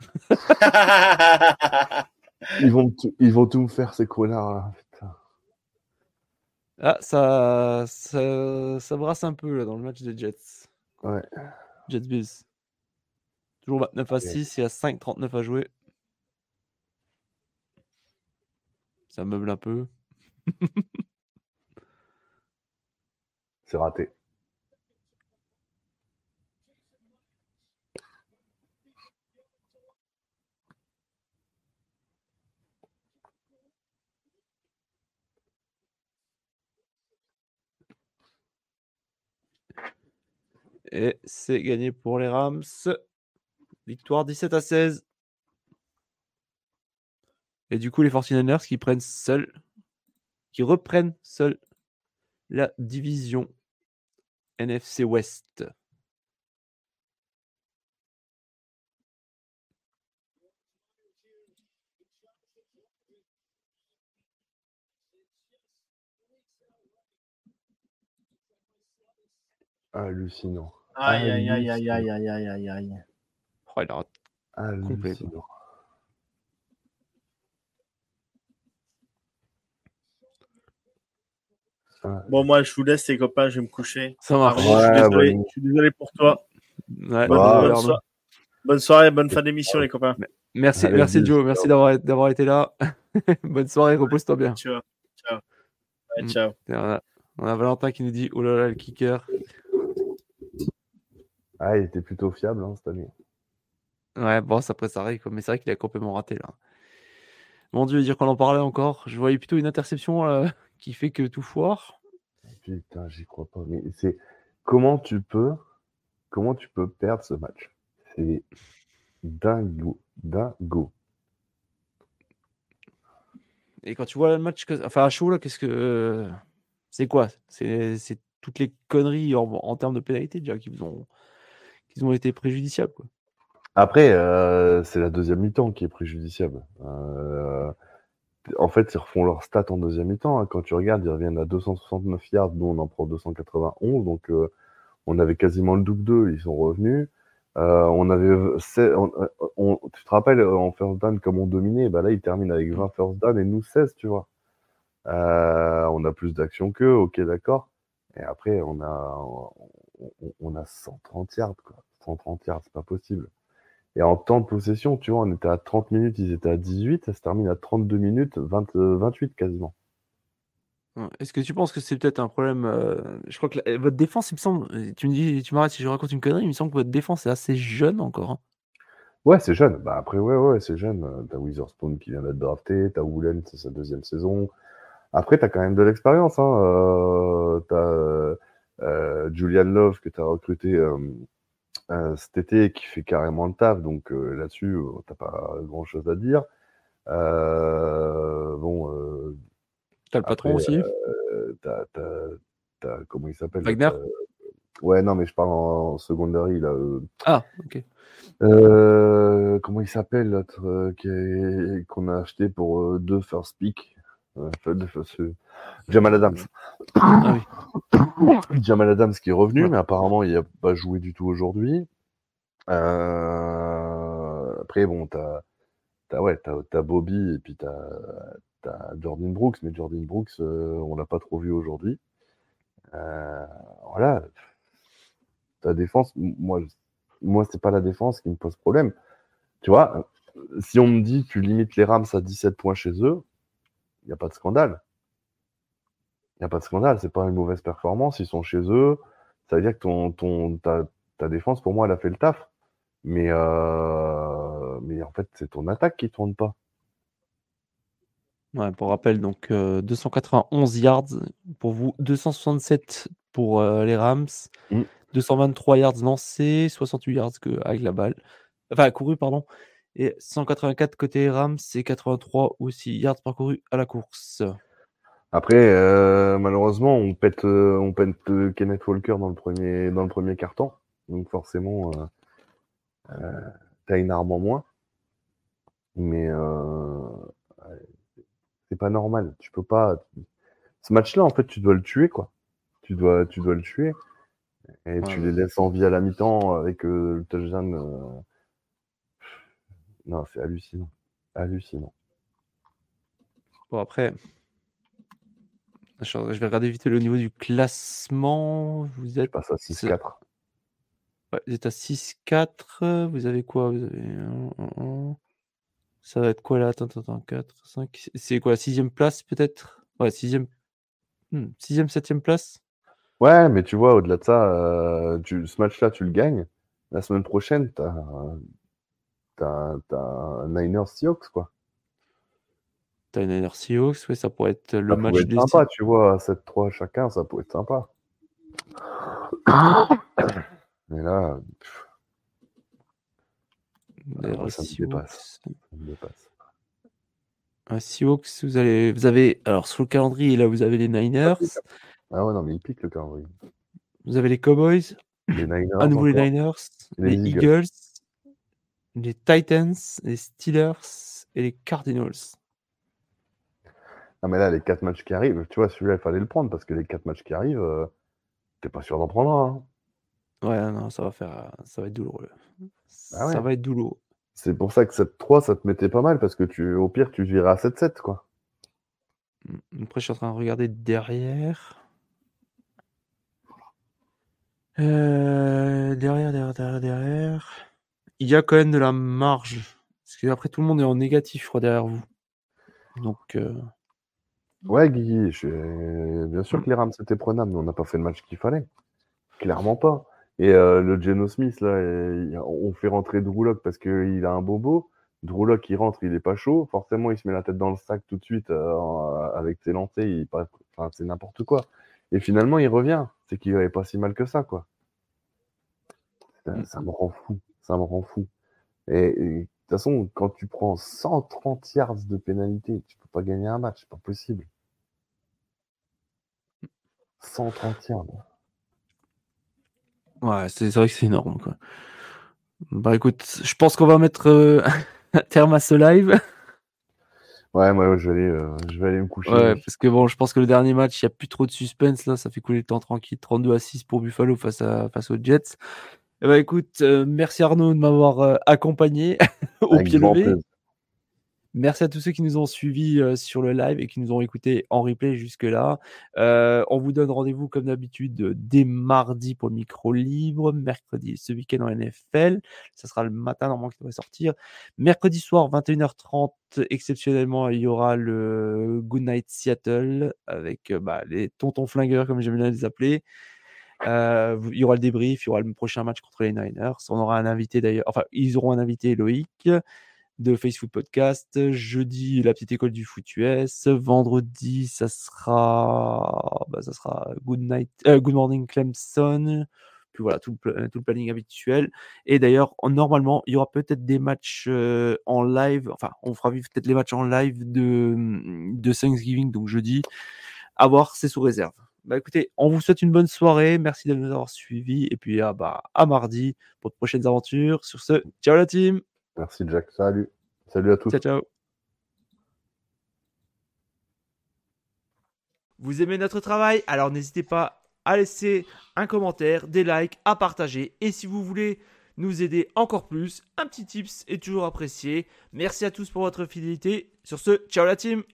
<laughs> Ils vont, tout- ils vont tout me faire, ces connards là. Putain. Ah, ça, ça, ça brasse un peu là, dans le match des Jets. Ouais. Jets Bills. Toujours 29 à 6, il y a 5-39 à jouer. Ça meuble un peu. C'est raté. Et c'est gagné pour les Rams. Victoire 17 à 16. Et du coup, les 49ers qui prennent seuls, qui reprennent seuls la division NFC West. Hallucinant. Aïe, aïe, aïe, aïe, aïe, aïe, aïe, aïe. Oh, il a... Hallucinant. Bon, moi, je vous laisse, les copains, je vais me coucher. Ça marche. Je, suis désolé, je suis désolé pour toi. Ouais, Bonne, bonne soirée. bonne soirée, bonne fin d'émission, les copains. Merci, Allez, merci Joe, merci d'avoir d'avoir été là. <laughs> Bonne soirée, repose-toi bien. Ciao. Ciao. Ouais, Mm. ciao. On a, on a Valentin qui nous dit Oh là là, le kicker. Ah, il était plutôt fiable hein, cette année. Ouais, bon, ça après ça arrive, mais c'est vrai qu'il a complètement raté là. Mon Dieu, dire qu'on en parlait encore. Je voyais plutôt une interception là, qui fait que tout foire? Putain, j'y crois pas. Mais c'est comment tu peux, comment tu peux perdre ce match? C'est dingo, dingo. Et quand tu vois le match, que- enfin à chaud là, qu'est-ce que c'est quoi? C'est toutes les conneries en, en termes de pénalité déjà qui vous ont qui ont été préjudiciables quoi. Après, euh, c'est la deuxième mi-temps qui est préjudiciable. Euh, en fait, ils refont leurs stats en deuxième mi-temps. hein. Quand tu regardes, ils reviennent à 269 yards, nous on en prend 291, donc euh, on avait quasiment le double d'eux, ils sont revenus. Euh, on avait, on- on- tu te rappelles en first down comme on dominait, bah là ils terminent avec 20 first down et nous 16, tu vois. Euh, on a plus d'action qu'eux, ok d'accord. Et après on a, on, on- on a 130 yards quoi. 130 yards, c'est pas possible. Et en temps de possession, tu vois, on était à 30 minutes, ils étaient à 18, ça se termine à 32 minutes, 20, euh, 28 quasiment. Ouais. Est-ce que tu penses que c'est peut-être un problème euh, Je crois que la- votre défense, il me semble, euh, tu me dis, tu m'arrêtes si je raconte une connerie, il me semble que votre défense est assez jeune encore. hein. Ouais, c'est jeune. Bah après, ouais, ouais, c'est jeune. Euh, T'as Witherspoon qui vient d'être drafté, t'as Woolen, c'est sa deuxième saison. Après, tu as quand même de l'expérience. Hein. Euh, tu as euh, Julian Love que tu as recruté euh, cet été qui fait carrément le taf. Donc euh, là-dessus, euh, t'as pas grand-chose à dire. Euh, bon, T'as le patron après, aussi? t'as, t'as- t'as- comment il s'appelle Wagner? Ouais, non, mais je parle en secondary là. Ah, ok. comment il s'appelle l'autre qu'on a acheté pour deux first pick? Jamal Adams. Ah oui. <coughs> Jamal Adams qui est revenu, Ouais. mais apparemment il n'a pas joué du tout aujourd'hui. Euh, Après, bon, t'as t'as ouais, t'as Bobby et puis t'as t'as Jordan Brooks, mais Jordan Brooks, euh, on l'a pas trop vu aujourd'hui. Euh, voilà. Ta défense, moi, moi c'est pas la défense qui me pose problème. Tu vois, si on me dit tu limites les Rams à 17 points chez eux, n'y a pas de scandale. Il n'y a pas de scandale, c'est pas une mauvaise performance, ils sont chez eux. Ça veut dire que ton, ton, ta, ta défense, pour moi, elle a fait le taf. Mais, euh, mais en fait, c'est ton attaque qui tourne pas. Ouais, pour rappel, donc euh, 291 yards pour vous, 267 pour euh, les Rams, Mm. 223 yards lancés, 68 yards que, avec la balle, enfin couru, pardon, et 184 côté Rams et 83 aussi yards parcourus à la course. Après, euh, malheureusement, on pète, euh, on pète euh, Kenneth Walker dans le premier, dans le premier carton. Donc forcément, t'as une arme en moins. Mais c'est pas normal. Tu peux pas. Ce match-là, en fait, tu dois le tuer, quoi. Tu dois, tu dois le tuer. Et tu les laisses en vie à la mi-temps avec le touchdown. Non, c'est hallucinant. Hallucinant. Bon, après, je je vais regarder vite le niveau du classement. Vous êtes, Passe à 6-4. ouais, vous êtes à 6-4. Vous avez quoi? Vous avez. Ça va être quoi là? Attends, attends, attends, 4, 5. C'est quoi, sixième place peut-être? Ouais, sixième. Hmm, sixième, septième place? Ouais, mais tu vois, au-delà de ça, euh, tu, ce match-là, tu le gagnes. La semaine prochaine, t'as, t'as, t'as un Niners Seahawks, quoi. T'as une Niners Seahawks, ouais, ça pourrait être le Ça match pourrait être sympa, tu vois, à 7-3 chacun, ça pourrait être sympa. <coughs> Mais là, <coughs> moi, ça me dépasse. ça me dépasse. Un Seahawks, vous, allez, vous avez. Alors, sur le calendrier, là, vous avez les Niners, Ah ouais, non, mais il pique le calendrier. vous avez les Cowboys, Les Niners, à nouveau les. Niners, Les les, Eagles. Eagles, les Titans, les Steelers et les Cardinals. Ah, mais là, les 4 matchs qui arrivent, tu vois, celui-là, il fallait le prendre parce que les 4 matchs qui arrivent, euh, t'es pas sûr d'en prendre un. hein. Ouais, non, ça va faire. Ça va être douloureux. Ah ouais. Ça va être douloureux. C'est pour ça que 7-3, ça te mettait pas mal parce que tu, au pire, tu virais à 7-7, quoi. Mm. Après, je suis en train de regarder derrière. Euh, derrière, derrière, derrière, derrière. Il y a quand même de la marge. Parce que après, tout le monde est en négatif, je crois, derrière vous. Donc, euh, Ouais, je- bien sûr que les Rams étaient prenables, mais on n'a pas fait le match qu'il fallait. Clairement pas. Et euh, le Geno Smith, là, on fait rentrer Drew Lock parce qu'il a un bobo. Drew Lock, il rentre, il est pas chaud. Forcément, il se met la tête dans le sac tout de suite euh, avec ses lancers. C'est n'importe quoi. Et finalement, il revient. C'est qu'il est pas si mal que ça, quoi. Ça me rend fou. Ça me rend fou. Et, de toute façon, quand tu prends 130 yards de pénalité, tu peux pas gagner un match. C'est pas possible. 130 yards. ouais, c'est vrai que c'est énorme. Quoi. Bah écoute, je pense qu'on va mettre euh, <laughs> un terme à ce live. Ouais, moi, je vais aller, euh, je vais aller me coucher. Ouais, parce que bon, je pense que le dernier match, il n'y a plus trop de suspense là, ça fait couler le temps tranquille. 32 à 6 pour Buffalo face, à, face aux Jets. Eh ben, écoute, euh, merci Arnaud de m'avoir euh, accompagné <laughs> au Avec pied levé. Merci à tous ceux qui nous ont suivis euh, sur le live et qui nous ont écoutés en replay jusque-là. On vous donne rendez-vous comme d'habitude dès mardi pour le micro libre, mercredi ce week-end en NFL. Ça sera le matin normalement qui devrait sortir. Mercredi soir, 21h30, exceptionnellement, il y aura le Good Night Seattle avec bah, les tontons flingueurs, comme j'aime bien les appeler. Euh, il y aura le débrief, il y aura le prochain match contre les Niners. On aura un invité d'ailleurs, enfin, ils auront un invité, Loïc. de Facebook Podcast. Jeudi, la petite école du foot US. Vendredi, ça sera, bah, ça sera Good Night, euh, Good Morning Clemson. Puis voilà, tout le, planning habituel. Et d'ailleurs, normalement, il y aura peut-être des matchs euh, en live. Enfin, on fera vivre peut-être les matchs en live de Thanksgiving, donc jeudi. À voir, c'est sous réserve. Bah écoutez, on vous souhaite une bonne soirée. Merci de nous avoir suivis. Et puis ah, bah, à mardi pour de prochaines aventures. Sur ce, ciao la team. Merci Jack. Salut. Salut à tous. Ciao, ciao. Vous aimez notre travail? Alors n'hésitez pas à laisser un commentaire, des likes, à partager. Et si vous voulez nous aider encore plus, un petit tips est toujours apprécié. Merci à tous pour votre fidélité. Sur ce, ciao la team